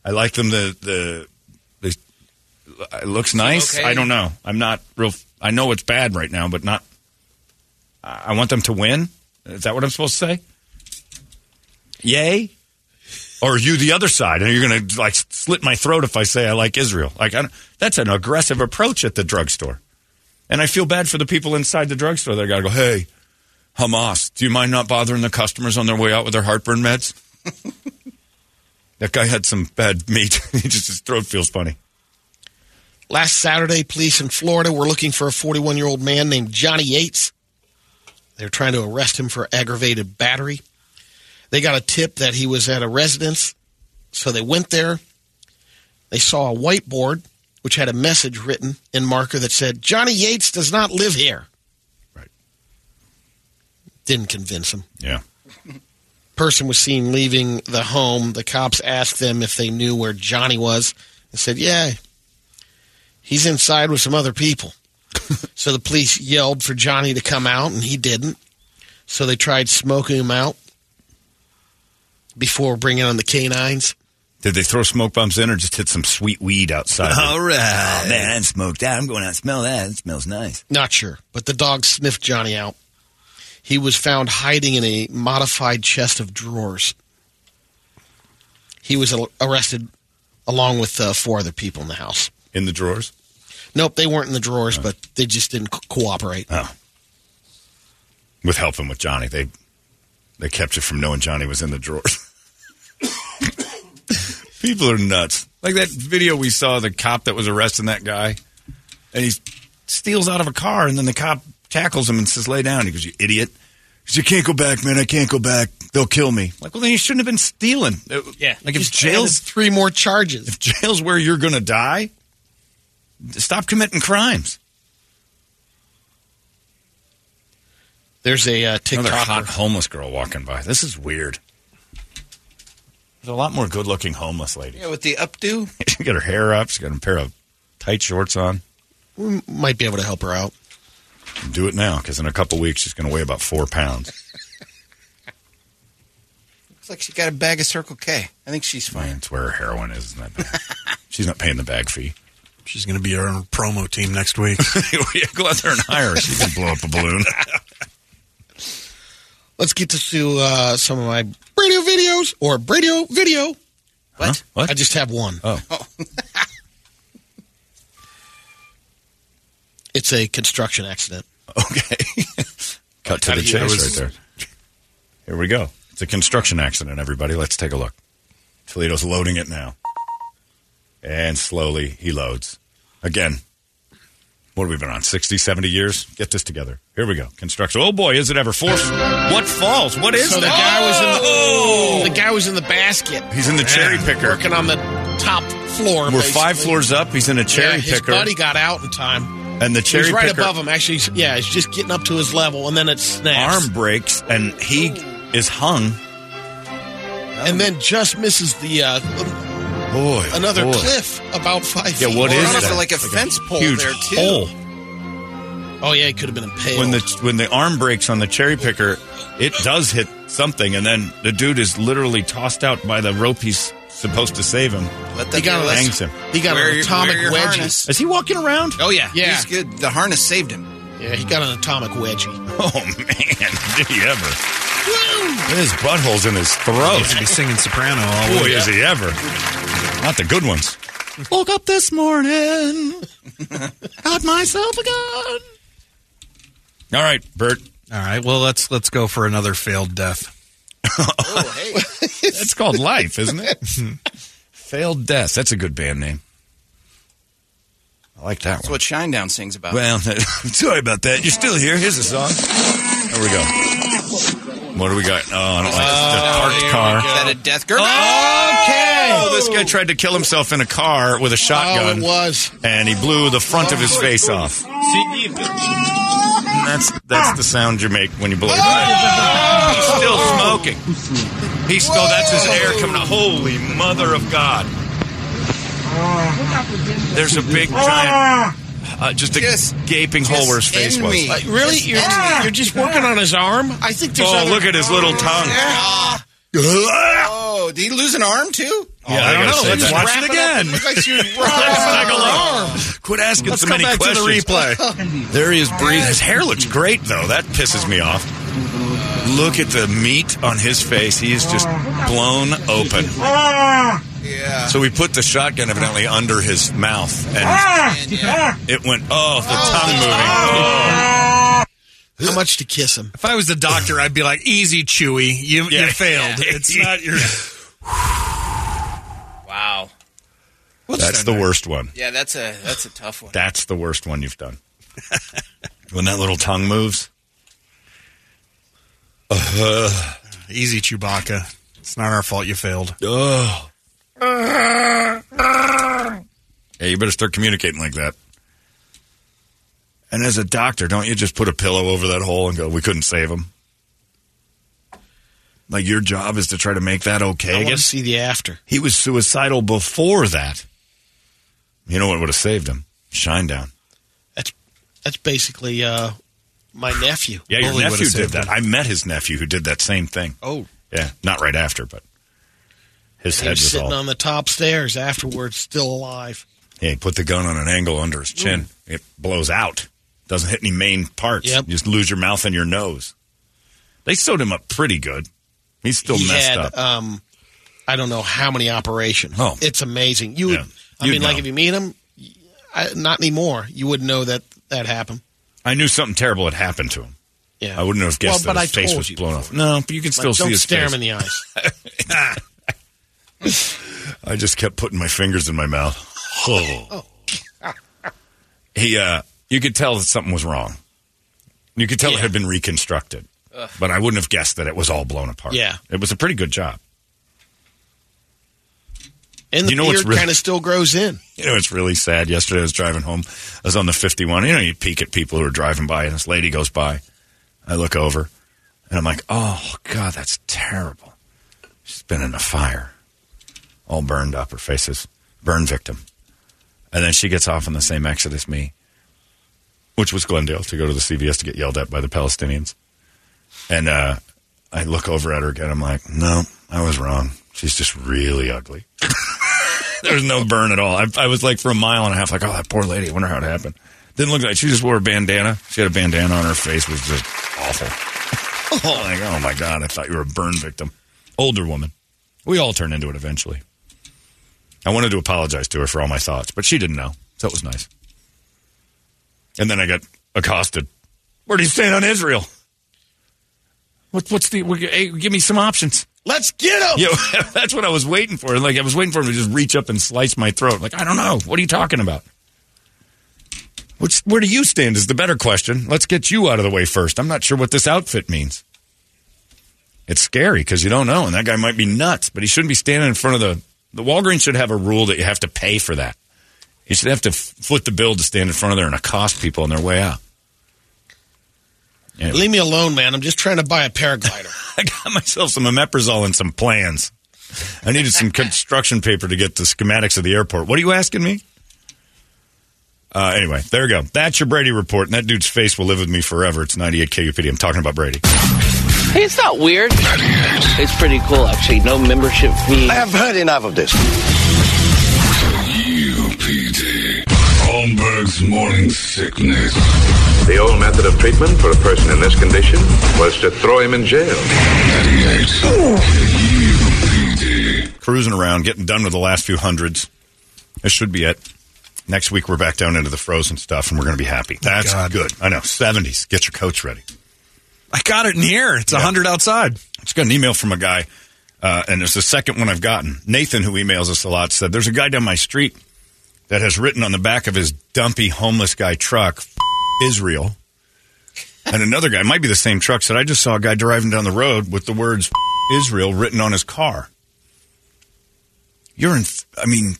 I like them. The the, the it looks nice. okay? I don't know. I'm not real. I know it's bad right now, but not. I want them to win. Is that what I'm supposed to say? Yay. Or are you the other side, and you're going to like slit my throat if I say I like Israel? Like that's an aggressive approach at the drugstore, and I feel bad for the people inside the drugstore. They got to go, "Hey, Hamas, do you mind not bothering the customers on their way out with their heartburn meds?" that guy had some bad meat. he just his throat feels funny. Last Saturday, police in Florida were looking for a 41 year old man named Johnny Yates. They were trying to arrest him for aggravated battery. They got a tip that he was at a residence, so they went there. They saw a whiteboard which had a message written in marker that said, Johnny Yates does not live here. Right. Didn't convince him. Yeah. Person was seen leaving the home. The cops asked them if they knew where Johnny was and said, Yeah, he's inside with some other people. so the police yelled for Johnny to come out, and he didn't. So they tried smoking him out before bringing on the canines. Did they throw smoke bombs in or just hit some sweet weed outside? All right. Oh, man, I'm smoked out. I'm going out and smell that. It smells nice. Not sure, but the dog sniffed Johnny out. He was found hiding in a modified chest of drawers. He was al- arrested along with uh, four other people in the house. In the drawers? Nope, they weren't in the drawers, but they just didn't co- cooperate. Oh. With helping with Johnny. They they kept you from knowing Johnny was in the drawers. People are nuts. Like that video we saw, the cop that was arresting that guy, and he steals out of a car, and then the cop tackles him and says, "Lay down." He goes, "You idiot!" He says, "You can't go back, man. I can't go back. They'll kill me." Like, well, then you shouldn't have been stealing. Yeah, Like if jail's three more charges. if jail's where you're going to die, stop committing crimes. There's a uh, TikTok. hot homeless girl walking by. This is weird. There's a lot more good-looking homeless ladies. Yeah, with the updo. she got her hair up. She's got a pair of tight shorts on. We might be able to help her out. Do it now, because in a couple weeks she's going to weigh about four pounds. Looks like she got a bag of Circle K. I think she's fine. Man, it's where her heroin is. Isn't that bad? she's not paying the bag fee. She's going to be our promo team next week. yeah, go out there and hire her. She can blow up a balloon. Let's get to uh, some of my radio videos or radio video. What? What? I just have one. Oh, It's a construction accident. okay. Cut to the chase was- right there. Here we go. It's a construction accident, everybody. Let's take a look. Toledo's loading it now. And slowly he loads. Again, what have we been on? 60, 70 years? Get this together. Here we go. Construction. Oh boy, is it ever forced? What falls? What is so the that? guy was in the Oh! the guy was in the basket. He's in the cherry picker. working on the top floor. We're five floors up. He's in a cherry yeah, his picker. buddy got out in time. and the cherry He's right picker above him. Actually, he's- yeah, he's just getting up to his level, and then it snaps. arm breaks and he is hung. and then just misses the uh, Boy, oh another boy. cliff about five Yeah, feet. what Well, is that? like a fence pole Huge there too. hole. Oh yeah, it could have been impaled. When the when the arm breaks on the cherry picker, it does hit something, and then the dude is literally tossed out by the rope he's supposed to save him. Let he that got, a hangs him. he got Wear an atomic wear your wedgie. harness. Is he walking around? Oh yeah, Yeah. he's good. The harness saved him. Yeah, he got an atomic wedgie. Oh man, did he ever? His butthole's in his throat. He's be singing soprano all Boy, week. is he ever! Not the good ones. Woke up this morning, got myself a gun. All right, Bert. All right, well let's let's go for another failed death. Oh hey, That's called life, isn't it? Failed death. That's a good band name. I like that one. that's one. what Shinedown sings about. Well, sorry about that. You're still here. Here's a song. There we go. What do we got? Oh, I don't like this. The oh, parked car. Is that a death girl? Okay. Oh, this guy oh! tried to kill himself in a car with a Oh, shotgun, it was. and he blew the front of his face off. And that's that's the sound you make when you blow. Oh! He's still smoking. He's still. That's his air coming out. Holy mother of God! There's a big ah! giant, uh, just a Just- gaping hole where his face end was. me. Like, really? You're, you're ah! just working on his arm? I think there's Oh, other- look at his little tongue. Ah! Oh, did he lose an arm too? Yeah, I oh, don't know. Let's watch it it again. Looks like you're Let's wrapping take a up look. Quit asking Let's so go many back questions. to the replay. There he is breathing. His hair looks great, though. That pisses me off. Look at the meat on his face. He is just blown open. Yeah. So we put the shotgun evidently under his mouth, and it went. Oh, the tongue moving. Oh. How much to kiss him? If I was the doctor, I'd be like, "Easy, Chewy, you Yeah. you failed. It's not your." Wow. That's the worst one. Yeah, that's a that's a tough one. That's the worst one you've done. when that little tongue moves. Uh, Easy, Chewbacca. It's not our fault you failed. oh. Yeah, you better start communicating like that. And as a doctor, don't you just put a pillow over that hole and go, we couldn't save him? Like your job is to try to make that okay I want to see the after. He was suicidal before that. You know what would have saved him? Shinedown. That's that's basically uh, my nephew. Yeah, your Bully nephew did that. him. I met his nephew who did that same thing. Oh, Yeah, not right after, but His He head was was sitting all. on the top stairs afterwards, still alive. Yeah, he put the gun on an angle under his chin. It blows out. Doesn't hit any main parts. Yep. You just lose your mouth and your nose. They sewed him up pretty good. He's still he messed had, up. Um, I don't know how many operations. Oh. it's amazing. You would, Yeah. I You'd mean, like if you meet him, I, not anymore. You wouldn't know that that happened. I knew something terrible had happened to him. Yeah, I wouldn't have guessed Well, that but his I face was blown off. No, but you can Like, still see don't his stare face. him in the eyes. I just kept putting my fingers in my mouth. Oh. he, uh, you could tell that something was wrong. You could tell it had been reconstructed, but I wouldn't have guessed that it was all blown apart. Yeah. it was a pretty good job. And the You know beard really- kind of still grows in. You know, it's really sad. Yesterday, I was driving home. I was on the 51. You know, you peek at people who are driving by, and this lady goes by. I look over, and I'm like, oh, God, that's terrible. She's been in a fire, all burned up. Her face is burn victim. And then she gets off on the same exit as me, which was Glendale, to go to the CVS to get yelled at by the Palestinians. And uh, I look over at her again. I'm like, no, I was wrong. She's just really ugly. There was no burn at all. I, I was like for a mile and a half, like, oh, that poor lady. I wonder how it happened. Didn't look like she just wore a bandana. She had a bandana on her face. Was just awful. like, oh my god! I thought you were a burn victim. Older woman. We all turn into it eventually. I wanted to apologize to her for all my thoughts, but she didn't know, so it was nice. And then I got accosted. Where do you stand on Israel? What, what's the? Hey, give me some options. Let's get him. Yeah, that's what I was waiting for. Like I was waiting for him to just reach up and slice my throat. Like I don't know. What are you talking about? Which where do you stand is the better question. Let's get you out of the way first. I'm not sure what this outfit means. It's scary because you don't know, and that guy might be nuts, but he shouldn't be standing in front of the. The Walgreens should have a rule that you have to pay for that. You should have to foot the bill to stand in front of there and accost people on their way out. Leave me alone, man. I'm just trying to buy a paraglider. I got myself some omeprazole and some plans. I needed some construction paper to get the schematics of the airport. What are you asking me? Uh, anyway, there you go. That's your Brady report, and that dude's face will live with me forever. It's 98 KUPD. I'm talking about Brady. Hey, it's not weird. It's pretty cool, actually. No membership fee. I have heard enough of this. UPD. Holmberg's morning sickness. The old method of treatment for a person in this condition was to throw him in jail. 98 UPD. Cruising around, getting done with the last few hundreds. This should be it. Next week, we're back down into the frozen stuff, and we're going to be happy. That's God. good. I know. 70s. Get your coats ready. I got it in here. It's a 100 outside. I just got an email from a guy, uh, and it's the second one I've gotten. Nathan, who emails us a lot, said there's a guy down my street that has written on the back of his dumpy homeless guy truck, "F- Israel. And another guy, might be the same truck, said I just saw a guy driving down the road with the words "F- Israel written on his car. You're in, I mean,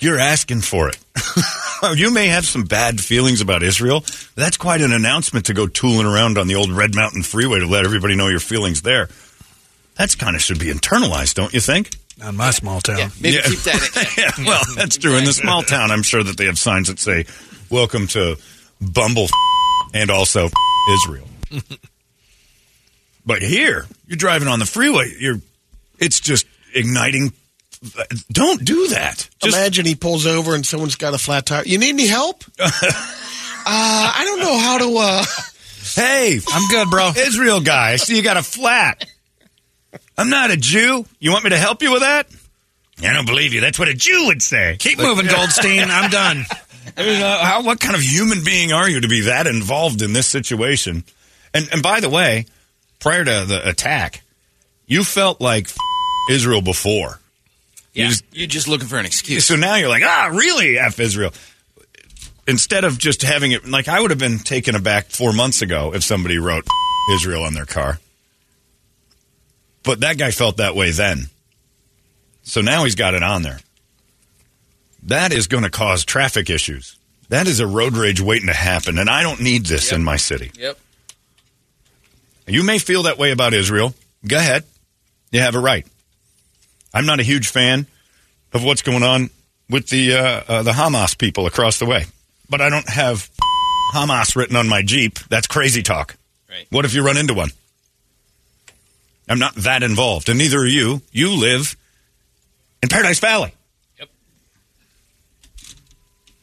you're asking for it. you may have some bad feelings about Israel. That's quite an announcement to go tooling around on the old Red Mountain Freeway to let everybody know your feelings there. That's kind of should be internalized, don't you think? Not in my small town. Maybe Yeah. keep that. yeah, well, that's true. In the small town, I'm sure that they have signs that say, "Welcome to Bumble and also Israel." but here, you're driving on the freeway. You're, it's just igniting. Don't do that. Just Imagine he pulls over and someone's got a flat tire. You need any help? uh, I don't know how to. Uh... Hey, I'm good, bro. Israel guy, I see you got a flat. I'm not a Jew. You want me to help you with that? I don't believe you. That's what a Jew would say. Keep moving, Goldstein. I'm done. I mean, uh, how, what kind of human being are you to be that involved in this situation? And and by the way, prior to the attack, you felt like f- Israel before. Yeah, You just- you're just looking for an excuse. So now you're like, ah, really, f Israel. Instead of just having it, like I would have been taken aback four months ago if somebody wrote Israel on their car. But that guy felt that way then. So now he's got it on there. That is going to cause traffic issues. That is a road rage waiting to happen, and I don't need this in my city. Yep. You may feel that way about Israel. Go ahead. You have a right. I'm not a huge fan of what's going on with the uh, uh, the Hamas people across the way, but I don't have Hamas written on my Jeep. That's crazy talk. Right. What if you run into one? I'm not that involved, and neither are you. You live in Paradise Valley. Yep.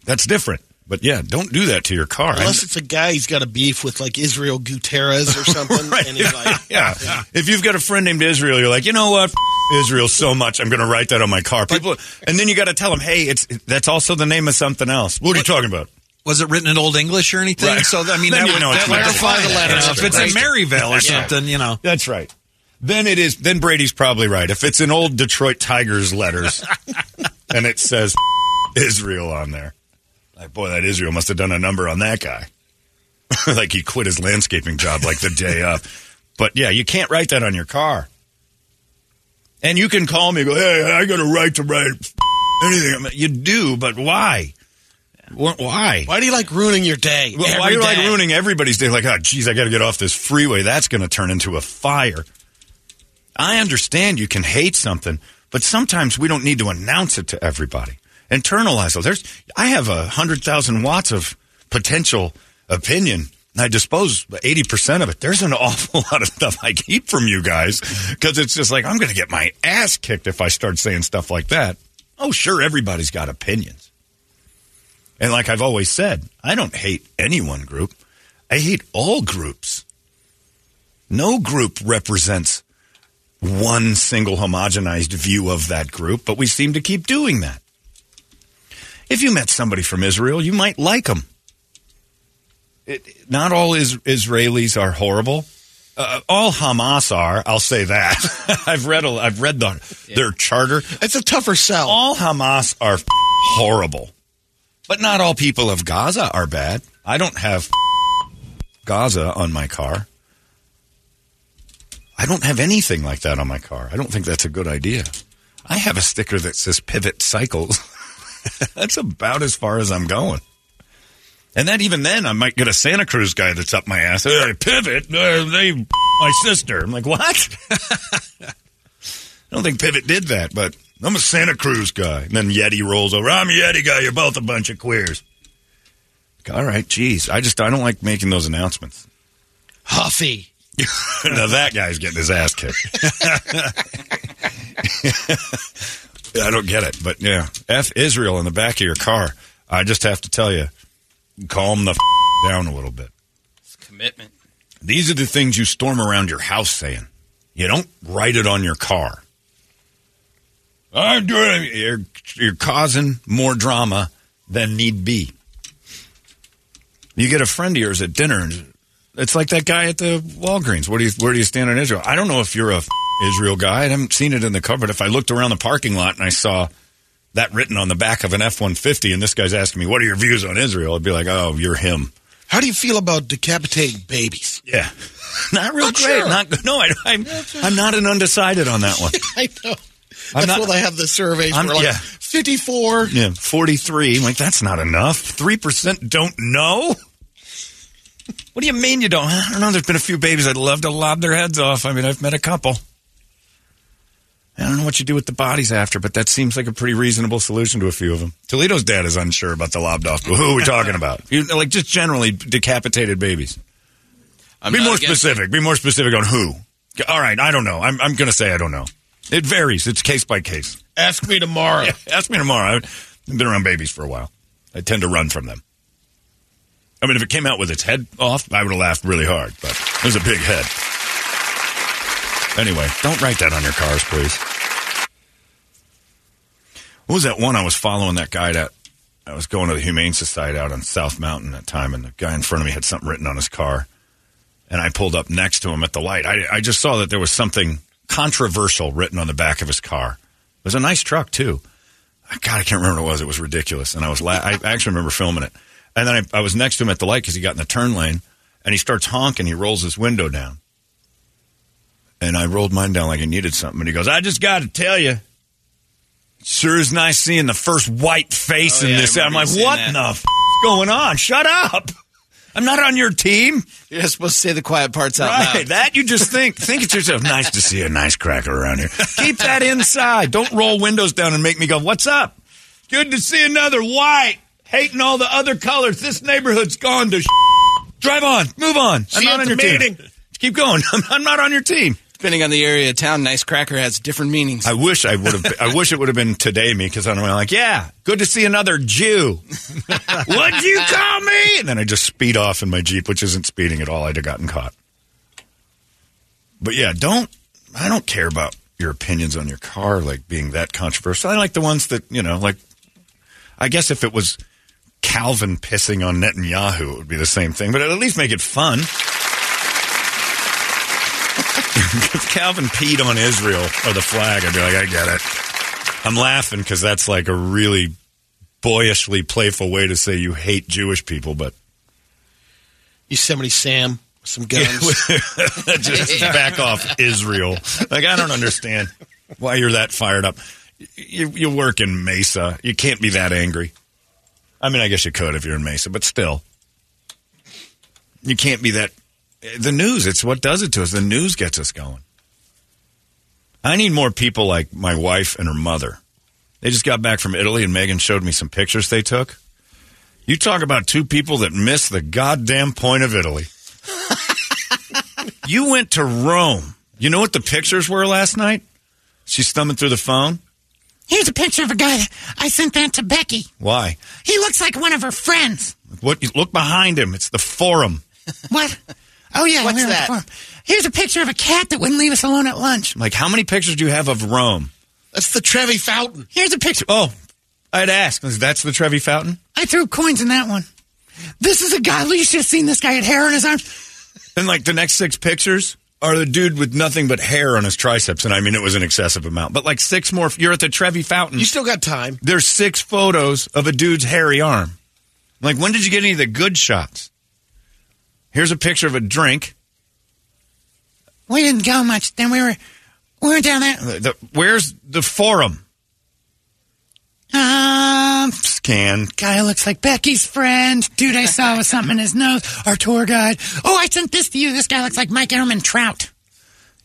That's different. But yeah, don't do that to your car. Unless it's a guy he's got a beef with, like Israel Gutierrez or something, Right, and he's like, yeah. If you've got a friend named Israel, you're like, you know what? Israel so much, I'm going to write that on my car. People, and then you got to tell them, hey, it's that's also the name of something else. What are you talking about? Was it written in Old English or anything? Right. So I mean, that you would, that clarify the letter. That's If it's right. in Maryville or Yeah. something, you know. That's right. Then it is. Then Brady's probably right. If it's in old Detroit Tigers letters, and it says Israel on there, like boy, that Israel must have done a number on that guy. like he quit his landscaping job like the day of. But yeah, you can't write that on your car. And you can call me and go, hey, I got a right to write anything. You do, but why? Why? why do you like ruining your day? Well, why do you like ruining everybody's day? Like, oh, geez, I got to get off this freeway. That's going to turn into a fire. I understand you can hate something, but sometimes we don't need to announce it to everybody. Internalize it. There's, I have a hundred thousand watts of potential opinion. I dispose eighty percent of it. There's an awful lot of stuff I keep from you guys because it's just like I'm going to get my ass kicked if I start saying stuff like that. Oh, sure, everybody's got opinions. And like I've always said, I don't hate any one group. I hate all groups. No group represents one single homogenized view of that group, but we seem to keep doing that. If you met somebody from Israel, you might like them. It, not all is, Israelis are horrible. Uh, all Hamas are. I'll say that. I've read. A, I've read the, their charter. It's a tougher sell. All Hamas are horrible, but not all people of Gaza are bad. I don't have Gaza on my car. I don't have anything like that on my car. I don't think that's a good idea. I have a sticker that says Pivot Cycles. that's about as far as I'm going. And then even then, I might get a Santa Cruz guy that's up my ass. Hey, Pivot, uh, they my sister. I'm like, what? I don't think Pivot did that, but I'm a Santa Cruz guy. And then Yeti rolls over. I'm a Yeti guy. You're both a bunch of queers. All right, geez. I just I don't like making those announcements. Huffy. now that guy's getting his ass kicked. I don't get it, but yeah, F Israel in the back of your car. I just have to tell you, calm the f- down a little bit. Commitment. These are the things you storm around your house saying. You don't write it on your car. I'm doing. You're, you're causing more drama than need be. You get a friend of yours at dinner, and it's like that guy at the Walgreens. What do you, where do you stand on Israel? I don't know if you're a f- Israel guy. I haven't seen it in the cover, but if I looked around the parking lot and I saw that written on the back of an F 150, and this guy's asking me, What are your views on Israel? I'd be like, Oh, you're him. How do you feel about decapitating babies? Yeah. Not real Not great. sure. Not good. No, I, I'm, I'm not an undecided on that one. I know. I'm That's not- why they have the surveys. I'm- like yeah. 54. Yeah, 43. I'm like, that's not enough. 3% don't know? What do you mean you don't? I don't know. There's been a few babies I'd love to lob their heads off. I mean, I've met a couple. I don't know what you do with the bodies after, but that seems like a pretty reasonable solution to a few of them. Toledo's dad is unsure about the lobbed off. Who are we talking about? You, like just generally decapitated babies. I'm Be more against specific. Be more specific on who. All right, I don't know. I'm, I'm going to say I don't know. It varies. It's case by case. Ask me tomorrow. Yeah, ask me tomorrow. I've been around babies for a while. I tend to run from them. I mean, if it came out with its head off, I would have laughed really hard, but it was a big head. Anyway, don't write that on your cars, please. What was that one I was following that guy that I was going to the Humane Society out on South Mountain at time, and the guy in front of me had something written on his car, and I pulled up next to him at the light. I, I just saw that there was something controversial written on the back of his car. It was a nice truck too. God, I can't remember what it was. It was ridiculous, and I was la- I actually remember filming it. And then I, I was next to him at the light because he got in the turn lane, and he starts honking. He rolls his window down, and I rolled mine down like I needed something. And he goes, "I just got to tell you, sure is nice seeing the first white face Oh, in yeah, this." I'm like, "What that. in the f- is going on? Shut up! I'm not on your team." You're supposed to say the quiet parts out Right, loud. that you just think. Think it to yourself. Nice to see a nice cracker around here. Keep that inside. Don't roll windows down and make me go, "What's up?" Good to see another white. Hating all the other colors. This neighborhood's gone to. sh-. Drive on. Move on. I'm not on your meeting. team. Keep going. I'm not on your team. Depending on the area of town, nice cracker has different meanings. I wish I would have. I wish it would have been today me because I'm like, yeah, good to see another Jew. What'd you call me? And then I just speed off in my jeep, which isn't speeding at all. I'd have gotten caught. But yeah, don't. I don't care about your opinions on your car like being that controversial. I like the ones that you know, like. I guess if it was Calvin pissing on Netanyahu, it would be the same thing. But at least make it fun. If Calvin peed on Israel or the flag, I'd be like, I get it. I'm laughing because that's like a really boyishly playful way to say you hate Jewish people, but Yosemite Sam, some guns. just back off Israel. Like I don't understand why you're that fired up. You, you work in Mesa. You can't be that angry. I mean, I guess you could if you're in Mesa, but still, you can't be that. The news, it's what does it to us. The news gets us going. I need more people like my wife and her mother. They just got back from Italy, and Megan showed me some pictures they took. You talk about two people that miss the goddamn point of Italy. you went to Rome. You know what the pictures were last night? She's thumbing through the phone. Here's a picture of a guy. that- I sent that to Becky. Why? He looks like one of her friends. What? Look behind him. It's the Forum. What? Oh yeah, What's we were at the that? Here's a picture of a cat that wouldn't leave us alone at lunch. Like, how many pictures do you have of Rome? That's the Trevi Fountain. Here's a picture. Oh, I'd ask. That's the Trevi Fountain? I threw coins in that one. This is a guy. You should have seen this guy had hair on his arms. Then, like, the next six pictures are the dude with nothing but hair on his triceps. And I mean, it was an excessive amount. But, like, six more. You're at the Trevi Fountain. You still got time. There's six photos of a dude's hairy arm. Like, when did you get any of the good shots? Here's a picture of a drink. We didn't go much. Then we were we went down there. The- the- where's the Forum? Um, Scan. guy looks like Becky's friend. Dude, I saw with something in his nose. Our tour guide. Oh, I sent this to you. This guy looks like Mike Ehrmantraut.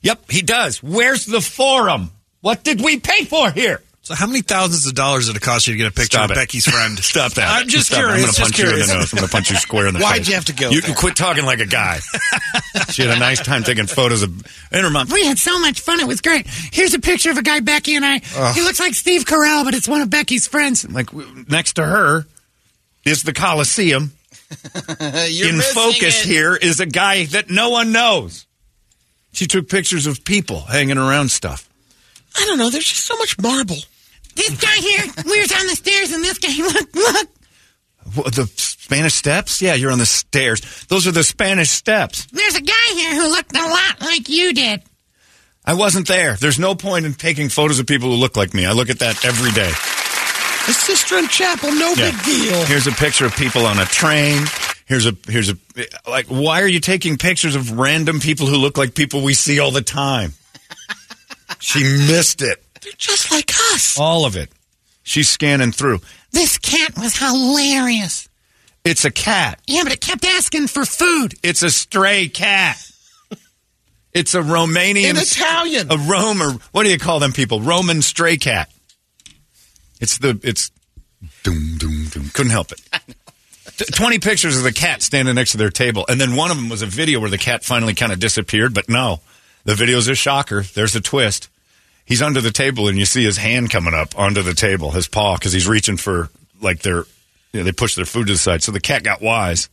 Yep, he does. Where's the Forum? What did we pay for here? So, how many thousands of dollars did it cost you to get a picture Stop of it. Becky's friend? Stop that. I'm just Stop it. curious. I'm going to just punch you in the nose. I'm going to punch you square in the face. Why'd you have to go You there? quit talking like a guy. she had a nice time taking photos of. And her mom. We had so much fun. It was great. Here's a picture of a guy Becky and I. Ugh. He looks like Steve Carell, but it's one of Becky's friends. Like w- next to her is the Coliseum. You're in focus it. here is a guy that no one knows. She took pictures of people hanging around stuff. I don't know. There's just so much marble. This guy here, we were on the stairs, and this guy, look, look. What, the Spanish Steps? Yeah, you're on the stairs. Those are the Spanish Steps. There's a guy here who looked a lot like you did. I wasn't there. There's no point in taking photos of people who look like me. I look at that every day. The Sistine Chapel, no Yeah. big deal. Here's a picture of people on a train. Here's a here's a like why are you taking pictures of random people who look like people we see all the time? She missed it. They're just like us. All of it. She's scanning through. This cat was hilarious. It's a cat. Yeah, but it kept asking for food. It's a stray cat. It's a Romanian In Italian. A Romer. What do you call them people? Roman stray cat. It's the it's doom doom doom. Couldn't help it. T- Twenty pictures of the cat standing next to their table, and then one of them was a video where the cat finally kind of disappeared. But no, the video's a shocker. There's a twist. He's under the table, and you see his hand coming up under the table, his paw, because he's reaching for like their. You know, they push their food to the side, so the cat got wise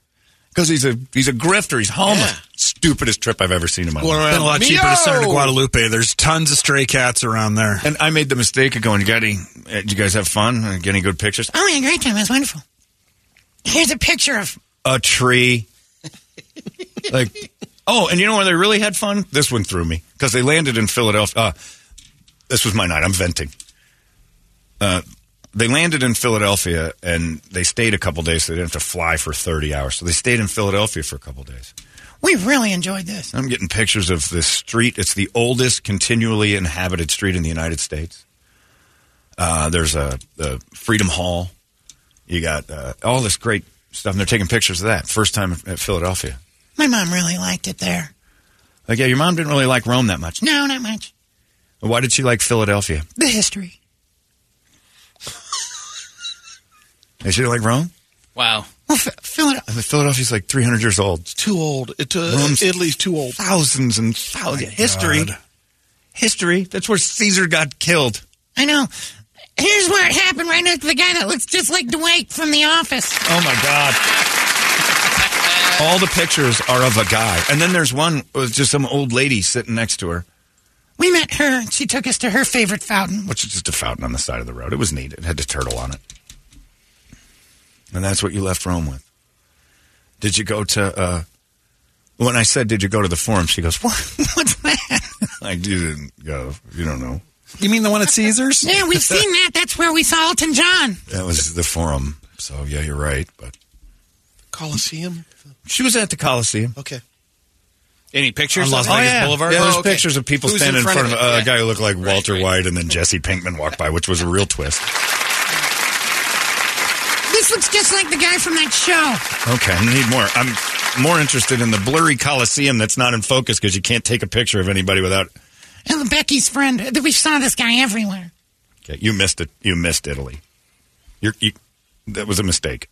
because he's a he's a grifter. He's homeless. Yeah. Stupidest trip I've ever seen in my Going life. around. Been a lot cheaper Meow. to send to Guadalupe. There's tons of stray cats around there. And I made the mistake of going, you got any, uh, did you guys have fun? Uh, Get any good pictures? Oh, we had a great time. It was wonderful. Here's a picture of. A tree. like, oh, and you know where they really had fun? This one threw me because they landed in Philadelphia. Uh, this was my night. I'm venting. Uh, they landed in Philadelphia and they stayed a couple days. So they didn't have to fly for 30 hours. So they stayed in Philadelphia for a couple days. We really enjoyed this. I'm getting pictures of this street. It's the oldest continually inhabited street in the United States. Uh, there's a, the Freedom Hall. You got uh, all this great stuff, and they're taking pictures of that. First time at Philadelphia. My mom really liked it there. Like, yeah, your mom didn't really like Rome that much. No, not much. Why did she like Philadelphia? The history. Did she like Rome? Wow. Well, Philadelphia. Philadelphia's like 300 years old. Too old. It, uh, Rome's- Italy's too old. Thousands and thousands. History. God. history. That's where Caesar got killed. I know. Here's where it happened right next to the guy that looks just like Dwight from The Office. Oh my god. All the pictures are of a guy, and then there's one with just some old lady sitting next to her, We met her, and she took us to her favorite fountain. which is just a fountain on the side of the road. It was neat. It had a turtle on it, and that's what you left Rome with. Did you go to? uh When I said, "Did you go to the forum?" She goes, "What? What's that? Like you didn't go. You don't know." You mean the one at Caesars? Yeah, we've seen that. That's where we saw Elton John. That was the forum. So yeah, you're right. But Coliseum. she was at the Coliseum. Okay. Any pictures? On Las of it? Vegas Boulevard? Yeah, there's Oh, okay. pictures of people Who's standing in front, of, it? uh, a guy who looked like Right, Walter right. White, and then Jesse Pinkman walked by, which was a real twist. This looks just like the guy from that show. Okay, I need more. I'm more interested in the blurry Coliseum that's not in focus because you can't take a picture of anybody without. And Becky's friend. We saw this guy everywhere. Okay, you missed it. You missed Italy. You're, you, that was a mistake.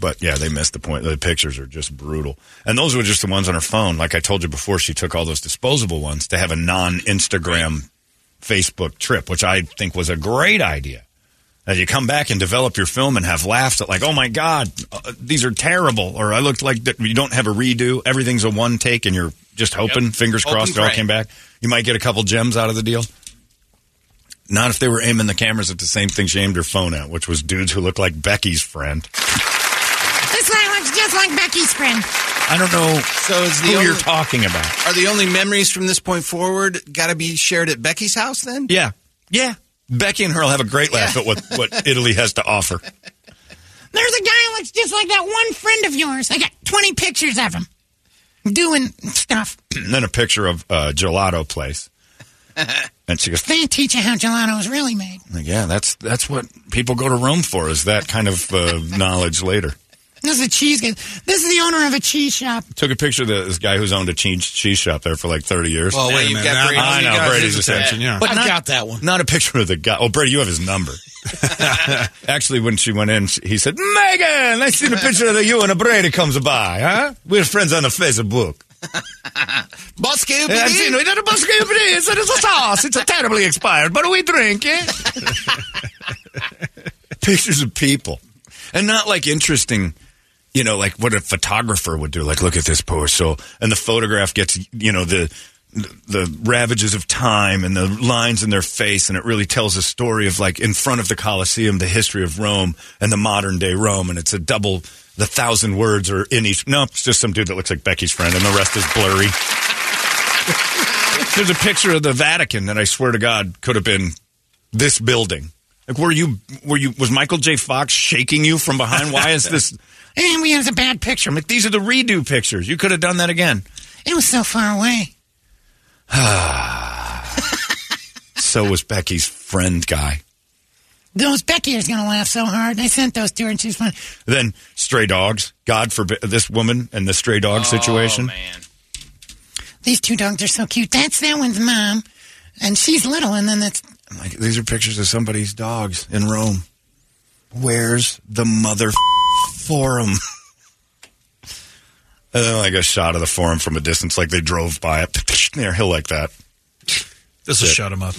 But yeah, they missed the point. The pictures are just brutal, and those were just the ones on her phone. Like I told you before, she took all those disposable ones to have a non-Instagram Facebook trip, which I think was a great idea. As you come back and develop your film and have laughs at like, oh my god, uh, these are terrible, or I looked like that. You don't have a redo. Everything's a one take, and you're just hoping, fingers Hope crossed, it all came back. You might get a couple gems out of the deal. Not if they were aiming the cameras at the same thing she aimed her phone at, which was dudes who look like Becky's friend. This just like Becky's friend. I don't know So is the who only, you're talking about. are the only memories from this point forward got to be shared at Becky's house then? Yeah, yeah. Becky and her will have a great laugh at what, what Italy has to offer. There's a guy who looks just like that one friend of yours. I got 20 pictures of him doing stuff. And then a picture of uh, gelato place, and she goes, They teach you how gelato is really made. like, "Yeah, that's that's what people go to Rome for is that kind of uh, knowledge." Later, This is a cheese guy. This is the owner of a cheese shop. took a picture of this guy who's owned a cheese cheese shop there for like thirty years. Well, wait a you've minute. got Now- Brady. I you know got Brady's attention. Yeah. But I've not- got that one. Not a picture of the guy. Oh, Brady, you have his number. Actually, when she went in, she- he said, Megan, I seen a picture of you and a Brady comes by, huh? We're friends on the Facebook. Bosque Yeah, I've seen it. It's a Bosque It's a sauce. It's a terribly expired, but we drink it. Pictures of people. And not like interesting, you know, like what a photographer would do. Like, look at this poor soul. And the photograph gets, you know, the the ravages of time and the lines in their face and it really tells a story of like in front of the Colosseum the history of Rome and the modern day Rome and it's a double the thousand words are in each no it's just some dude that looks like Becky's friend and the rest is blurry there's a picture of the Vatican that I swear to God could have been this building like were you were you was Michael J Fox shaking you from behind why is this And we had a bad picture. I'm like these are the redo pictures you could have done that again It was so far away. so was Becky's friend guy Those Becky is going to laugh so hard. I sent those to her and she's funny. Then stray dogs. God forbid this woman and the stray dog oh, situation. man. These two dogs are so cute. That's that one's mom. And she's little. And then that's. Like these are pictures of somebody's dogs in Rome. Where's the mother forum? and then like a shot of the forum from a distance, like they drove by it. Near a hill like that. This will shut him up.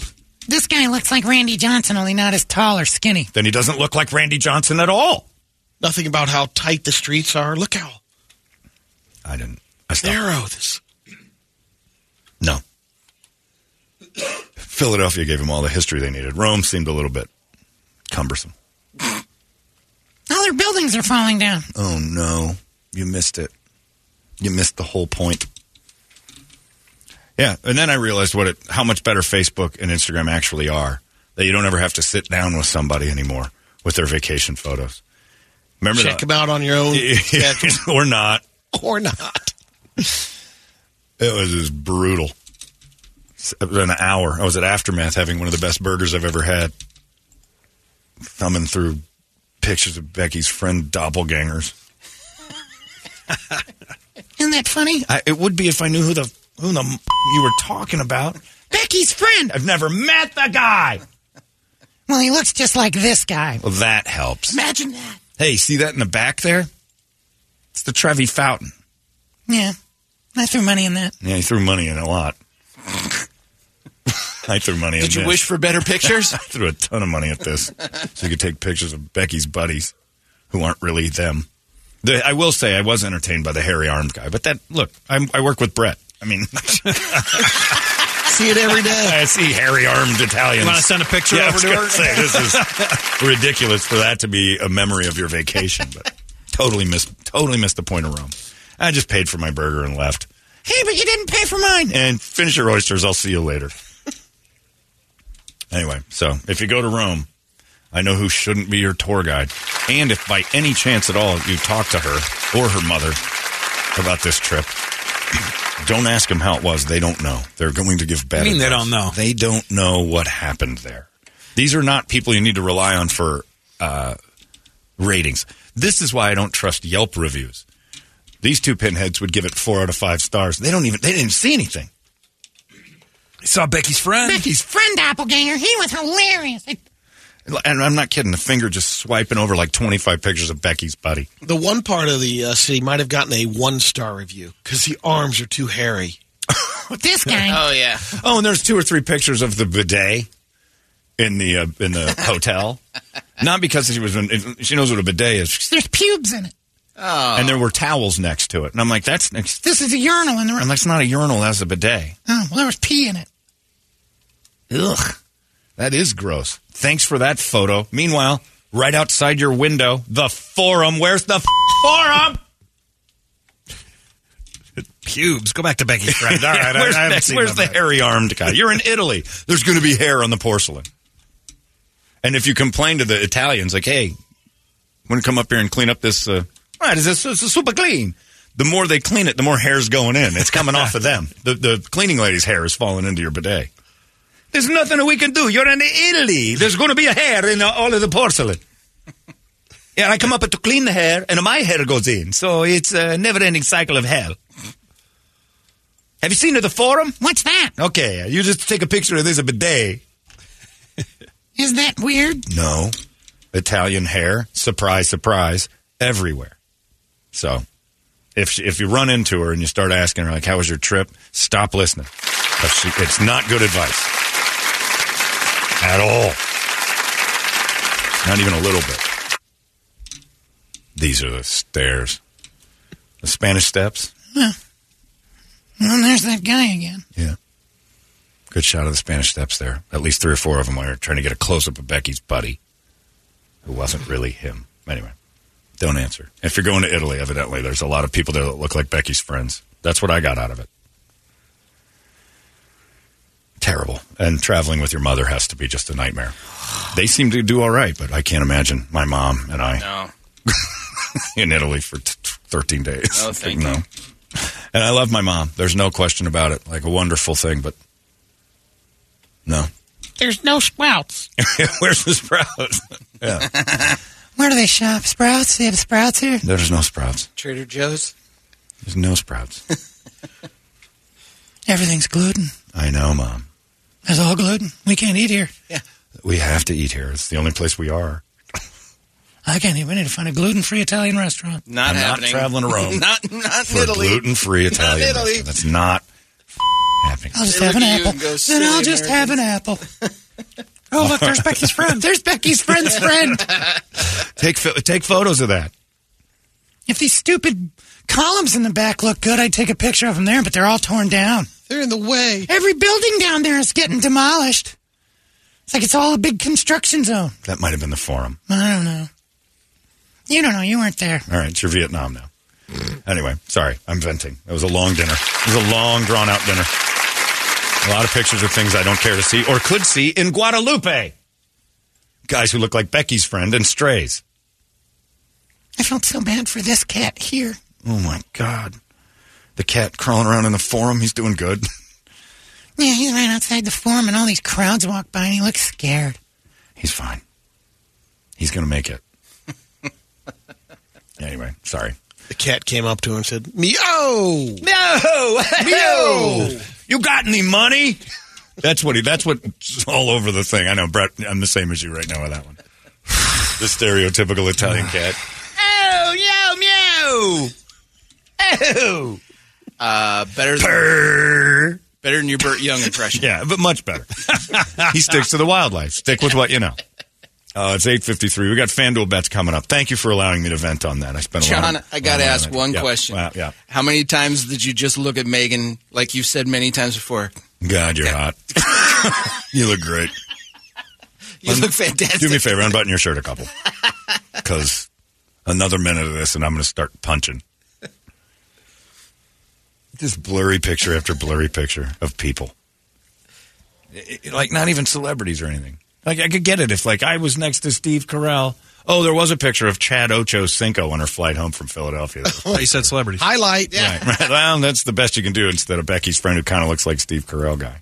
This guy looks like Randy Johnson, only not as tall or skinny. Then he doesn't look like Randy Johnson at all. Nothing about how tight the streets are. Look how I didn't. I stopped. narrow this. No. Philadelphia gave him all the history they needed. Rome seemed a little bit cumbersome. All their buildings are falling down. Oh no, you missed it. You missed the whole point. Yeah, and then I realized what it, how much better Facebook and Instagram actually are. That you don't ever have to sit down with somebody anymore with their vacation photos. Remember Check that? them out on your own or not. or not. It was just brutal. It was an hour. I was at Aftermath having one of the best burgers I've ever had. Thumbing through pictures of Becky's friend doppelgangers. Isn't that funny? I, it would be if I knew who the who the you were talking about. Becky's friend. I've never met the guy. Well, he looks just like this guy. Well, that helps. Imagine that. Hey, see that in the back there? It's the Trevi Fountain. Yeah. I threw money in that. Yeah, he threw money in a lot. I threw money. At this. Did you this. wish for better pictures? I threw a ton of money at this, so you could take pictures of Becky's buddies who aren't really them. The, I will say I was entertained by the hairy armed guy, but that look, I'm, I work with Brett. I mean, See it every day. I see hairy armed Italians. You wanna send a picture yeah, I over was to gonna her? Say, this is ridiculous for that to be a memory of your vacation, but totally missed totally missed the point of Rome. I just paid for my burger and left. Hey, but you didn't pay for mine. And finish your oysters. I'll see you later. Anyway, so if you go to Rome, I know who shouldn't be your tour guide. And if by any chance at all you talk to her or her mother about this trip, don't ask them how it was. They don't know. They're going to give bad I mean, they don't know. They don't know what happened there. These are not people you need to rely on for uh, ratings. This is why I don't trust Yelp reviews. These two pinheads would give it four out of five stars. They don't even. They didn't see anything. I saw Becky's friend. Becky's friend doppelganger. He was hilarious. And I'm not kidding. The finger just swiping over like 25 pictures of Becky's buddy. The one part of the uh, city might have gotten a one star review because the arms are too hairy. This guy. Oh yeah. Oh, and there's two or three pictures of the bidet in the uh, in the hotel. Not because she was. She knows what a bidet is. There's pubes in it. Oh. And there were towels next to it. And I'm like, that's next. This is a urinal in the I'm room. like, it's not a urinal. That's a bidet. Oh, well, there was pee in it. Ugh. That is gross. Thanks for that photo. Meanwhile, right outside your window, the forum. Where's the f- forum? Pubes. Go back to Becky's friend. All right, where's I, I the, where's the hairy armed guy? You're in Italy. There's going to be hair on the porcelain. And if you complain to the Italians, like, hey, want to come up here and clean up this? Uh, right, is this, this is super clean? The more they clean it, the more hair's going in. It's coming off of them. The, the cleaning lady's hair is falling into your bidet. There's nothing we can do. You're in Italy. There's going to be a hair in all of the porcelain. Yeah, I come up to clean the hair, and my hair goes in. So it's a never-ending cycle of hell. Have you seen the forum? What's that? Okay, you just take a picture of this a bidet. Isn't that weird? No, Italian hair. Surprise, surprise, everywhere. So, if if you run into her and you start asking her like, "How was your trip?" Stop listening. she, it's not good advice at all. Not even a little bit. These are the stairs. The Spanish steps. Well, well, there's that guy again. Yeah. Good shot of the Spanish steps there. At least three or four of them were trying to get a close up of Becky's buddy, who wasn't really him. Anyway, don't answer. If you're going to Italy, evidently, there's a lot of people there that look like Becky's friends. That's what I got out of it. Terrible. And traveling with your mother has to be just a nightmare. They seem to do all right, but I can't imagine my mom and I No. in Italy for t- t- 13 days. No, thank no. And I love my mom. There's no question about it. Like a wonderful thing, but no. There's no sprouts. Where's the sprouts? yeah. Where do they shop? Sprouts? They have sprouts here? There's no sprouts. Trader Joe's. There's no sprouts. Everything's gluten. I know, Mom. There's all gluten. We can't eat here. Yeah. We have to eat here. It's the only place we are. I can't eat. We need to find a gluten-free Italian restaurant. Not I'm not happening. traveling to Rome. not not For Italy. gluten-free Italian Not Italy. restaurant. That's not happening. I'll just They have an apple. Then I'll just have an apple. oh, look, there's Becky's friend. There's Becky's friend's friend. Take take photos of that. If these stupid columns in the back look good, I'd take a picture of them there, but they're all torn down. They're in the way. Every building down there is getting demolished. It's like it's all a big construction zone. That might have been the forum. I don't know. You don't know. You weren't there. All right, it's your Vietnam now. Anyway, sorry, I'm venting. It was a long dinner. It was a long, drawn out dinner. A lot of pictures of things I don't care to see or could see in Guadalupe. Guys who look like Becky's friend and strays. I felt so bad for this cat here. Oh my God. The cat crawling around in the forum, he's doing good. Yeah, he's right outside the forum, and all these crowds walk by, and he looks scared. He's fine. He's going to make it. anyway, sorry. The cat came up to him and said, Meow! meow, no. You got any money? That's what he. That's what's all over the thing. I know, Brett. I'm the same as you right now with that one. the stereotypical Italian cat. Oh, meow, meow. Oh, Uh, better than. Better than your Burt Young impression. yeah, but much better. he sticks to the wildlife. Stick with what you know. Uh, it's eight fifty three. We got FanDuel bets coming up. Thank you for allowing me to vent on that. I spent a lot. John, of- I got to a lot of ask it. one Yeah, question. wow, yeah. How many times did you just look at Megan, like you've said many times before? God, you're hot. you look great. You look fantastic. Do me a favor, unbutton your shirt a couple. Because another minute of this and I'm going to start punching. Just blurry picture after blurry picture of people. I- I- like, not even celebrities or anything. Like, I could get it if, like, I was next to Steve Carell. Oh, there was a picture of Chad Ocho Cinco on her flight home from Philadelphia. Oh, you said celebrities. Highlight. Yeah. Right, right. Well, that's the best you can do instead of Becky's friend who kind of looks like Steve Carell guy.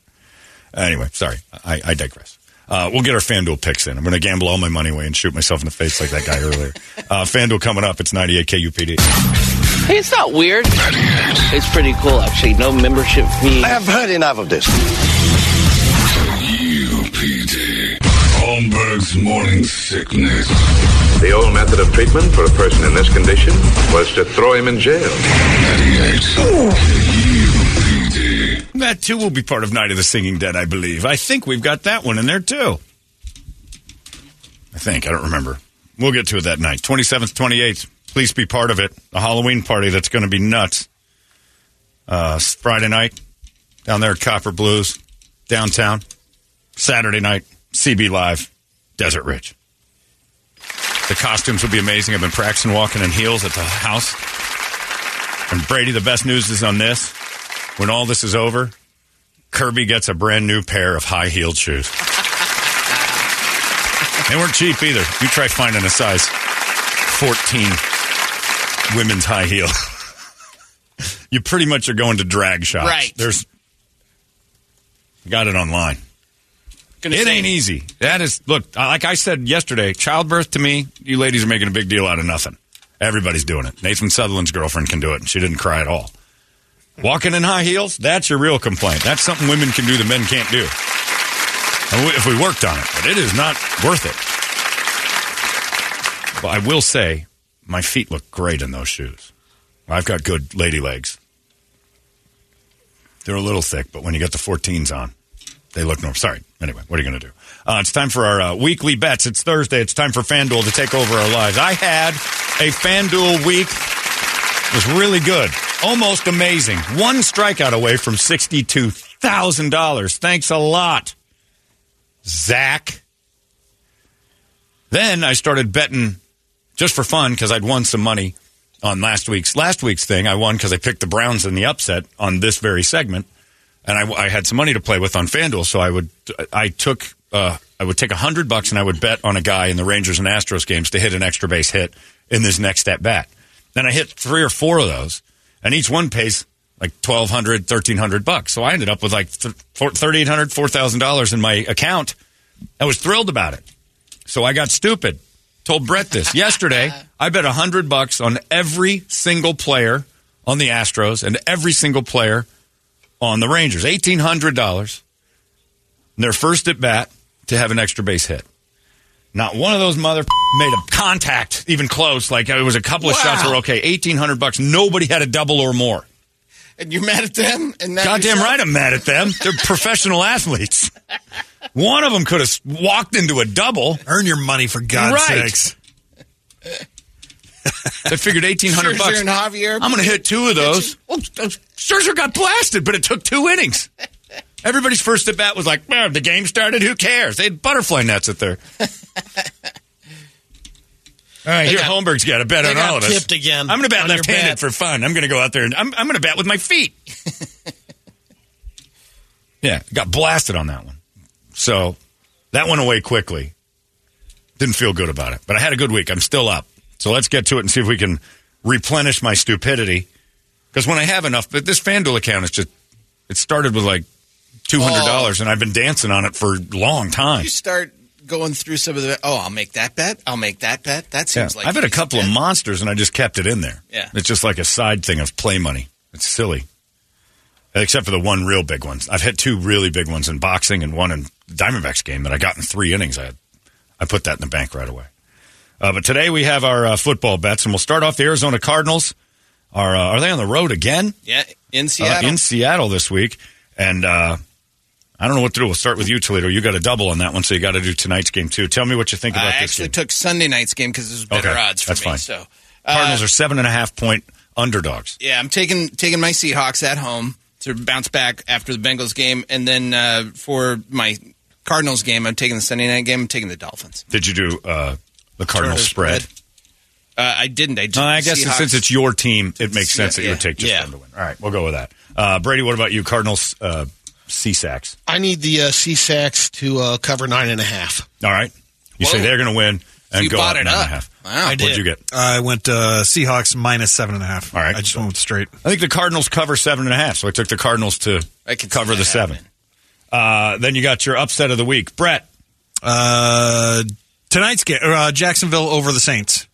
Anyway, sorry, I, I digress. Uh, we'll get our FanDuel picks in. I'm going to gamble all my money away and shoot myself in the face like that guy earlier. Uh, FanDuel coming up. It's 98 KUPD. Hey, it's not weird. It's pretty cool, actually. No membership fee. I have heard enough of this. UPD. Holmberg's morning sickness. The old method of treatment for a person in this condition was to throw him in jail. 98 UPD. That too will be part of Night of the Singing Dead, I believe. I think we've got that one in there too. I think. I don't remember. We'll get to it that night. 27th, 28th. Please be part of it. A Halloween party that's going to be nuts. Uh, Friday night down there at Copper Blues, downtown. Saturday night, CB Live, Desert Ridge. The costumes will be amazing. I've been practicing walking in heels at the house. And Brady, the best news is on this. When all this is over, Kirby gets a brand new pair of high heeled shoes. they weren't cheap either. You try finding a size 14 women's high heel. you pretty much are going to drag shops. Right. There's got it online. it ain't easy. That is look, like I said yesterday, childbirth to me, you ladies are making a big deal out of nothing. Everybody's doing it. Nathan Sutherland's girlfriend can do it, and she didn't cry at all. Walking in high heels, that's your real complaint. That's something women can do that men can't do. And If we worked on it, but it is not worth it. But I will say, my feet look great in those shoes. I've got good lady legs. They're a little thick, but when you got the 14s on, they look normal. Sorry. Anyway, what are you going to do? Uh, it's time for our uh, weekly bets. It's Thursday. It's time for FanDuel to take over our lives. I had a FanDuel week. It was really good. Almost amazing. One strikeout away from $62,000. Thanks a lot, Zach. Then I started betting just for fun because I'd won some money on last week's last week's thing. I won because I picked the Browns in the upset on this very segment, and I, I had some money to play with on FanDuel. So I would I took uh, I would take a hundred bucks and I would bet on a guy in the Rangers and Astros games to hit an extra base hit in this next at bat. Then I hit three or four of those, and each one pays like 1200 1300 bucks. So I ended up with like th- four- 3800 4000 dollars in my account. I was thrilled about it. So I got stupid. Told Brett this yesterday. I bet a hundred bucks on every single player on the Astros and every single player on the Rangers. Eighteen hundred dollars. Their first at bat to have an extra base hit. Not one of those mother made a contact even close. Like it was a couple of Wow. shots were okay. Eighteen hundred bucks. Nobody had a double or more. And you're mad at them? And not Goddamn yourself? right, I'm mad at them. They're professional athletes. One of them could have walked into a double. Earn your money for God's Right. sakes. I figured eighteen hundred bucks. and Javier. I'm going to hit two of those. Oh, Scherzer got blasted, but it took two innings. Everybody's first at bat was like, "Man, the game started. Who cares?" They had butterfly nets at there. All right, They here got- Holmberg's got a bet they on got all of us. tipped again I'm going to bat left-handed bet. for fun. I'm going to go out there and I'm, I'm going to bat with my feet. yeah, got blasted on that one. So that went away quickly. Didn't feel good about it, but I had a good week. I'm still up. So let's get to it and see if we can replenish my stupidity. Because when I have enough, but this FanDuel account is just, it started with like $200 and I've been dancing on it for a long time. You start going through some of the. Oh, I'll make that bet. I'll make that bet. That Yeah. seems like I've had a couple bet. of monsters and I just kept it in there. Yeah. It's just like a side thing of play money. It's silly. Except for the one real big one. I've had two really big ones in boxing and one in Diamondbacks game that I got in three innings. I, I put that in the bank right away. Uh, but today we have our uh, football bets, and we'll start off the Arizona Cardinals. Are uh, are they on the road again? Yeah, in Uh, Seattle. in Seattle this week. And uh, I don't know what to do. We'll start with you, Toledo. You got a double on that one, so you got to do tonight's game too. Tell me what you think about I this actually game. took Sunday night's game because there's better Okay, odds for that's me. fine. So uh, Cardinals are seven and a half point underdogs. Yeah, I'm taking taking my Seahawks at home to bounce back after the Bengals game, and then uh, for my Cardinals game, I'm taking the Sunday night game. I'm taking the Dolphins. Did you do uh, the Cardinals Turner's spread? Uh, I didn't. I, I guess Seahawks. since it's your team, it makes sense that you Yeah. would take just Yeah. them to win. All right, we'll go with that. Uh, Brady, what about you? Cardinals C-Sacks. I need the uh, C-Sacks to uh, cover nine and a half. All right. You say they're going to win and you go bought up it nine and a half. Wow. I What'd did. you get? I went uh, Seahawks minus seven and a half. All right. I just went straight. I think the Cardinals cover seven and a half, so I took the Cardinals to cover the seven. Uh, then you got your upset of the week, Brett. Uh, tonight's game, uh, Jacksonville over the Saints.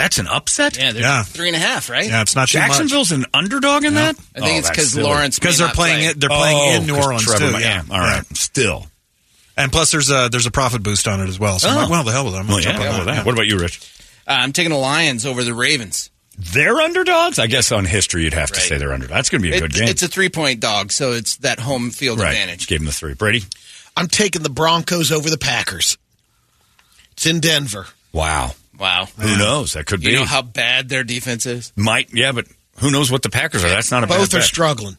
That's an upset. Yeah, they're Yeah. three and a half, right? Yeah, it's not too much. Jacksonville's an underdog in that. I think it's because Lawrence because they're not playing play. it. They're playing Oh, in New Orleans Trevor too. May- Yeah, all right. Yeah. Still, and plus there's a there's a profit boost on it as well. So I'm Oh. like, well, the hell with it. I'm Well, gonna yeah, on well, that. that. Yeah. What about you, Rich? Uh, I'm taking the Lions over the Ravens. They're underdogs. I guess on history you'd have to Right. say they're underdogs. That's going to be a It- good game. It's a three point dog, so it's that home field right. advantage. Gave him the three. Brady. I'm taking the Broncos over the Packers. It's in Denver. Wow. Wow. Who knows? That could You be. You know how bad their defense is? Might. Yeah, but who knows what the Packers are? That's not a Both bad are bet. struggling.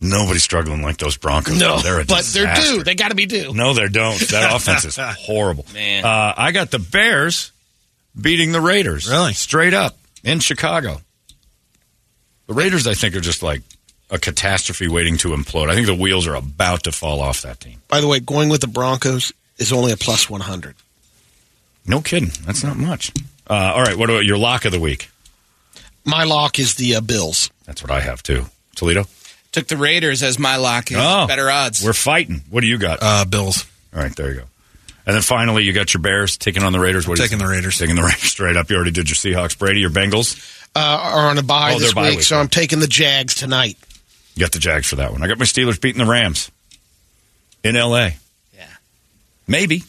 Nobody's struggling like those Broncos. No, they're a but they're due. They got to be due. No, they don't. That offense is horrible. Man. Uh, I got the Bears beating the Raiders. Really? Straight up in Chicago. The Raiders, I think, are just like a catastrophe waiting to implode. I think the wheels are about to fall off that team. By the way, going with the Broncos is only a plus 100. No kidding. That's not much. Uh, all right. What about your lock of the week? My lock is the uh, Bills. That's what I have too. Toledo? Took the Raiders as my lock. Oh. Better odds. We're fighting. What do you got? Uh, Bills. All right, there you go. And then finally, you got your Bears taking on the Raiders. What do you Taking the Raiders. Taking the Raiders straight up. You already did your Seahawks. Brady, your Bengals. Uh, are on a bye Oh, this they're bye week, week, so. I'm taking the Jags tonight. You got the Jags for that one. I got my Steelers beating the Rams in L.A. Yeah. Maybe.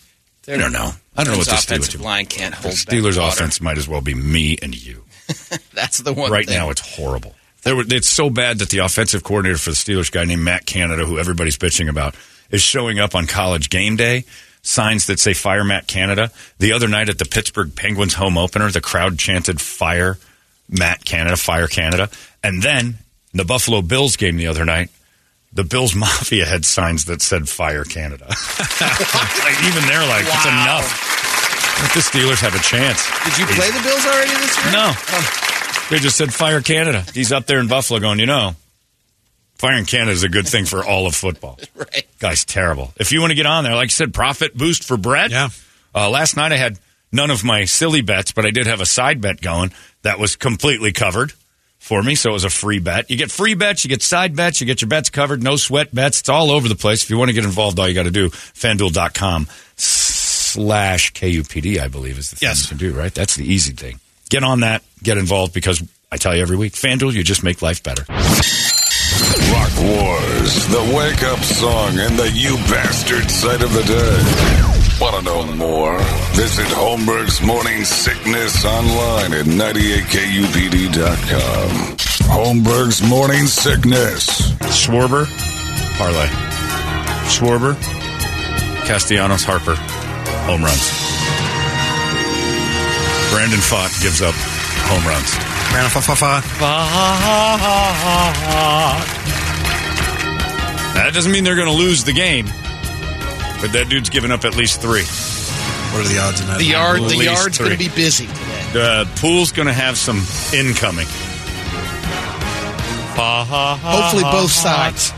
Their I don't know. I don't know what the offensive Steelers line can't The hold Steelers' back offense might as well be me and you. That's the one. right thing. now, it's horrible. There were, it's so bad that the offensive coordinator for the Steelers, guy named Matt Canada, who everybody's bitching about, is showing up on college game day. Signs that say "Fire Matt Canada." The other night at the Pittsburgh Penguins home opener, the crowd chanted "Fire Matt Canada, Fire Canada," and then the Buffalo Bills game the other night, the Bills Mafia had signs that said "Fire Canada." like even they're like, "It's enough." Let the Steelers have a chance. Did you play the Bills already this year? No. They just said fire Canada. He's up there in Buffalo going, you know, firing Canada is a good thing for all of football. Right. Guy's terrible. If you want to get on there, like I said, profit boost for Brett. Yeah. Uh, last night I had none of my silly bets, but I did have a side bet going that was completely covered for me. So it was a free bet. You get free bets, you get side bets, you get your bets covered, no sweat bets. It's all over the place. If you want to get involved, all you got to do, fanduel.com slash KUPD, I believe is the thing Yes. you can do, right? That's the easy thing. Get on that, get involved because I tell you every week, FanDuel, you just make life better. Rock Wars, the wake up song and the you bastard sight of the day. Want to know more? Visit Holmberg's Morning Sickness online at 98kupd.com. Holmberg's Morning Sickness. Schwarber, parlay. Schwarber, Castellanos, Harper, home runs. Brandon Pfaadt gives up home runs. Ran a fa fa fa. That doesn't mean they're going to lose the game, but that dude's giving up at least three. What are the odds in that? The yard, At the least yard's going to be busy today. The pool's going to have some incoming. Ha ha! Hopefully, both sides.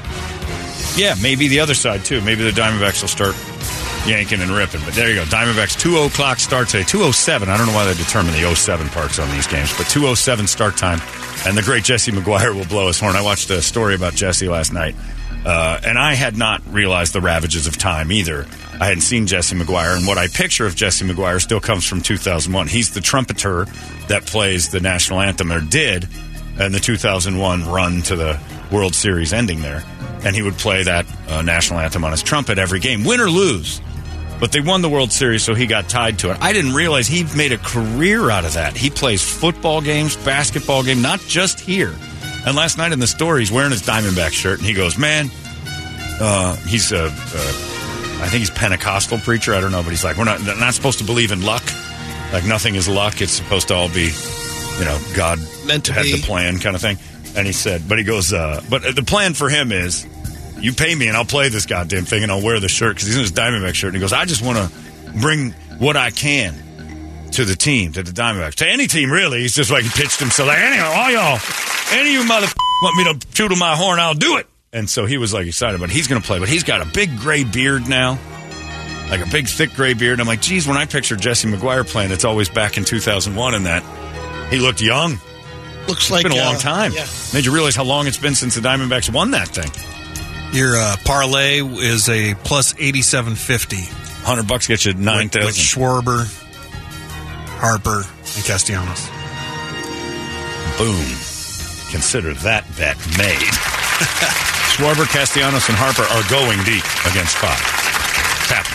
Yeah, maybe the other side too. Maybe the Diamondbacks will start yanking and ripping. But there you go. Diamondbacks 2 o'clock start today. 207. I don't know why they determine the 07 parks on these games, but 207 start time. And the great Jesse McGuire will blow his horn. I watched a story about Jesse last night. Uh, and I had not realized the ravages of time either. I hadn't seen Jesse McGuire, and what I picture of Jesse McGuire still comes from 2001. He's the trumpeter that plays the national anthem, or did, in the 2001 run to the World Series ending there. And he would play that uh, national anthem on his trumpet every game, win or lose. But they won the World Series, so he got tied to it. I didn't realize he made a career out of that. He plays football games, basketball game, not just here. And last night in the store, he's wearing his Diamondback shirt, and he goes, "Man, uh, he's a, uh, think he's Pentecostal preacher. I don't know, but he's like, we're not not supposed to believe in luck. Like nothing is luck. It's supposed to all be, you know, God Meant to had be. the plan kind of thing." And he said, but he goes, uh, but the plan for him is, you pay me and I'll play this goddamn thing and I'll wear the shirt because he's in his Diamondback shirt. And he goes, I just want to bring what I can to the team, to the Diamondbacks, to any team really. He's just like he pitched himself like, anyway, all y'all, any of you mother want me to tootle my horn, I'll do it. And so he was like excited, but he's going to play. But he's got a big gray beard now, like a big thick gray beard. I'm like, geez, when I picture Jesse McGuire playing, it's always back in 2001 and that he looked young. Looks It's like been a long uh, time. yeah. Made you realize how long it's been since the Diamondbacks won that thing. Your uh, parlay is a plus eighty seven fifty. Hundred bucks gets you nine thousand. With, with. Schwarber, Harper, and Castellanos. Boom. Consider that bet made. Schwarber, Castellanos, and Harper are going deep against five. Tap.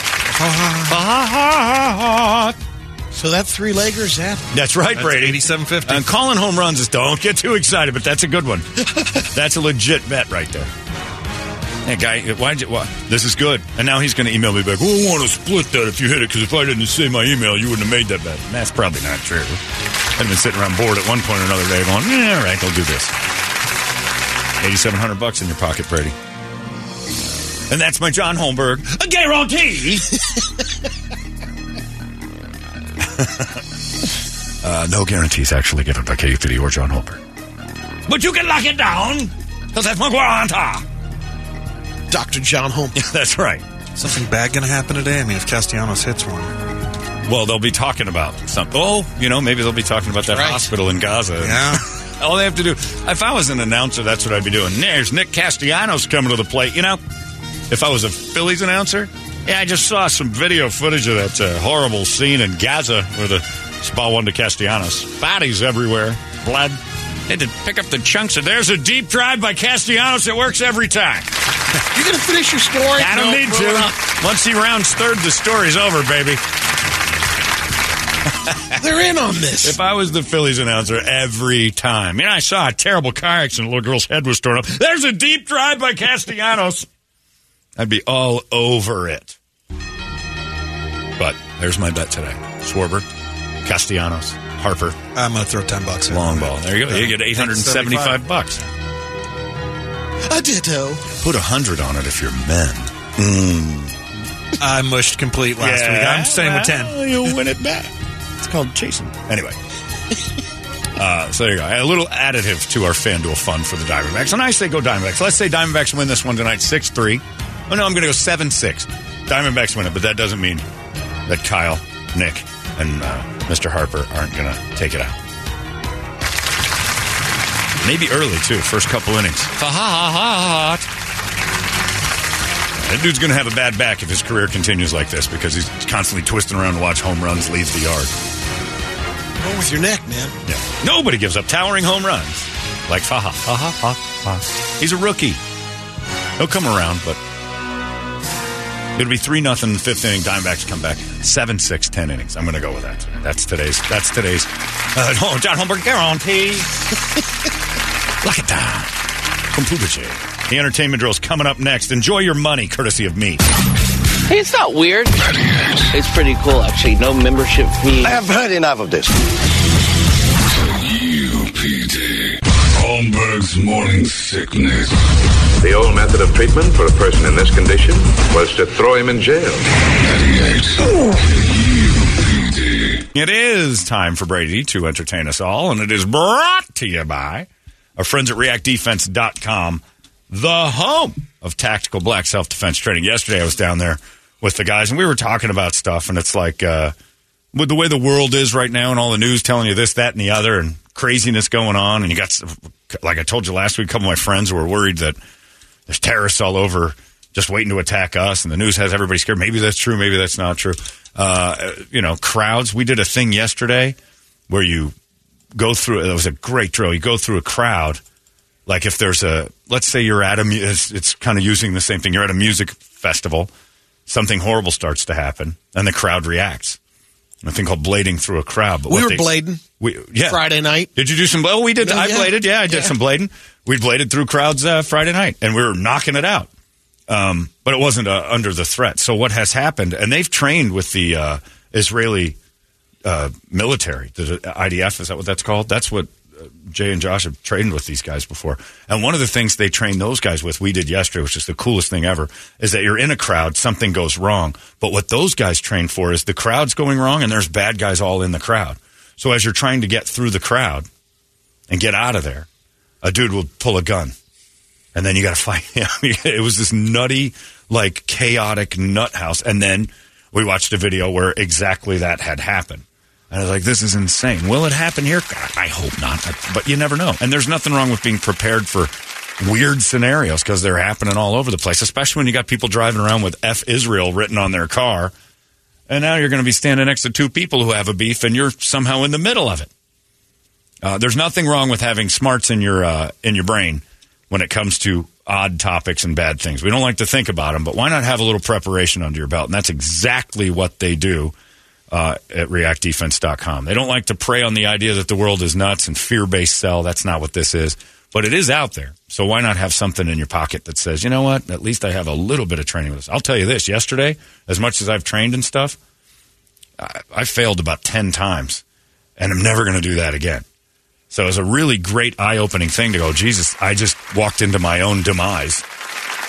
So that three legger's that. That's right, That's Brady. 87.50. And uh, calling home runs is don't get too excited, but that's a good one. that's a legit bet right there. Hey, guy, why'd you? Why? This is good. And now he's going to email me back. Well, I want to split that if you hit it because if I didn't say my email, you wouldn't have made that bet. And that's probably not true. I've been sitting around bored at one point or another day going, yeah, all right, I'll do this. 8700 bucks in your pocket, Brady. And that's my John Holmberg. A guarantee. uh, no guarantees actually given by KUPD or John Holmberg. But you can lock it down because that's my guarantee. Dr. John Holm. that's right. Something bad going to happen today? I mean, if Castellanos hits one. Well, they'll be talking about something. Oh, you know, maybe they'll be talking about that Right. hospital in Gaza. Yeah. All they have to do, if I was an announcer, that's what I'd be doing. There's Nick Castellanos coming to the plate. You know, if I was a Phillies announcer, yeah, I just saw some video footage of that uh, horrible scene in Gaza where the ball went to Castellanos. Bodies everywhere, blood. They had to pick up the chunks. And there's a deep drive by Castellanos that works every time. You're gonna finish your story? I don't No, need roll it up. to. Once he rounds third, the story's over, baby. They're in on this. If I was the Phillies announcer every time, you know, I saw a terrible car accident. A little girl's head was torn up. There's a deep drive by Castellanos. I'd be all over it. But there's my bet today: Schwarber, Castellanos, Harper, I'm going to throw 10 bucks long ball. There you go. You get 875 bucks. A ditto. Put a hundred on it if you're men. I mushed complete last week. I'm staying with 10. You'll win it back. It's called chasing. Anyway. Uh, so there you go. A little additive to our FanDuel fun for the Diamondbacks. And I say go Diamondbacks. Let's say Diamondbacks win this one tonight 6 3. Oh, no, I'm going to go 7 6. Diamondbacks win it, but that doesn't mean that Kyle, Nick, and uh, Mr. Harper aren't going to take it out. Maybe early, too. First couple innings. Ha ha ha ha ha. That dude's going to have a bad back if his career continues like this because he's constantly twisting around to watch home runs leave the yard. Wrong with your neck, man. Yeah. Nobody gives up towering home runs like Faha. Ha ha ha ha. He's a rookie. He'll come around, but it'll be three nothing fifth inning. Diamondbacks come back seven six ten innings. I'm going to go with that. That's today's. That's today's. Uh, no, John Holmberg guarantee. Lock it down. Computer The entertainment drill's coming up next. Enjoy your money, courtesy of me. Hey, it's not weird. It's pretty cool, actually. No membership fee. I have heard enough of this. UPD. Holmberg's morning sickness. The old method of treatment for a person in this condition was to throw him in jail. It is time for Brady to entertain us all, and it is brought to you by our friends at reactdefense.com, the home of tactical black self defense training. Yesterday, I was down there with the guys, and we were talking about stuff, and it's like, uh, with the way the world is right now, and all the news telling you this, that, and the other, and craziness going on, and you got, like I told you last week, a couple of my friends were worried that there's terrorists all over just waiting to attack us, and the news has everybody scared. Maybe that's true, maybe that's not true. Uh, you know, crowds. We did a thing yesterday where you go through. It was a great drill. You go through a crowd. Like if there's a, let's say you're at a, it's, it's kind of using the same thing. You're at a music festival. Something horrible starts to happen, and the crowd reacts. A thing called blading through a crowd. But We were they- blading We yeah. Friday night. Did you do some? Oh, we did. Yeah, I yeah. bladed. Yeah, I did Yeah. some blading. We bladed through crowds uh, Friday night, and we were knocking it out. Um, but it wasn't uh, under the threat. So what has happened? And they've trained with the uh, Israeli uh, military, the IDF. Is that what that's called? That's what Jay and Josh have trained with these guys before. And one of the things they trained those guys with, we did yesterday, which is the coolest thing ever, is that you're in a crowd, something goes wrong. But what those guys train for is the crowd's going wrong, and there's bad guys all in the crowd. So as you're trying to get through the crowd and get out of there, a dude will pull a gun, and then you got to fight him. it was this nutty, like chaotic nut house. And then we watched a video where exactly that had happened. I was like, this is insane. Will it happen here? God, I hope not. But you never know. And there's nothing wrong with being prepared for weird scenarios because they're happening all over the place, especially when you got people driving around with F Israel written on their car. And now you're going to be standing next to two people who have a beef and you're somehow in the middle of it. Uh, there's nothing wrong with having smarts in your uh, in your brain when it comes to odd topics and bad things. We don't like to think about them, but why not have a little preparation under your belt? And that's exactly what they do uh, at reactdefense.com. They don't like to prey on the idea that the world is nuts and fear based sell. That's not what this is. But it is out there. So why not have something in your pocket that says, you know what, at least I have a little bit of training with this. I'll tell you this yesterday, as much as I've trained and stuff, I, I failed about 10 times, and I'm never going to do that again. So it was a really great eye opening thing to go, Jesus, I just walked into my own demise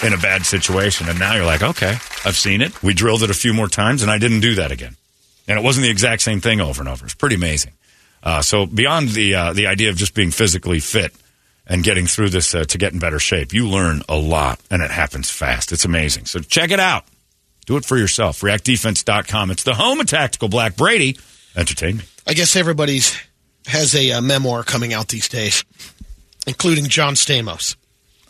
in a bad situation. And now you're like, okay, I've seen it. We drilled it a few more times, and I didn't do that again. And it wasn't the exact same thing over and over. It's pretty amazing. Uh, so beyond the uh, the idea of just being physically fit and getting through this uh, to get in better shape, you learn a lot, and it happens fast. It's amazing. So check it out. Do it for yourself. ReactDefense.com. It's the home of Tactical Black. Brady, entertain me. I guess everybody's has a uh, memoir coming out these days, including John Stamos.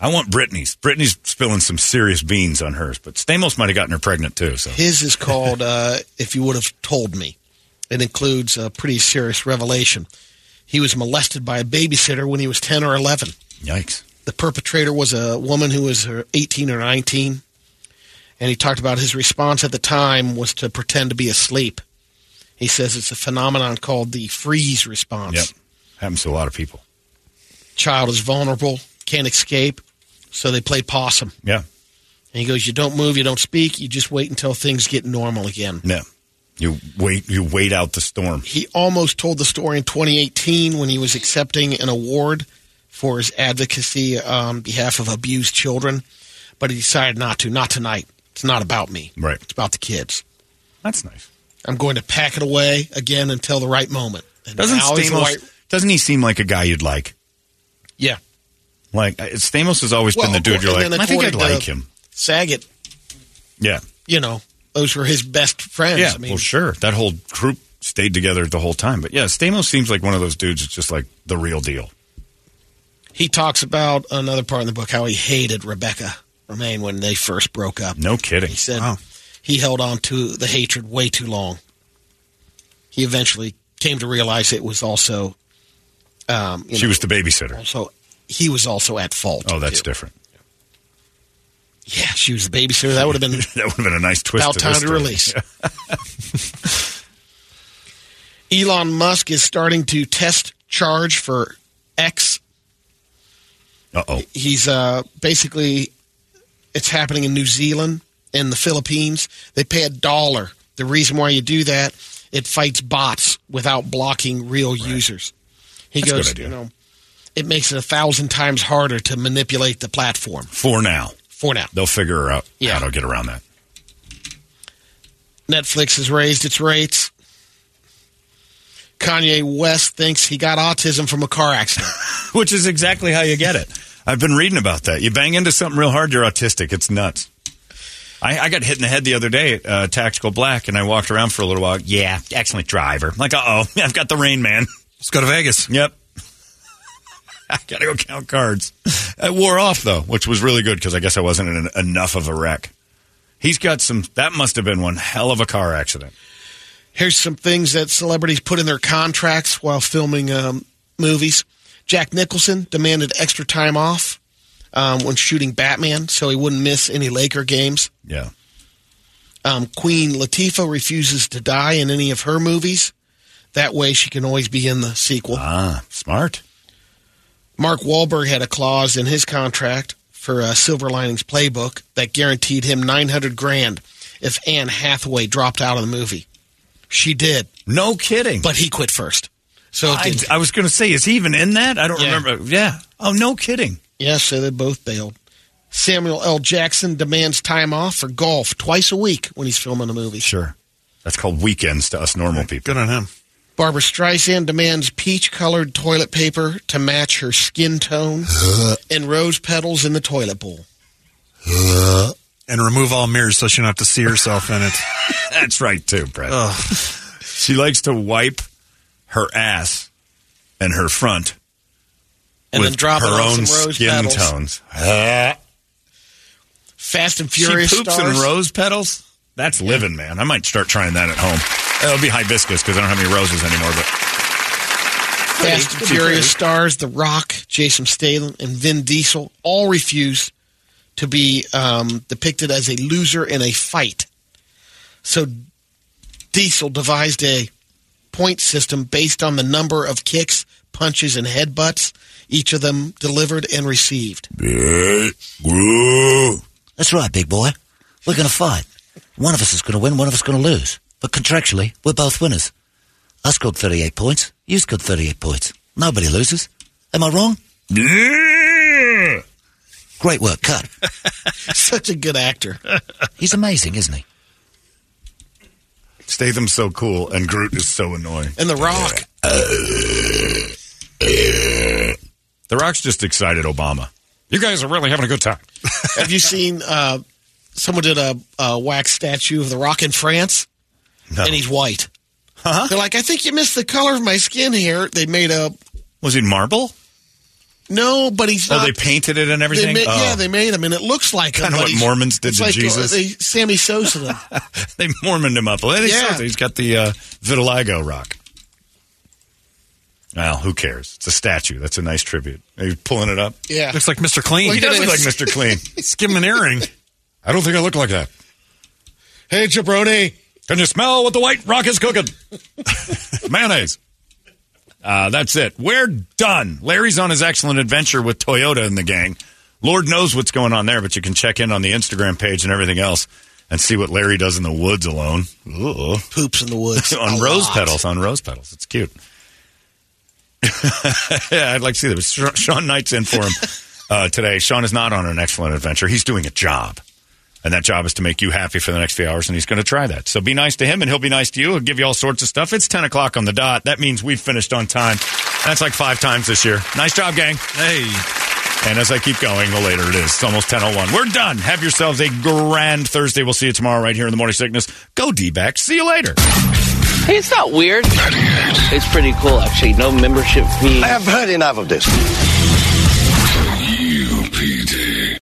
I want Brittany's. Brittany's spilling some serious beans on hers, but Stamos might have gotten her pregnant too. So His is called uh, "If You Would Have Told Me." It includes a pretty serious revelation. He was molested by a babysitter when he was ten or eleven. Yikes! The perpetrator was a woman who was uh, eighteen or nineteen, and he talked about his response at the time was to pretend to be asleep. He says it's a phenomenon called the freeze response. Yep. Happens to a lot of people. Child is vulnerable, can't escape, so they play possum. Yeah. And he goes, "You don't move, you don't speak, you just wait until things get normal again." Yeah. You wait. You wait out the storm. He almost told the story in 2018 when he was accepting an award for his advocacy on behalf of abused children, but he decided not to. Not tonight. It's not about me. Right. It's about the kids. That's nice. I'm going to pack it away again until the right moment. And Doesn't now is the Stamos? right- Doesn't he seem like a guy you'd like? Yeah. Like Stamos has always been the dude you're like. I think I'd like him. Saget, Yeah. you know, those were his best friends. Yeah. I mean, well, sure. That whole group stayed together the whole time. But yeah, Stamos seems like one of those dudes that's just like the real deal. he talks about another part in the book how he hated Rebecca Romijn when they first broke up. No kidding. He said he held on to the hatred way too long. He eventually came to realize it was also. Um, you She know, was the babysitter. Also, he was also at fault. Oh, that's too. different. Yeah, she was the babysitter. That would have been that would have been a nice twist. about to time to story. release. Elon Musk is starting to test charge for X. Uh oh. He's uh, basically, it's happening in New Zealand and the Philippines. They pay a dollar. The reason why you do that, it fights bots without blocking real users. He That's a goes, good idea. you know, it makes it a thousand times harder to manipulate the platform. For now. For now. They'll figure out Yeah. how to get around that. Netflix has raised its rates. Kanye West thinks he got autism from a car accident. Which is exactly how you get it. I've been reading about that. You bang into something real hard, you're autistic. It's nuts. I, I got hit in the head the other day at uh, Tactical Black, and I walked around for a little while. Yeah, excellent driver. I'm like, uh oh, I've got the rain man. Let's go to Vegas. Yep. I gotta go count cards. It wore off though, which was really good because I guess I wasn't in enough of a wreck. He's got some. That must have been one hell of a car accident. Here's some things that celebrities put in their contracts while filming um, movies. Jack Nicholson demanded extra time off um, when shooting Batman so he wouldn't miss any Laker games. Yeah. Um, Queen Latifah refuses to die in any of her movies. That way, she can always be in the sequel. Ah, smart. Mark Wahlberg had a clause in his contract for uh, Silver Linings Playbook that guaranteed him 900 grand if Anne Hathaway dropped out of the movie. She did. No kidding. But he quit first. So I, did- I was going to say, is he even in that? I don't Yeah. remember. Yeah. Oh, no kidding. Yeah, so they both bailed. Samuel L. Jackson demands time off for golf twice a week when he's filming a movie. Sure. That's called weekends to us normal people. Good on him. Barbra Streisand demands peach colored toilet paper to match her skin tone and rose petals in the toilet bowl. And remove all mirrors so she don't have to see herself in it. That's right, too, Brett. She likes to wipe her ass and her front And with then drop it her on own some rose skin petals. tones. Fast and Furious she poops stars. in rose petals? That's living, man. I might start trying that at home. It'll be hibiscus because I don't have any roses anymore, but Fast and Furious pretty. stars The Rock, Jason Statham, and Vin Diesel all refuse to be um, depicted as a loser in a fight. So Diesel devised a point system based on the number of kicks, punches, and headbutts each of them delivered and received. That's right, big boy. We're going to fight. One of us is going to win, one of us is going to lose. But contractually, we're both winners. I scored 38 points. You scored 38 points. Nobody loses. Am I wrong? Great work, cut. Such a good actor. He's amazing, isn't he? Statham's so cool and Groot is so annoying. And The Rock. The Rock's just excited Obama. You guys are really having a good time. Have you seen? Uh, someone did a, a wax statue of The Rock in France, No. and he's white. Huh? They're like, I think you missed the color of my skin here. They made a Was it marble? no, but he's Oh, not. they painted it and everything? Oh. Yeah, they made him, and it looks like him. Kinda what Mormons did it's to like, uh, Jesus. They Sammy Sosa them. They Mormoned him up. Well, they Yeah. He's got the uh, vitiligo rock. Well, who cares? It's a statue. That's a nice tribute. Are you pulling it up? Yeah. Looks like Mr. Clean. He does look like Mr. Clean. Let's give him an earring. I don't think I look like that. Hey, jabroni. Can you smell what the white rock is cooking? Mayonnaise. Uh, that's it. We're done. Larry's on his excellent adventure with Toyota and the gang. Lord knows what's going on there, but you can check in on the Instagram page and everything else and see what Larry does in the woods alone. Ooh. Poops in the woods. on rose lot. petals. On rose petals. It's cute. yeah, I'd like to see that. Sean- Sean Knight's in for him uh, today. Sean is not on an excellent adventure. He's doing a job. And that job is to make you happy for the next few hours, and he's going to try that. So be nice to him, and he'll be nice to you. He'll give you all sorts of stuff. It's 10 o'clock on the dot. That means we've finished on time. That's like five times this year. Nice job, gang. Hey. And as I keep going, the later it is. It's almost 10.01. We're done. Have yourselves a grand Thursday. We'll see you tomorrow right here in the Morning Sickness. Go D-back. See you later. Hey, it's not weird. It's pretty cool, actually. No membership fee. I have heard enough of this.